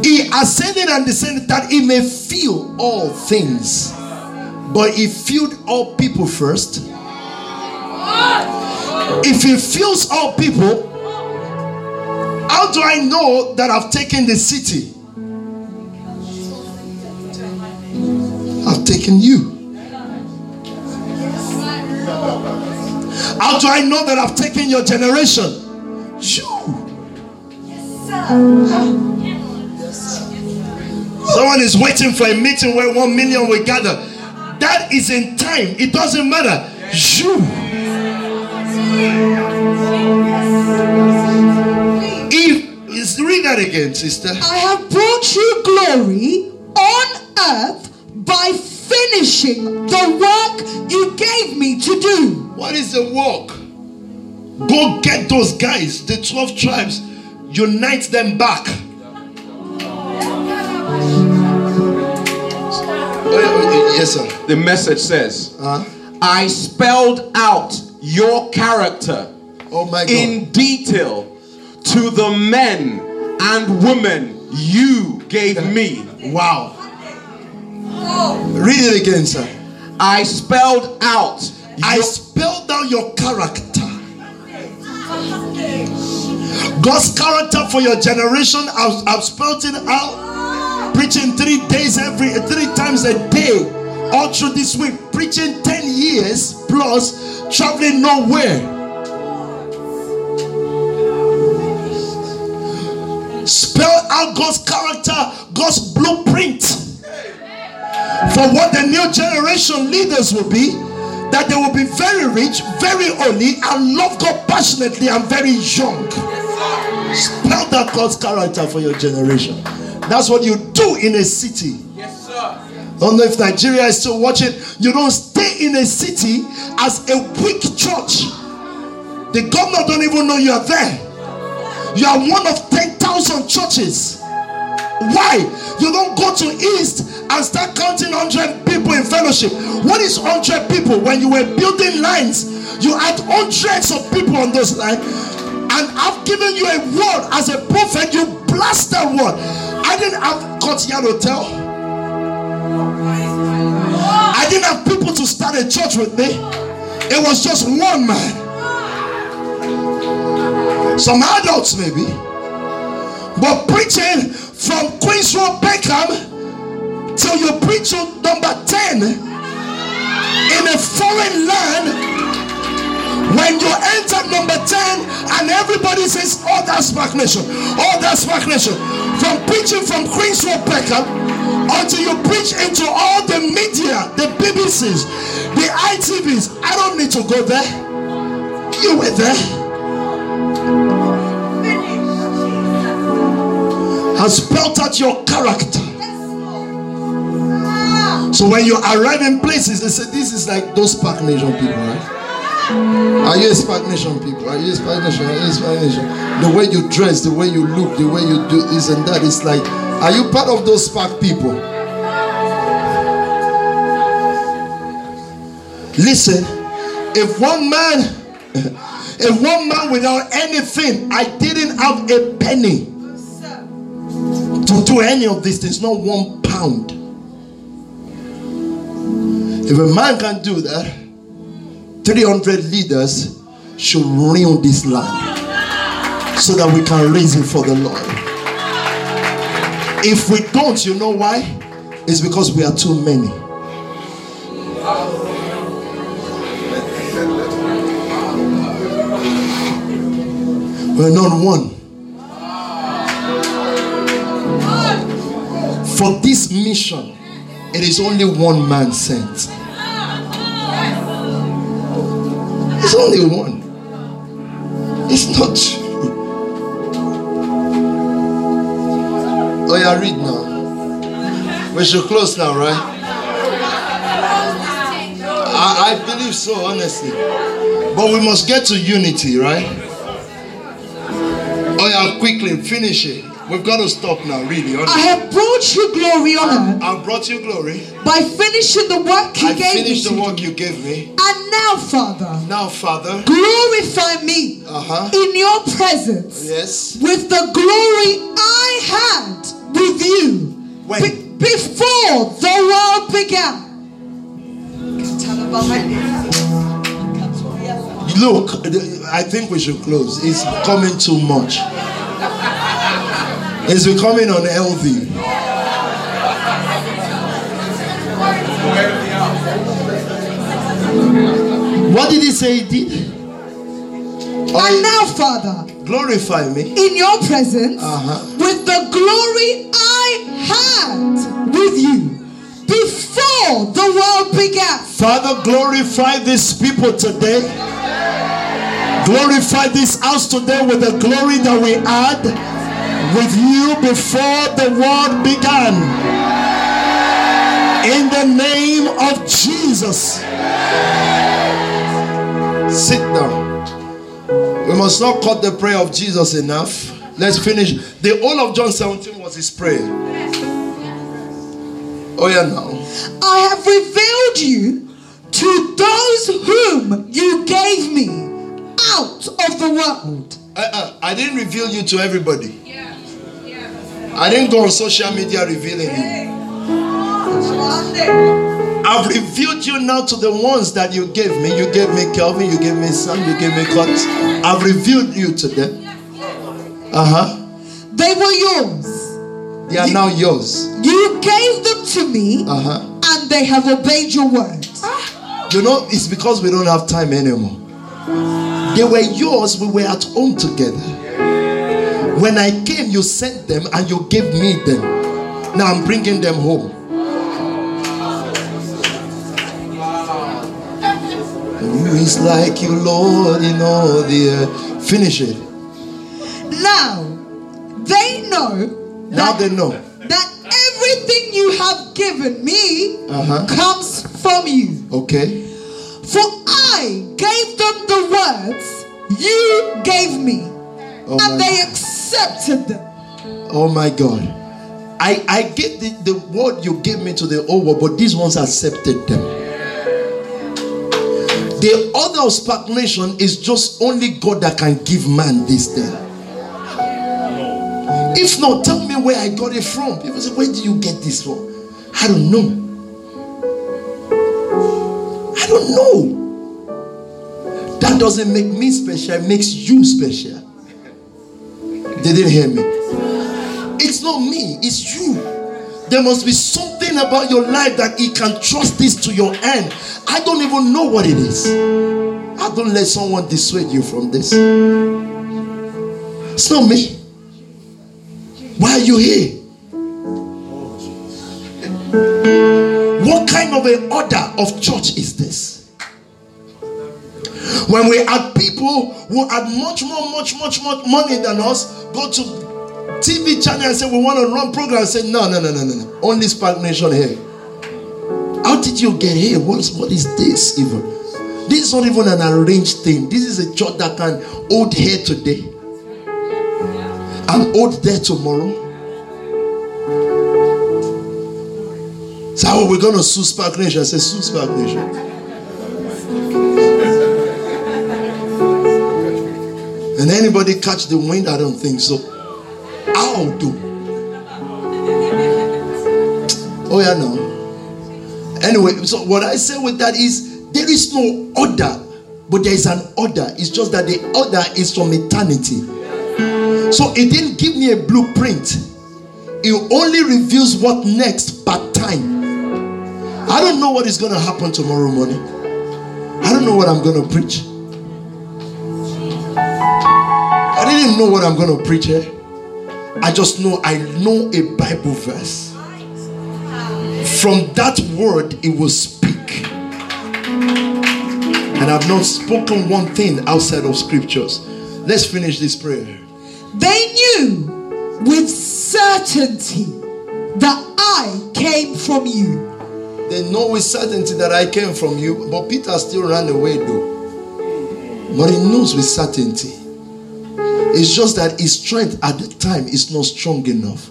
he ascended and descended that he may feel all things. But he filled all people first. If he fills all people, how do I know that I've taken the city? I've taken you. How do I know that I've taken your generation? You. Someone is waiting for a meeting where one million will gather. That is in time. It doesn't matter. You. If read that again, sister. I have brought you glory on earth by finishing the work you gave me to do. What is the work? Go get those guys, the 12 tribes, unite them back. Yes, sir. The message says, Uh, I spelled out your character oh my God. in detail to the men and women you gave me. wow. Read it again, sir. I spelled out I spelled out your character. God's character for your generation. I've, I've spelled it out. Preaching three days every three times a day, all through this week. Preaching 10 years plus, traveling nowhere. Spell out God's character, God's blueprint for what the new generation leaders will be that they will be very rich, very holy, and love God passionately and very young. Spell that God's character for your generation. That's what you do in a city. Yes, sir. don't know if Nigeria is still watching. You don't stay in a city as a weak church. The governor don't even know you are there. You are one of 10,000 churches. Why? You don't go to East and start counting 100 people in fellowship. What is 100 people? When you were building lines, you had hundreds of people on those lines. And I've given you a word as a prophet, you blast that word. Didn't have Courtyard Hotel. I didn't have people to start a church with me. It was just one man. Some adults, maybe. But preaching from Queens Road, Peckham till you preach to number 10 in a foreign land. When you enter number 10 and everybody says, Oh, that's Nation, oh, that's Nation. From preaching from Queens Road Peckham until you preach into all the media, the BBCs, the ITVs. I don't need to go there. You were there. Has spelt out your character. So when you arrive in places, they say this is like those Park Nation people, right? Are you a SPAC Nation people? Are you a SPAC Nation? Are you SPAC Nation? The way you dress, the way you look, the way you do this and that, it's like, are you part of those SPAC people? Listen, if one man, [laughs] if one man without anything, I didn't have a penny to do any of these things, not one pound. If a man can do that, 300 leaders should ruin this land so that we can raise it for the Lord. If we don't, you know why? It's because we are too many. We're not one. For this mission, it is only one man sent. It's only one. It's not true. Oh, yeah, read now. We should close now, right? I, I believe so, honestly. But we must get to unity, right? Oh, yeah, quickly, finish it. We've got to stop now, really. Honestly. I have brought you glory on I, have brought you glory. By finishing the work you I gave finished me. the work you gave me. And now, Father. Now, Father. Glorify me uh-huh. in your presence. Yes. With the glory I had with you. When? Be- before the world began. Look, I think we should close. It's coming too much. It's becoming unhealthy. What did he say he did? and now, Father, glorify me in your presence uh-huh. with the glory I had with you before the world began. Father, glorify these people today. Glorify this house today with the glory that we had with you before the world began. In the name of Jesus. Sit down. We must not cut the prayer of Jesus enough. Let's finish. The whole of John 17 was his prayer. Oh, yeah, now. I have revealed you to those whom you gave me out of the world. Uh, uh, I didn't reveal you to everybody. I didn't go on social media revealing you. I've revealed you now to the ones that you gave me. You gave me Kelvin, you gave me Sam, you gave me Cut. I've revealed you to them. Uh huh. They were yours. They are you, now yours. You gave them to me, uh huh, and they have obeyed your word. You know, it's because we don't have time anymore. They were yours, we were at home together. When I came, you sent them and you gave me them. Now I'm bringing them home. Who is like you, Lord, in all the earth? Finish it. Now they know. Now they know that everything you have given me uh-huh. comes from you. Okay. For I gave them the words you gave me, oh and they accepted accepted them. Oh my God. I, I get the, the word you gave me to the old world, but these ones accepted them. The other of SPAC Nation is just only God that can give man this thing. If not, tell me where I got it from. People say, Where did you get this from? I don't know. I don't know. That doesn't make me special, it makes you special. They didn't hear me. It's not me, it's you. There must be something about your life that He can trust this to your end. I don't even know what it is. I don't let someone dissuade you from this. It's not me. Why are you here? What kind of an order of church is this? When we had people who had much more, much, much, much money than us go to TV channel and say we want to run program say no, no, no, no, no. Only SPAC Nation here. How did you get here? What's what is this even? This is not even an arranged thing. This is a church that can hold here today and hold there tomorrow. So how are we gonna sue SPAC Nation? I said, sue SPAC Nation. And anybody catch the wind? I don't think so. I'll do. Oh yeah, no. Anyway, so what I say with that is there is no order, but there is an order. It's just that the order is from eternity. So it didn't give me a blueprint. It only reveals what next per time. I don't know what is going to happen tomorrow morning. I don't know what I'm going to preach. Didn't know what I'm going to preach here. I just know I know a Bible verse. From that word, it will speak. And I've not spoken one thing outside of scriptures. Let's finish this prayer. They knew with certainty that I came from you they know with certainty that I came from you, but Peter still ran away though. But he knows with certainty. It's just that his strength at the time is not strong enough.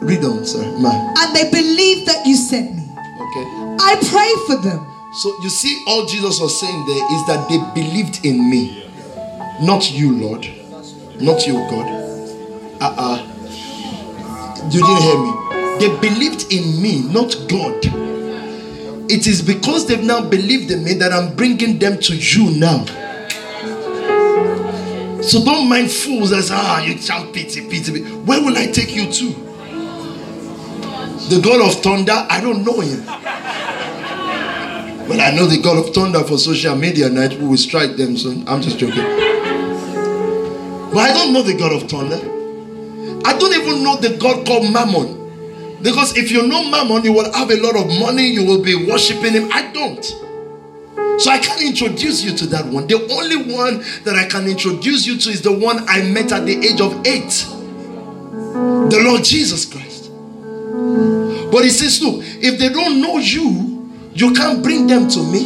Read on, sir. Man. And they believe that you sent me. Okay. I pray for them. So you see, all Jesus was saying there is that they believed in me. Not you, Lord. Not you, God. Uh-uh. You didn't hear me. They believed in me, not God. It is because they've now believed in me that I'm bringing them to you now. So don't mind fools that say, ah, you shout pity, pity. Where will I take you to? The God of thunder, I don't know him. But I know the God of thunder for social media night who will strike them soon. I'm just joking. But I don't know the God of thunder. I don't even know the God called Mammon. Because if you know Mammon, you will have a lot of money, you will be worshiping him. I don't. So I can't introduce you to that one. The only one that I can introduce you to is the one I met at the age of eight the Lord Jesus Christ. But he says, Look, if they don't know you, you can't bring them to me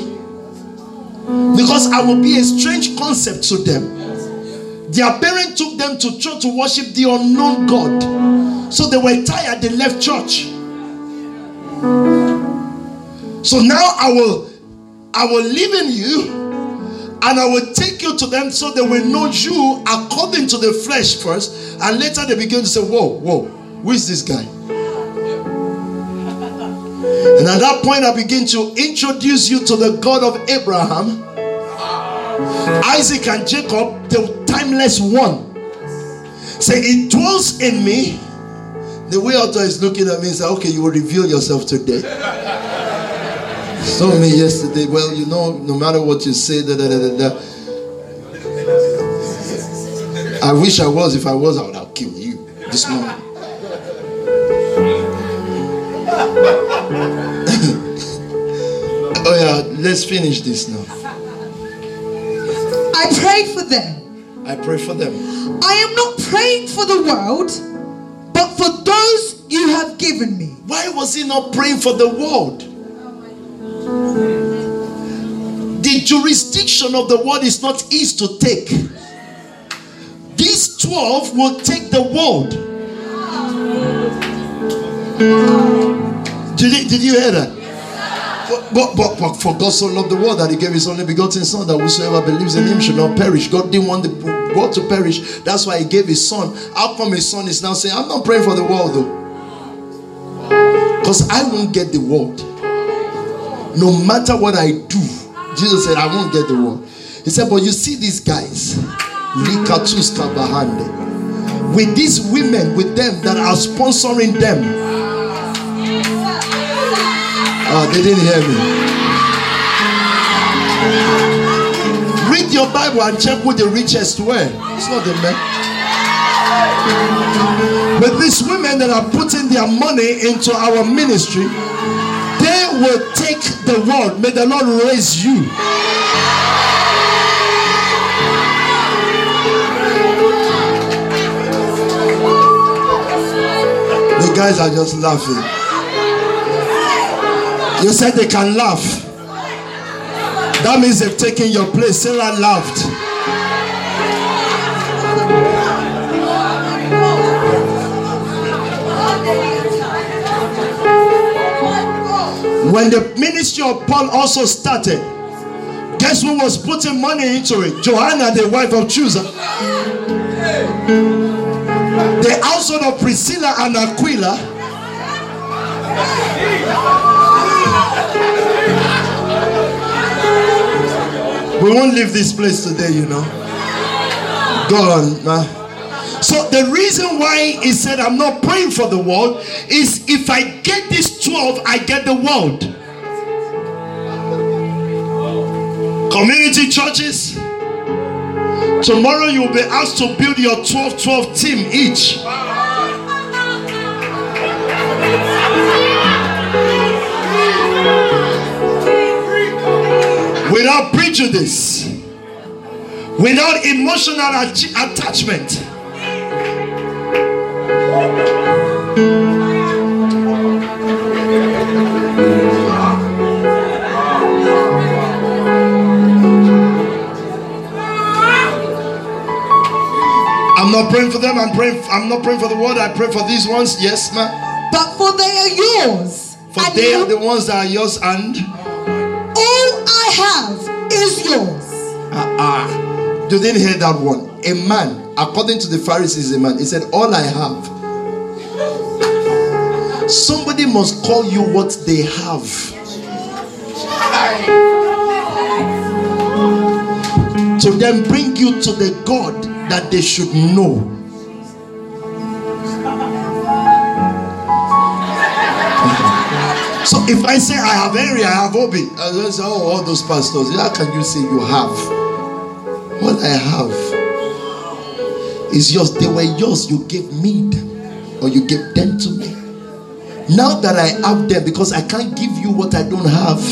because I will be a strange concept to them. Their parents took them to church to worship the unknown God. So they were tired, they left church. So now I will I will live in you and I will take you to them so they will know you according to the flesh first, and later they begin to say, Whoa, whoa, who is this guy? And at that point, I begin to introduce you to the God of Abraham, Isaac, and Jacob, the timeless one. Say, it dwells in me. The way author is looking at me is okay, you will reveal yourself today. Told me yesterday, well, you know, no matter what you say, da, da, da, da, I wish I was. If I was, I would have killed you this morning. [laughs] oh yeah, let's finish this now. I pray for them I pray for them. I am not praying for the world, but for those you have given me. Why was he not praying for the world? The jurisdiction of the world is not his to take. These 12 will take the world. Did, you, did you hear that? But, but, but, for God so loved the world that he gave his only begotten son that whosoever believes in him should not perish. God didn't want the world to perish. That's why he gave his son. How come his son is now saying, I'm not praying for the world though? Because I won't get the world. No matter what I do, Jesus said, I won't get the world. He said, But you see these guys, with these women with them that are sponsoring them Oh, they didn't hear me. Read your Bible and check who the richest were. It's not the men. But these women that are putting their money into our ministry, will take the world. May the Lord raise you. The guys are just laughing. You said they can laugh. That means they've taken your place. Sarah laughed. When the ministry of Paul also started, guess who was putting money into it? Joanna, the wife of Chuza. The household of Priscilla and Aquila. We won't leave this place today, you know. Go on, man. So the reason why he said I'm not praying for the world is if I get 12, I get the world. Community churches. Tomorrow you'll be asked to build your 12 12 team each. Without prejudice, without emotional ach- attachment. Not praying for them. I'm praying. I'm not praying for the world. I pray for these ones. Yes, ma'am. But for they are yours. For and they you- are the ones that are yours, and all I have is yours. ah, ah. you didn't hear that one. A man, according to the Pharisees, a man. He said, "All I have." Somebody must call you what they have. To then bring you to the God that they should know. [laughs] So if I say I have Henry, I have Obi, I say, oh, all those pastors, how can you say you have? What I have is yours. They were yours. You gave me them, or you gave them to me. Now that I have them, because I can't give you what I don't have.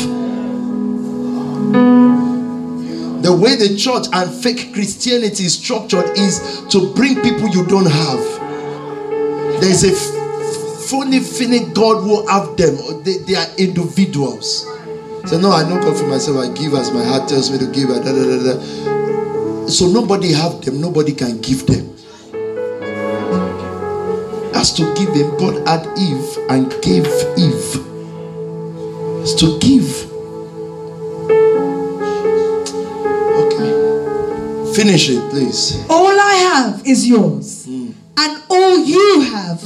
The way the church and fake Christianity is structured is to bring people you don't have. There's a phony feeling God will have them. They, they are individuals. So no, I don't come for myself. I give as my heart tells me to give. Da, da, da. So nobody have them. Nobody can give them. As to give them, God had Eve and gave Eve. As to give. Finish it, please. All I have is yours. Hmm. And all you have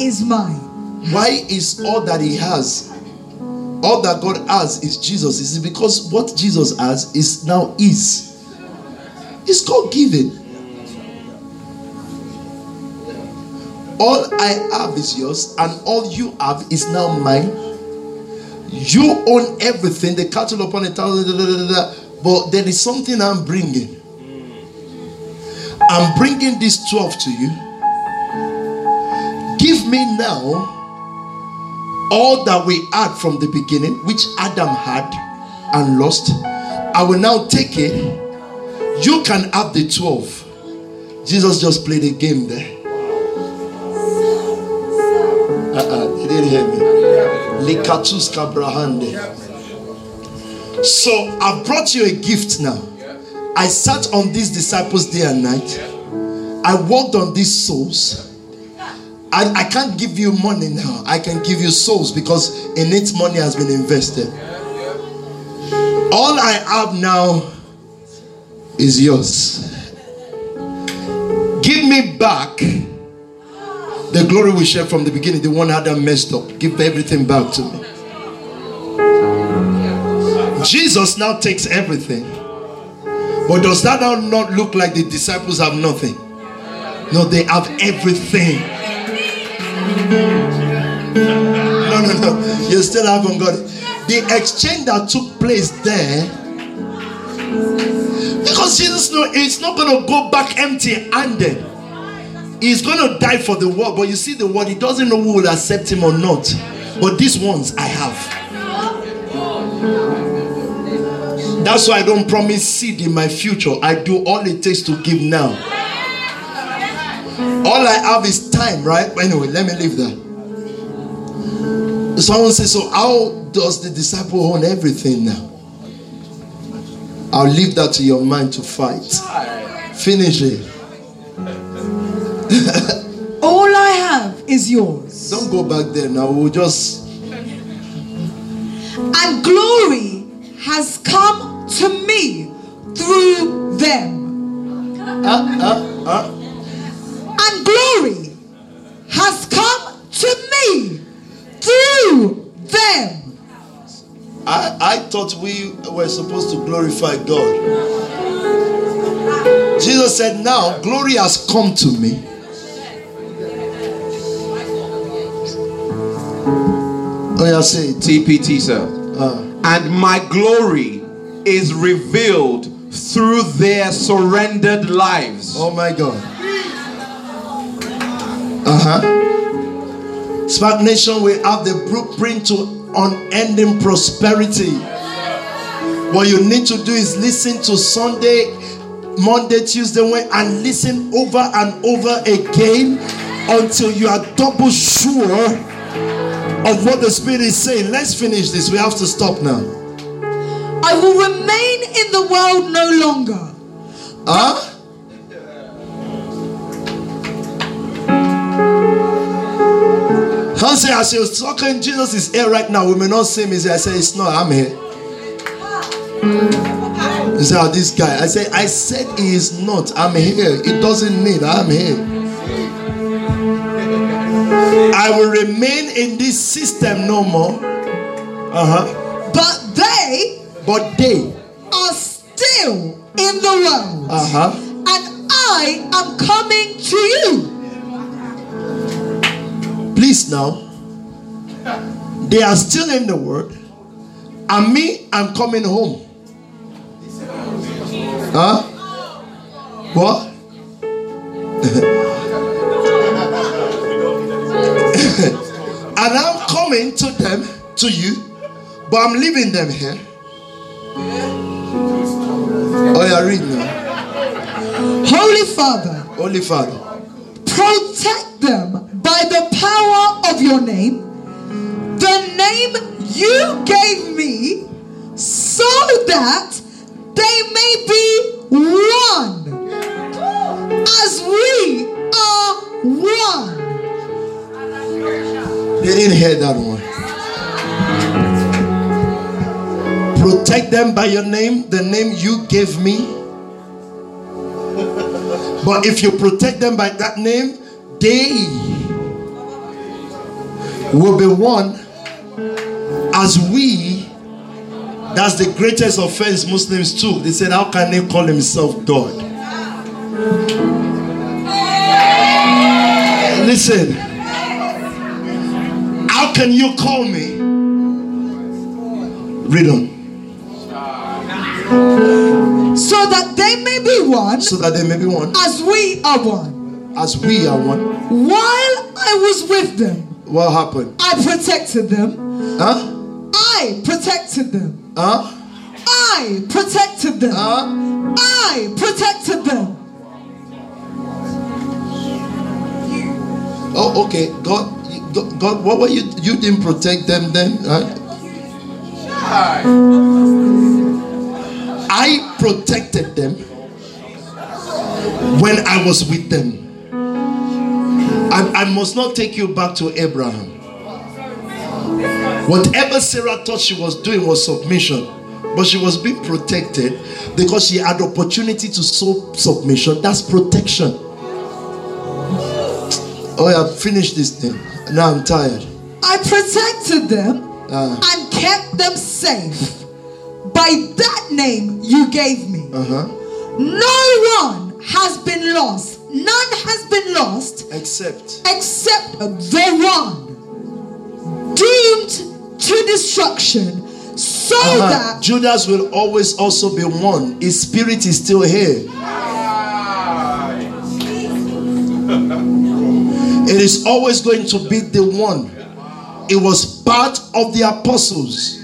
is mine. Why is all that he has, all that God has is Jesus? Is it because what Jesus has is now is? It's called giving. All I have is yours, and all you have is now mine. You own everything, the cattle upon a thousand, but there is something I'm bringing. I'm bringing this 12 to you. Give me now all that we had from the beginning, which Adam had and lost. I will now take it. You can have the 12. Jesus just played a game there. Uh-uh, they didn't hear me. Kabrahande. So I brought you a gift now. I sat on these disciples day and night. I worked on these souls. I, I can't give you money now. I can give you souls because in it money has been invested. All I have now is yours. Give me back the glory we shared from the beginning, the one Adam messed up. Give everything back to me. Jesus now takes everything. But does that not look like the disciples have nothing? No, they have everything. No, no, no. You still haven't got it. the exchange that took place there. Because Jesus know it's not gonna go back empty-handed. He's gonna die for the world, but you see the world, he doesn't know who will accept him or not. But these ones I have. That's why I don't promise seed in my future. I do all it takes to give now. All I have is time, right? Anyway, let me leave that. Someone says, So, how does the disciple own everything now? I'll leave that to your mind to fight. Finish it. [laughs] All I have is yours. Don't go back there now. We'll just. And glory has come to me through them. Uh, uh, uh. And glory has come to me through them. I, I thought we were supposed to glorify God. Jesus said, Now glory has come to me. Oh, yeah, say it. TPT, sir. Uh, And my glory is revealed through their surrendered lives. oh, my God. Uh huh. SPAC Nation will have the blueprint to unending prosperity. What you need to do is listen to Sunday, Monday, Tuesday, Wednesday, and listen over and over again until you are double sure of what the Spirit is saying. Let's finish this. We have to stop now. I will remain in the world no longer. Huh? I say, as you're talking, Jesus is here right now. We may not see him. He say, I say, it's not. I'm here. He said, oh, this guy. I say, I said he is not. I'm here. It doesn't need. I'm here. I will remain in this system no more. Uh huh. But they But they. are still in the world. Uh huh. And I am coming to you. Please now. They are still in the world. And me, I'm coming home. Huh? What? [laughs] and I'm coming to them, to you, but I'm leaving them here. Oh, yeah, read now. Holy Father, Holy Father. protect them by the power of your name, the name you gave me, so that they may be one as we are one. They didn't hear that one. Protect them by your name, the name you gave me. But if you protect them by that name, they will be one as we. That's the greatest offense Muslims took. They said, How can they call himself God? Listen. How can you call me? Read on. So that they may be one So that they may be one. as we are one. As we are one. While I was with them, What happened? I protected them. Huh? I protected them. Huh? I protected them. Huh? I protected them. Oh, okay. God, God, God, what were you? You didn't protect them then, right? I protected them when I was with them. I, I must not take you back to Abraham. Whatever Sarah thought she was doing was submission, but she was being protected because she had opportunity to show submission. That's protection. Oh, I yeah, finished this thing. Now I'm tired. I protected them Ah. and kept them safe by that name you gave me. Uh huh. No one has been lost. None has been lost Except. except the one doomed to destruction so Uh-huh. that Judas will always also be one. His spirit is still here. It is always going to be the one. It was part of the apostles.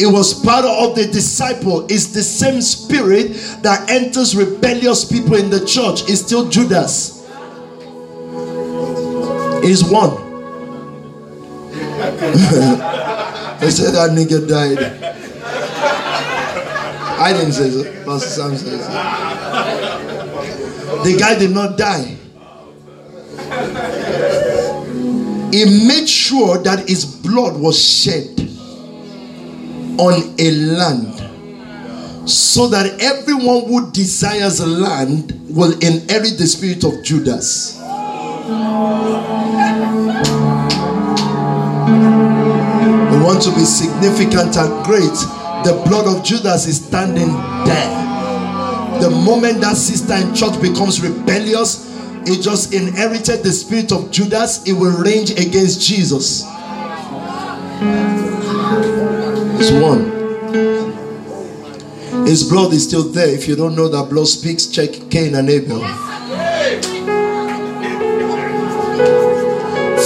It was part of the disciple. It's the same spirit that enters rebellious people in the church. It's still Judas. Is one. [laughs] they said that nigga died. I didn't say so. Pastor Sam says so. The guy did not die. He made sure that his blood was shed on a land so that everyone who desires land will inherit the spirit of Judas. We want to be significant and great. The blood of Judas is standing there. The moment that sister in church becomes rebellious, it just inherited the spirit of Judas, it will range against Jesus. One. His blood is still there. If you don't know that blood speaks, check Cain and Abel.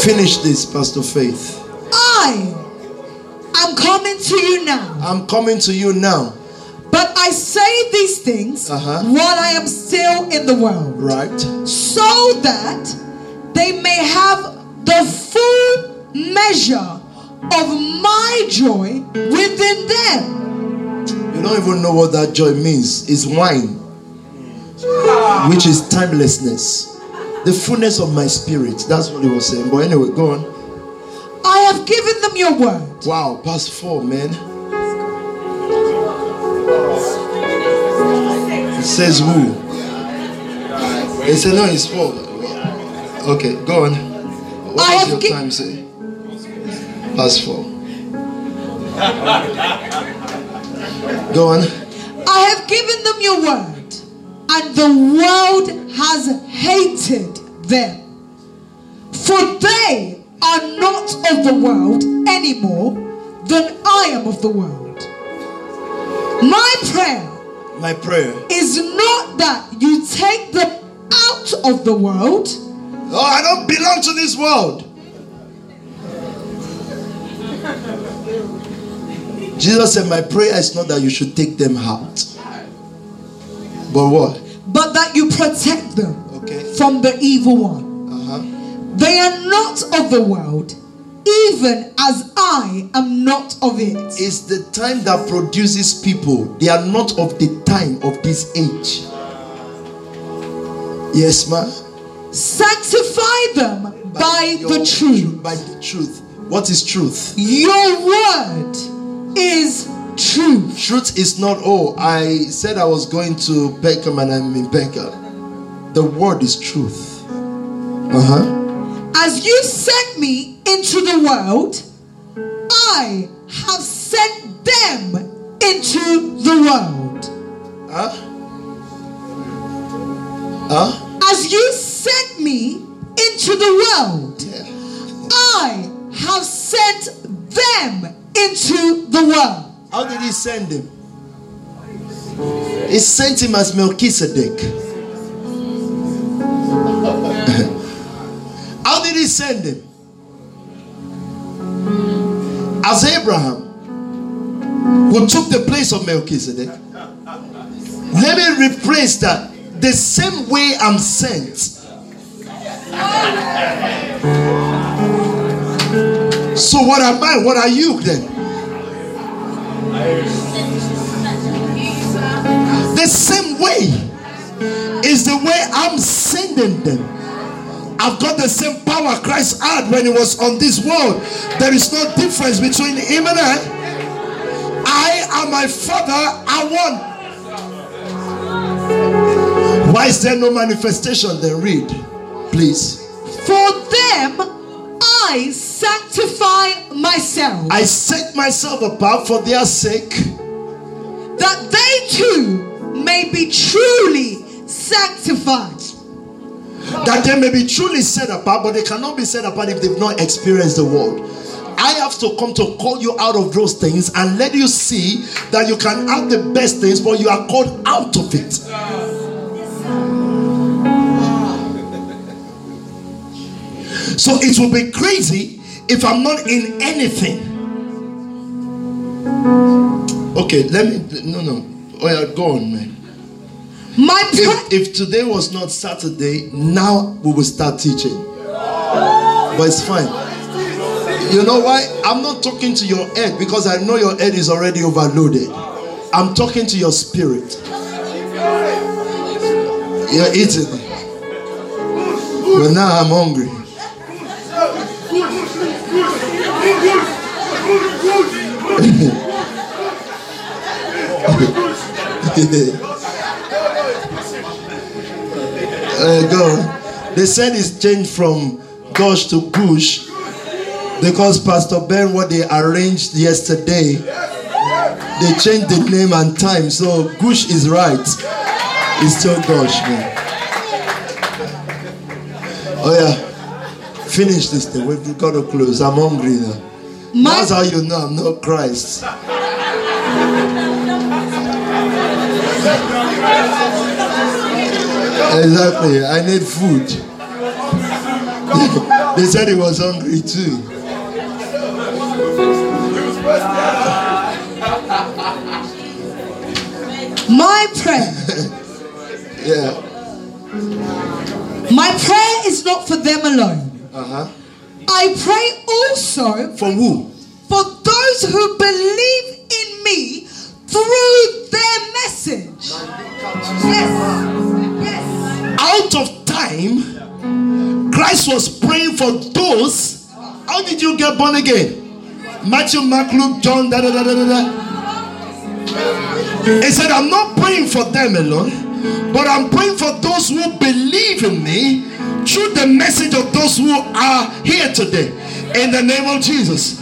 Finish this, Pastor Faith. I am coming to you now. I'm coming to you now, But I say these things Uh-huh. while I am still in the world, right? so that they may have the full measure of my joy within them. You don't even know what that joy means. It's wine, which is timelessness. The fullness of my spirit. That's what he was saying. But anyway, go on. I have given them your word, Wow, past four, man. It says who? They said no, it's four. Okay, go on. What I does have your time say? Past for. Go on. I have given them your word, and the world has hated them. For they are not of the world any more than I am of the world. My prayer My prayer. is not that you take them out of the world, Oh, I don't belong to this world. Jesus said, My prayer is not that you should take them out. But what? but that you protect them Okay. from the evil one. Uh-huh. They are not of the world, even as I am not of it. It's the time that produces people. They are not of the time of this age. Yes, ma'am. Sanctify them by, your the truth. By the truth. What is truth? Your word is truth. Truth is not, oh, I said I was going to Peckham and I'm in Peckham. The word is truth. Uh huh. As you sent me into the world, I have sent them into the world. Huh? Huh? As you sent me into the world, Yeah. I have sent them into the world. How did he send him? He sent him as Melchizedek. [laughs] How did he send him? As Abraham, who took the place of Melchizedek. Let me rephrase that. The same way I'm sent. So, what am I? What are you then? The same way is the way I'm sending them. I've got the same power Christ had when he was on this world. There is no difference between him and I. I and my Father are one. Why is there no manifestation? Then read, please. For them I sanctify myself, I set myself apart for their sake, that they too may be truly sanctified. that they may be truly set apart, but they cannot be set apart if they've not experienced the world. I have to come to call you out of those things and let you see that you can have the best things, but you are called out of it. So it will be crazy if I'm not in anything. Okay, let me. No, no. Oh, yeah, go on, man. My. If, if today was not Saturday, now we will start teaching. But it's fine. You know why? I'm not talking to your head because I know your head is already overloaded. I'm talking to your spirit. You're eating. But now I'm hungry. Uh, go. They said it's changed from Gosh to Gush because Pastor Ben, what they arranged yesterday, they changed the name and time. So Gush is right. It's still Gosh, man. Oh yeah. Finish this thing. We've got to close. I'm hungry now. My- That's how you know I'm not Christ. Exactly. I need food. [laughs] they said he was hungry too. My prayer. [laughs] Yeah. My prayer is not for them alone. Uh huh. I pray also For who? for those who believe in me through their message. Yes. Yes. Out of time, Christ was praying for those. How did you get born again? Matthew, Mark, Luke, John, da da da da da. He said, I'm not praying for them alone, but I'm praying for those who believe in me through the message of those who are here today. In the name of Jesus.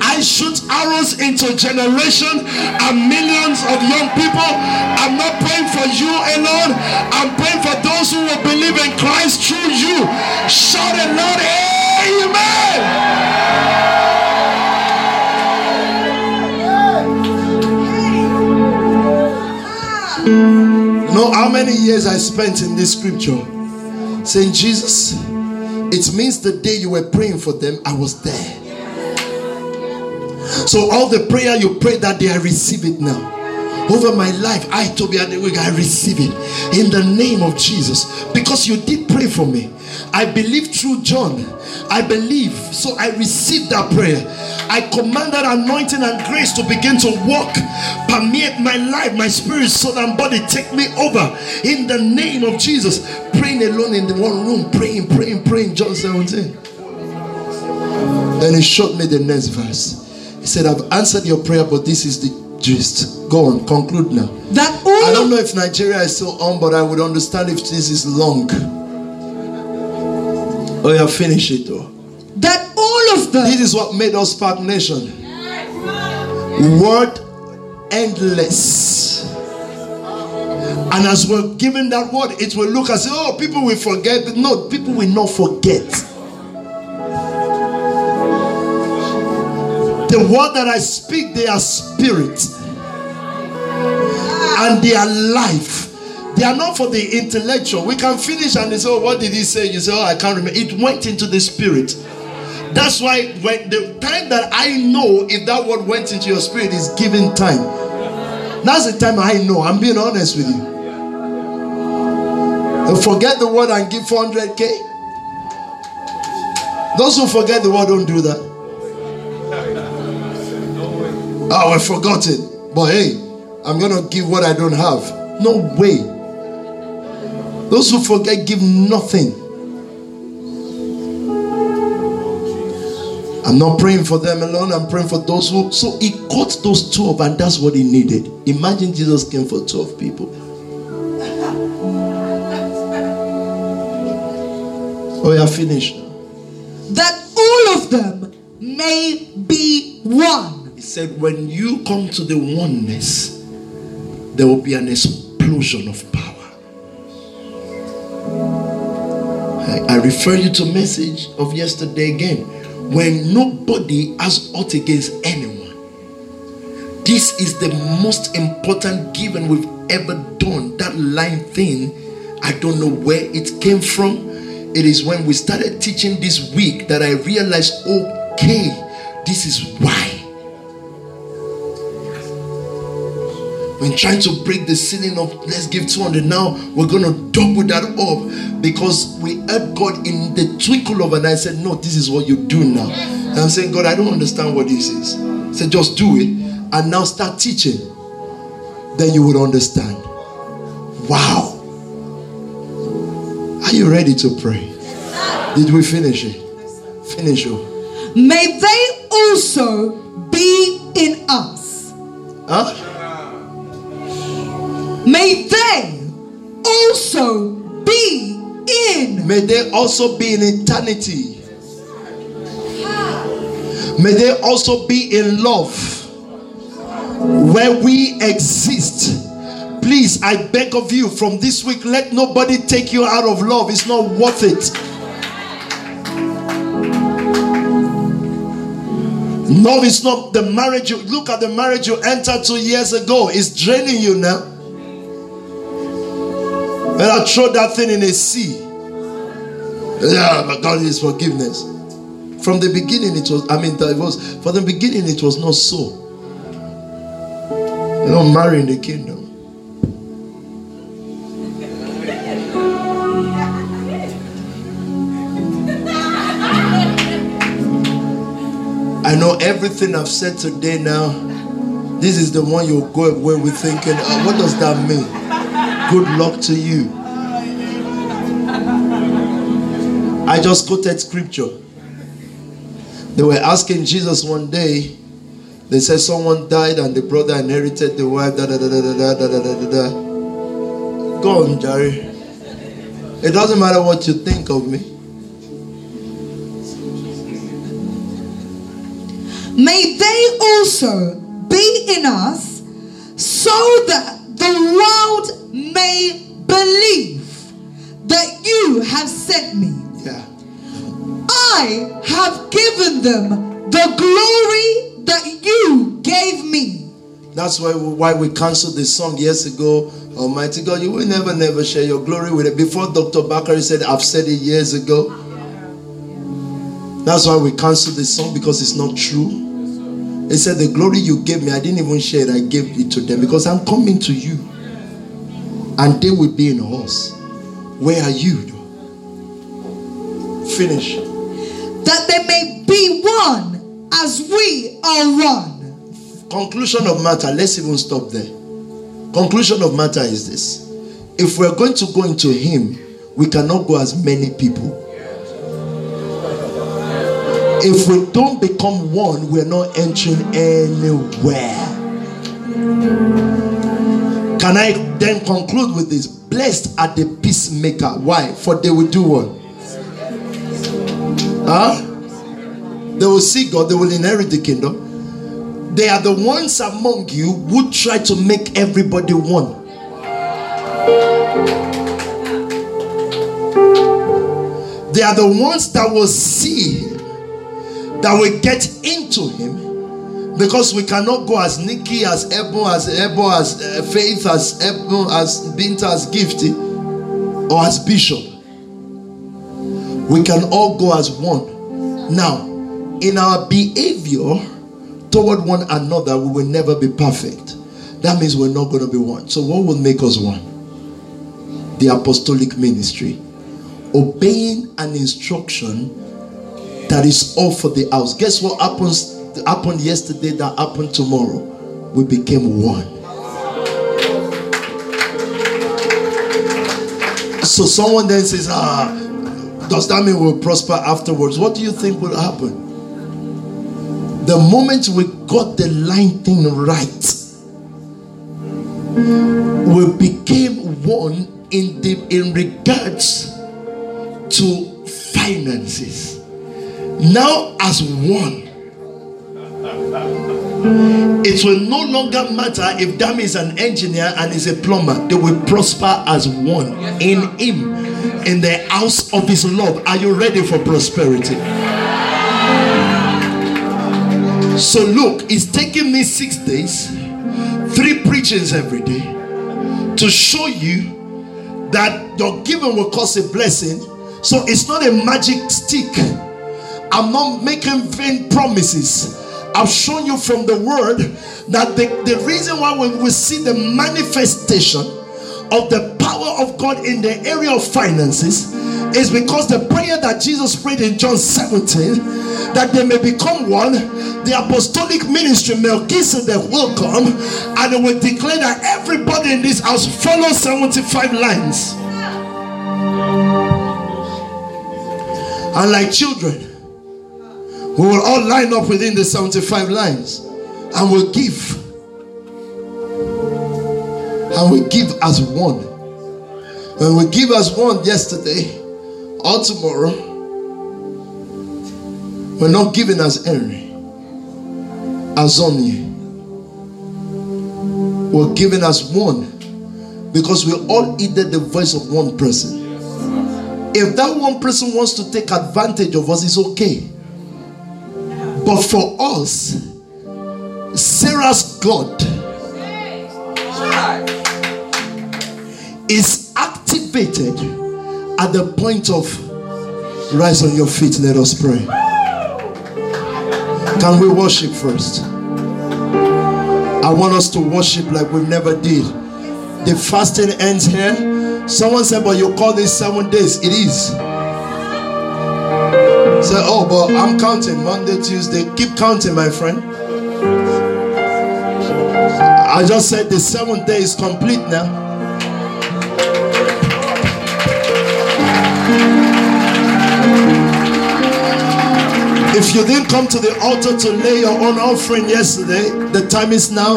I shoot arrows into generation and millions of young people. I'm not praying for you alone. I'm praying for those who will believe in Christ through you. Shout it loud, Amen. Know how many years I spent in this scripture saying, Jesus, it means the day you were praying for them, I was there. So all the prayer you prayed that day, I receive it now. Over my life, I to Tobi Adegboyega, I receive it in the name of Jesus because you did pray for me. I believe through John. I believe, so I received that prayer. I command that anointing and grace to begin to walk, permeate my life, my spirit, soul, and body. Take me over in the name of Jesus. Praying alone in the one room, praying, praying, praying. John 17. Then he showed me the next verse. He said, I've answered your prayer, but this is the gist. Go on, conclude now. That I don't know if Nigeria is still on, but I would understand if this is long. Oh, yeah, finish it though. that all of them This is what made us SPAC Nation. Word endless. And as we're given that word, it will look as oh, people will forget. No, people will not forget. The word that I speak, they are spirit and they are life. They are not for the intellectual. We can finish and they say, Oh, what did he say? You say, Oh, I can't remember. It went into the spirit. That's why when the time that I know if that word went into your spirit is given time. That's the time I know. I'm being honest with you. Don't forget the word and give 400k. Those who forget the word don't do that. Ah, oh, I forgot it. But hey, I'm gonna give what I don't have. No way. Those who forget give nothing. I'm not praying for them alone. I'm praying for those who. So he caught those 12, and that's what he needed. Imagine Jesus came for 12 people. Oh, yeah, finished. that all of them may be one. He said, when you come to the oneness, there will be an explosion of power. I, I refer you to message of yesterday again. when nobody has ought against anyone. This is the most important given we've ever done. That line thing, I don't know where it came from. It is when we started teaching this week that I realized, okay, this is why. When trying to break the ceiling of let's give 200 now, we're gonna double that up because we heard God in the twinkle of an eye said, No, this is what you do now. And I'm saying, God, I don't understand what this is. Said, just do it and now start teaching, then you would understand. Wow. Are you ready to pray? Did we finish it? Finish it. May they also be in us. Huh? May they also be in. May they also be in eternity. May they also be in love where we exist. Please, I beg of you from this week, let nobody take you out of love. It's not worth it. Love is not the marriage you look at the marriage you entered two years ago, it's draining you now. And I throw that thing in a sea. Yeah, but God is forgiveness. From the beginning, it was, I mean, it was, for the beginning, it was not so. You don't marry in the kingdom. I know everything I've said today now. This is the one you'll go away with thinking, oh, what does that mean? Good luck to you. I just quoted scripture. They were asking Jesus one day, they said someone died and the brother inherited the wife. Da da da da da da da da da. Go on, Jerry. It doesn't matter what you think of me. May they also be in us so that the world may believe that you have sent me. Yeah. I have given them the glory that you gave me. That's why we, why we canceled this song years ago. Almighty God, you will never, never share your glory with it. Before Dr. Bakari said, I've said it years ago. That's why we canceled the song because it's not true. He said, The glory you gave me, I didn't even share it, I gave it to them because I'm coming to you. And they will be in us. Where are you? Finish. That they may be one as we are one. Conclusion of matter, let's even stop there. Conclusion of matter is this if we're going to go into Him, we cannot go as many people. If we don't become one, we're not entering anywhere. Can I then conclude with this? Blessed are the peacemaker. Why? For they will do what? Huh? They will see God, they will inherit the kingdom. They are the ones among you who try to make everybody one. They are the ones that will see him, that will get into him, because we cannot go as Nikki, as Ebo, as Ebo, as uh, Faith, as Ebo, as Binta, as Gifty, or as Bishop. We can all go as one. Now, in our behavior toward one another, we will never be perfect. That means we're not going to be one. So, what will make us one? The apostolic ministry. Obeying an instruction that is all for the house. Guess what happens happened yesterday that happened tomorrow? We became one. So someone then says, ah, does that mean we'll prosper afterwards? What do you think will happen? The moment we got the line thing right, we became one in the in regards to finances. Now, as one, it will no longer matter if that is an engineer and is a plumber, they will prosper as one in him in the house of his love. Are you ready for prosperity? So look, it's taking me six days, three preachings every day to show you that your giving will cause a blessing. So it's not a magic stick. I'm not making vain promises. I've shown you from the word that the, the reason why when we see the manifestation of the power of God in the area of finances is because the prayer that Jesus prayed in John 17 that they may become one, the apostolic ministry Melchizedek will come and it will declare that everybody in this house follows 75 lines. And like children, we will all line up within the 75 lines and we'll give. And we give as one. When we give as one yesterday or tomorrow, we're not giving as Henry, as Onye. We're giving as one because we all heeded the voice of one person. If that one person wants to take advantage of us, it's okay. But for us, Sarah's God is activated at the point of rise on your feet. Let us pray. Can we worship first? I want us to worship like we never did. The fasting ends here. Someone said, But you call this seven days. It is. Say, oh, but I'm counting Monday, Tuesday. Keep counting, my friend. I just said the seventh day is complete now. If you didn't come to the altar to lay your own offering yesterday, the time is now.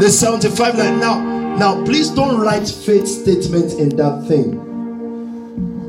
The 75 line now. Now, please don't write faith statements in that thing.